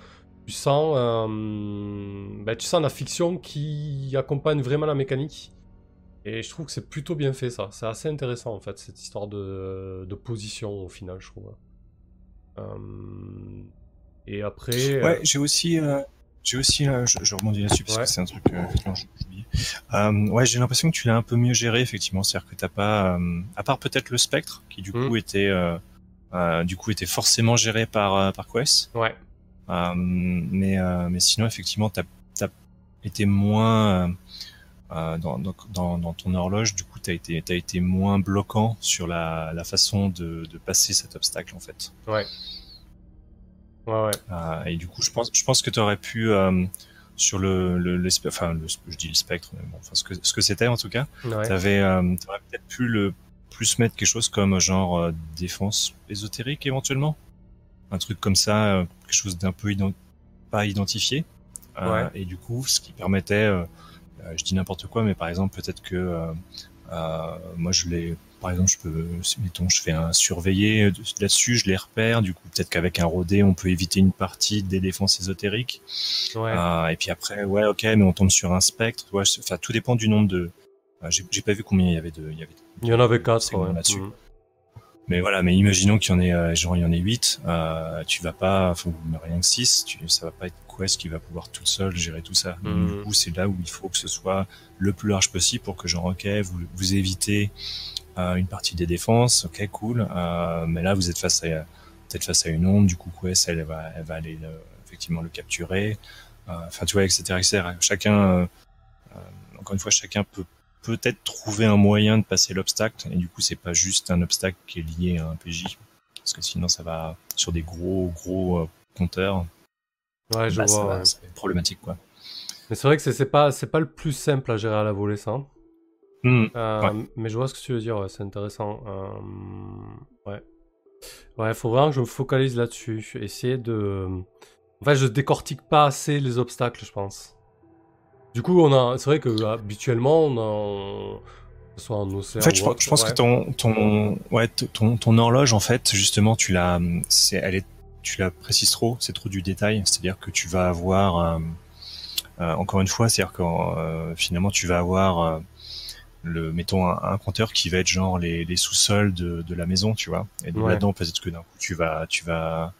tu sens, euh, bah, tu sens la fiction qui accompagne vraiment la mécanique. Et je trouve que c'est plutôt bien fait ça. C'est assez intéressant en fait, cette histoire de, de position au final, je trouve. Euh, et après. euh, Ouais, j'ai aussi, euh, j'ai aussi, je, je rebondis là-dessus parce Ouais. que c'est un truc oublié. Euh, ouais, j'ai l'impression que tu l'as un peu mieux géré effectivement, c'est-à-dire que t'as pas, à part peut-être le spectre qui du Mm. coup était, du coup était forcément géré par par Quest. ouais. Mais mais sinon effectivement t'as as été moins euh, dans, dans, dans, dans ton horloge du coup été t'as été moins bloquant sur la, la façon de, de passer cet obstacle en fait Ouais. Ouais, ouais. Euh, et du coup je pense je pense que t'aurais pu euh, sur le, le, enfin le, je dis le spectre mais bon enfin ce que ce que c'était en tout cas Ouais. t'avais euh, t'aurais peut-être pu le plus mettre quelque chose comme genre défense ésotérique éventuellement un truc comme ça quelque chose d'un peu ident- pas identifié Ouais. et du coup ce qui permettait je dis n'importe quoi mais par exemple peut-être que euh, euh, moi je l'ai par exemple je peux mettons je fais un surveillé de- là-dessus je les repère du coup peut-être qu'avec un rodé on peut éviter une partie des défenses ésotériques Ouais. euh, et puis après, ouais, ok, mais on tombe sur un spectre. Ouais, enfin, tout dépend du nombre de. euh, J'ai pas vu combien il y avait de. Il y avait Il y en avait quatre, ouais. là-dessus. Mhm. Mais voilà, mais imaginons qu'il y en ait, euh, genre il y en ait 8, euh, tu vas pas, mais rien que 6, tu, ça va pas être Quest qui va pouvoir tout seul gérer tout ça. Donc. Du coup, c'est là où il faut que ce soit le plus large possible pour que genre ok, vous, vous évitez euh, une partie des défenses, ok, cool. Euh, mais là, vous êtes face à peut-être face à une onde, du coup Quest, elle, va, elle va aller le- effectivement le capturer. Euh, Enfin, tu vois, etc., etc. Chacun, encore une fois, chacun peut peut-être trouver un moyen de passer l'obstacle et du coup c'est pas juste un obstacle qui est lié à un PJ parce que sinon ça va sur des gros gros compteurs Ouais, je bah, ça, vois. va, ouais. ça va être problématique quoi Mais c'est vrai que c'est- pas, c'est pas le plus simple à gérer à la volée, ça. hein. Hmm. Euh, Ouais. Mais je vois ce que tu veux dire, ouais, c'est intéressant. Euh, ouais. Ouais, faut vraiment que je me focalise là-dessus. Essayer de. En fait, je décortique pas assez les obstacles, je pense. Du coup, on a. C'est vrai que habituellement, on a. Soit en océan. en fait je, pense- autre, je pense ouais. que ton ton ouais ton ton horloge en fait justement tu l'as elle est tu la précises trop c'est trop du détail c'est-à-dire que tu vas avoir euh, euh, encore une fois c'est-à-dire que euh, finalement tu vas avoir euh, le mettons un, un compteur qui va être genre les, les sous-sols de, de la maison tu vois et donc Ouais. là-dedans peut-être que d'un coup tu vas tu vas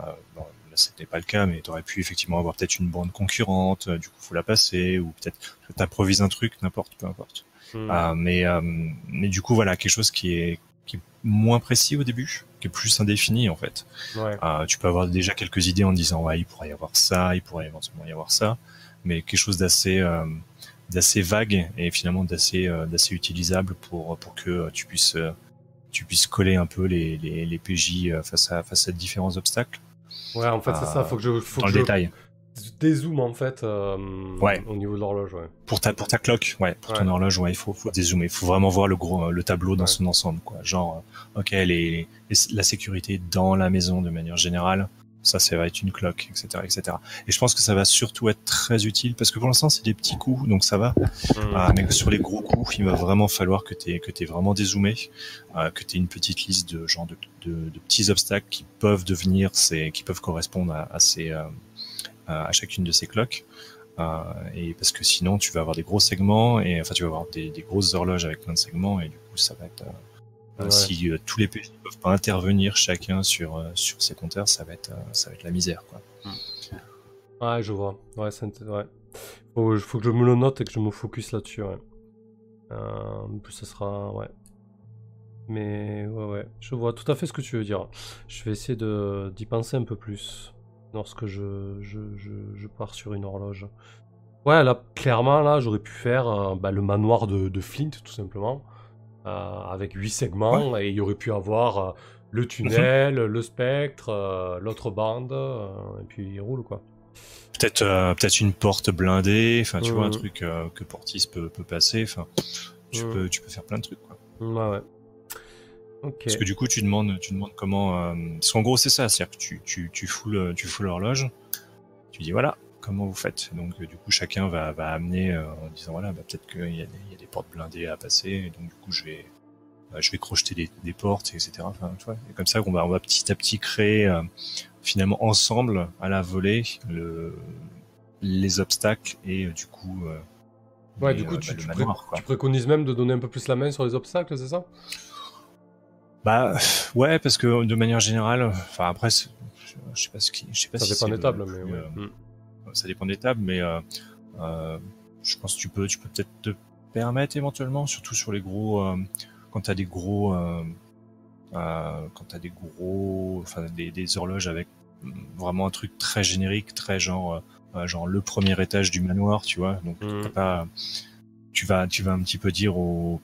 euh, bon, là c'était pas le cas mais tu aurais pu effectivement avoir peut-être une bande concurrente du coup faut la passer ou peut-être t'improvises un truc n'importe peu importe Hmm. euh, mais euh, mais du coup voilà quelque chose qui est qui est moins précis au début qui est plus indéfini en fait Ouais. euh, tu peux avoir déjà quelques idées en disant ouais il pourrait y avoir ça il pourrait éventuellement y avoir ça mais quelque chose d'assez euh, d'assez vague et finalement d'assez euh, d'assez utilisable pour pour que tu puisses tu puisses coller un peu les les, les PJ face à face à différents obstacles Ouais, en fait, c'est ça. Faut que je. Faut dans que le je détail dézoome, en fait, euh, Ouais. au niveau de l'horloge, ouais. pour ta pour ta cloque ouais pour ton horloge ouais il faut faut dézoomer il faut vraiment voir le gros le tableau dans son ensemble quoi genre euh, ok les, les- la sécurité dans la maison de manière générale ça ça va être une cloque etc etc et je pense que ça va surtout être très utile parce que pour l'instant c'est des petits coups donc ça va. Ah, mais sur les gros coups il va vraiment falloir que tu que t'aies vraiment dézoomé euh, que tu aies une petite liste de genre de, de, de petits obstacles qui peuvent devenir ces qui peuvent correspondre à, à ces euh, à chacune de ces cloques. Euh, et parce que sinon, tu vas avoir des gros segments et enfin, tu vas avoir des, des grosses horloges avec plein de segments et du coup, ça va être euh, Ouais. si euh, tous les PJ ne peuvent pas intervenir chacun sur euh, sur ces compteurs, ça va être euh, ça va être la misère quoi. Ouais, je vois. Ouais, int- ouais. Faut, faut que je me le note et que je me focus là-dessus, ouais. En plus, ça sera... Ouais. Mais ouais, ouais, je vois tout à fait ce que tu veux dire. Je vais essayer d'y penser un peu plus lorsque je, je, je, je pars sur une horloge. Ouais, là, clairement, là, j'aurais pu faire euh, bah, le manoir de, de Flint, tout simplement, euh, avec huit segments, et il y aurait pu avoir euh, le tunnel, le spectre, l'autre bande, et puis il roule, quoi. Peut-être peut-être une porte blindée, enfin tu vois un Mhm. truc que Portis peut peut passer, enfin tu Mhm. peux tu peux faire plein de trucs quoi. Ouais, ouais. Parce que du coup tu demandes tu demandes comment euh, parce qu'en gros c'est ça, c'est-à-dire que tu tu tu fous fous l'horloge, tu dis voilà comment vous faites. Donc euh, du coup chacun va va amener euh, en disant voilà bah, peut-être qu'il y a des il y a des portes blindées à passer, et donc du coup je vais bah, je vais crocheter des, des portes etc. Enfin tu vois, et comme ça on va on va petit à petit créer euh, finalement ensemble à la volée le les obstacles et euh, du coup euh, Ouais, les, du coup, euh, tu, bah, tu pré- manoir, quoi. tu préconises même de donner un peu plus la main sur les obstacles, c'est ça? Bah ouais, parce que de manière générale, enfin après, je sais pas ce qui, je sais pas Ça si dépend des le tables, mais ouais. euh, ça dépend des tables, mais euh, euh, je pense que tu peux, tu peux peut-être te permettre éventuellement, surtout sur les gros, euh, quand t'as des gros, euh, euh, quand t'as des gros, enfin des, des horloges avec vraiment un truc très générique, très genre, genre le premier étage du manoir, tu vois, donc Mm. pas, tu vas, tu vas un petit peu dire au,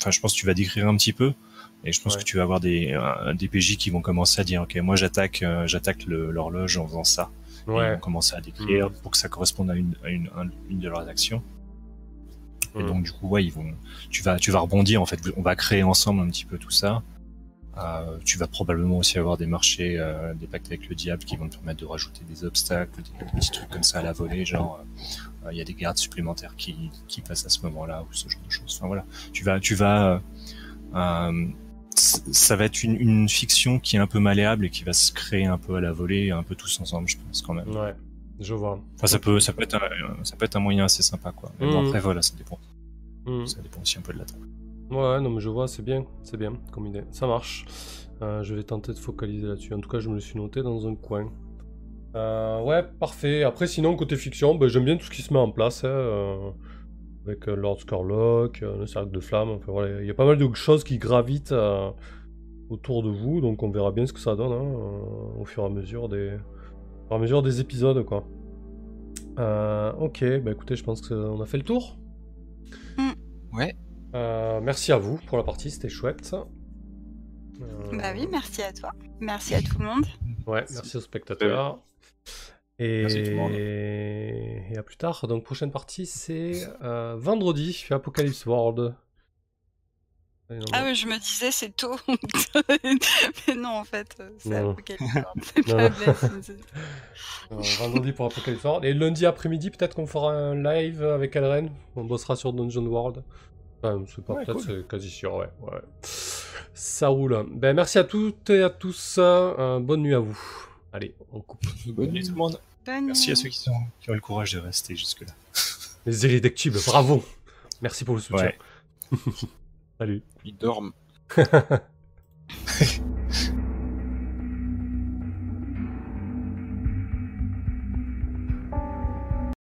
enfin je pense que tu vas décrire un petit peu. Et je pense Ouais. que tu vas avoir des, euh, des PJ qui vont commencer à dire, ok, moi j'attaque, euh, j'attaque l'horloge en faisant ça. Et ils vont commencer à décrire Mhm. pour que ça corresponde à une, à une, à une de leurs actions. Et Mhm. donc du coup, ouais, ils vont, tu vas, tu vas rebondir en fait. On va créer ensemble un petit peu tout ça. Euh, tu vas probablement aussi avoir des marchés, euh, des pactes avec le diable qui vont te permettre de rajouter des obstacles, des petits trucs comme ça à la volée, genre euh, il y a des gardes supplémentaires qui, qui passent à ce moment-là ou ce genre de choses. Enfin voilà, tu vas, tu vas, ça va être une, une fiction qui est un peu malléable et qui va se créer un peu à la volée, un peu tous ensemble, je pense quand même. Ouais, je vois. Enfin, ça peut, ça peut être, un, ça peut être un moyen assez sympa, quoi. Mais bon, Mhm. après, voilà, ça dépend. Mm. Ça dépend aussi un peu de la table. Ouais, non, mais je vois, c'est bien, c'est bien comme idée. Ça marche. Euh, je vais tenter de focaliser là-dessus. En tout cas, je me le suis noté dans un coin. Euh, ouais, parfait. Après, sinon, côté fiction, ben, j'aime bien tout ce qui se met en place. hein, euh, avec euh, Lord Scarlock, euh, le cercle de flammes. Enfin, voilà, il y a pas mal de choses qui gravitent euh, autour de vous. Donc, on verra bien ce que ça donne hein, euh, au fur et à mesure des, au fur et à mesure des épisodes, quoi. Euh, ok, bah écoutez, je pense qu'on a fait le tour. Ouais. Euh, merci à vous pour la partie, c'était chouette. Euh, Bah oui, merci à toi. Merci à tout le monde. Ouais, merci aux spectateurs. Et... Merci tout le monde. et à plus tard. Donc, prochaine partie, c'est euh, vendredi, Apocalypse World. Non, Ah oui, je me disais c'est tôt. Mais non, en fait, euh, c'est. Apocalypse World. Vendredi pour Apocalypse World. Et lundi après-midi, peut-être qu'on fera un live avec Elren. On bossera sur Dungeon World. Enfin, c'est pas Ouais, peut-être, cool. c'est quasi sûr, ouais. ouais. Ça roule. Ben, merci à toutes et à tous. euh, bonne nuit à vous. Allez, on coupe. Bonne nuit tout le monde. Merci à ceux qui, sont, qui ont eu le courage de rester jusque-là. Les Eridectubes, bravo. Merci pour le soutien. Ouais. Salut. Ils dorment.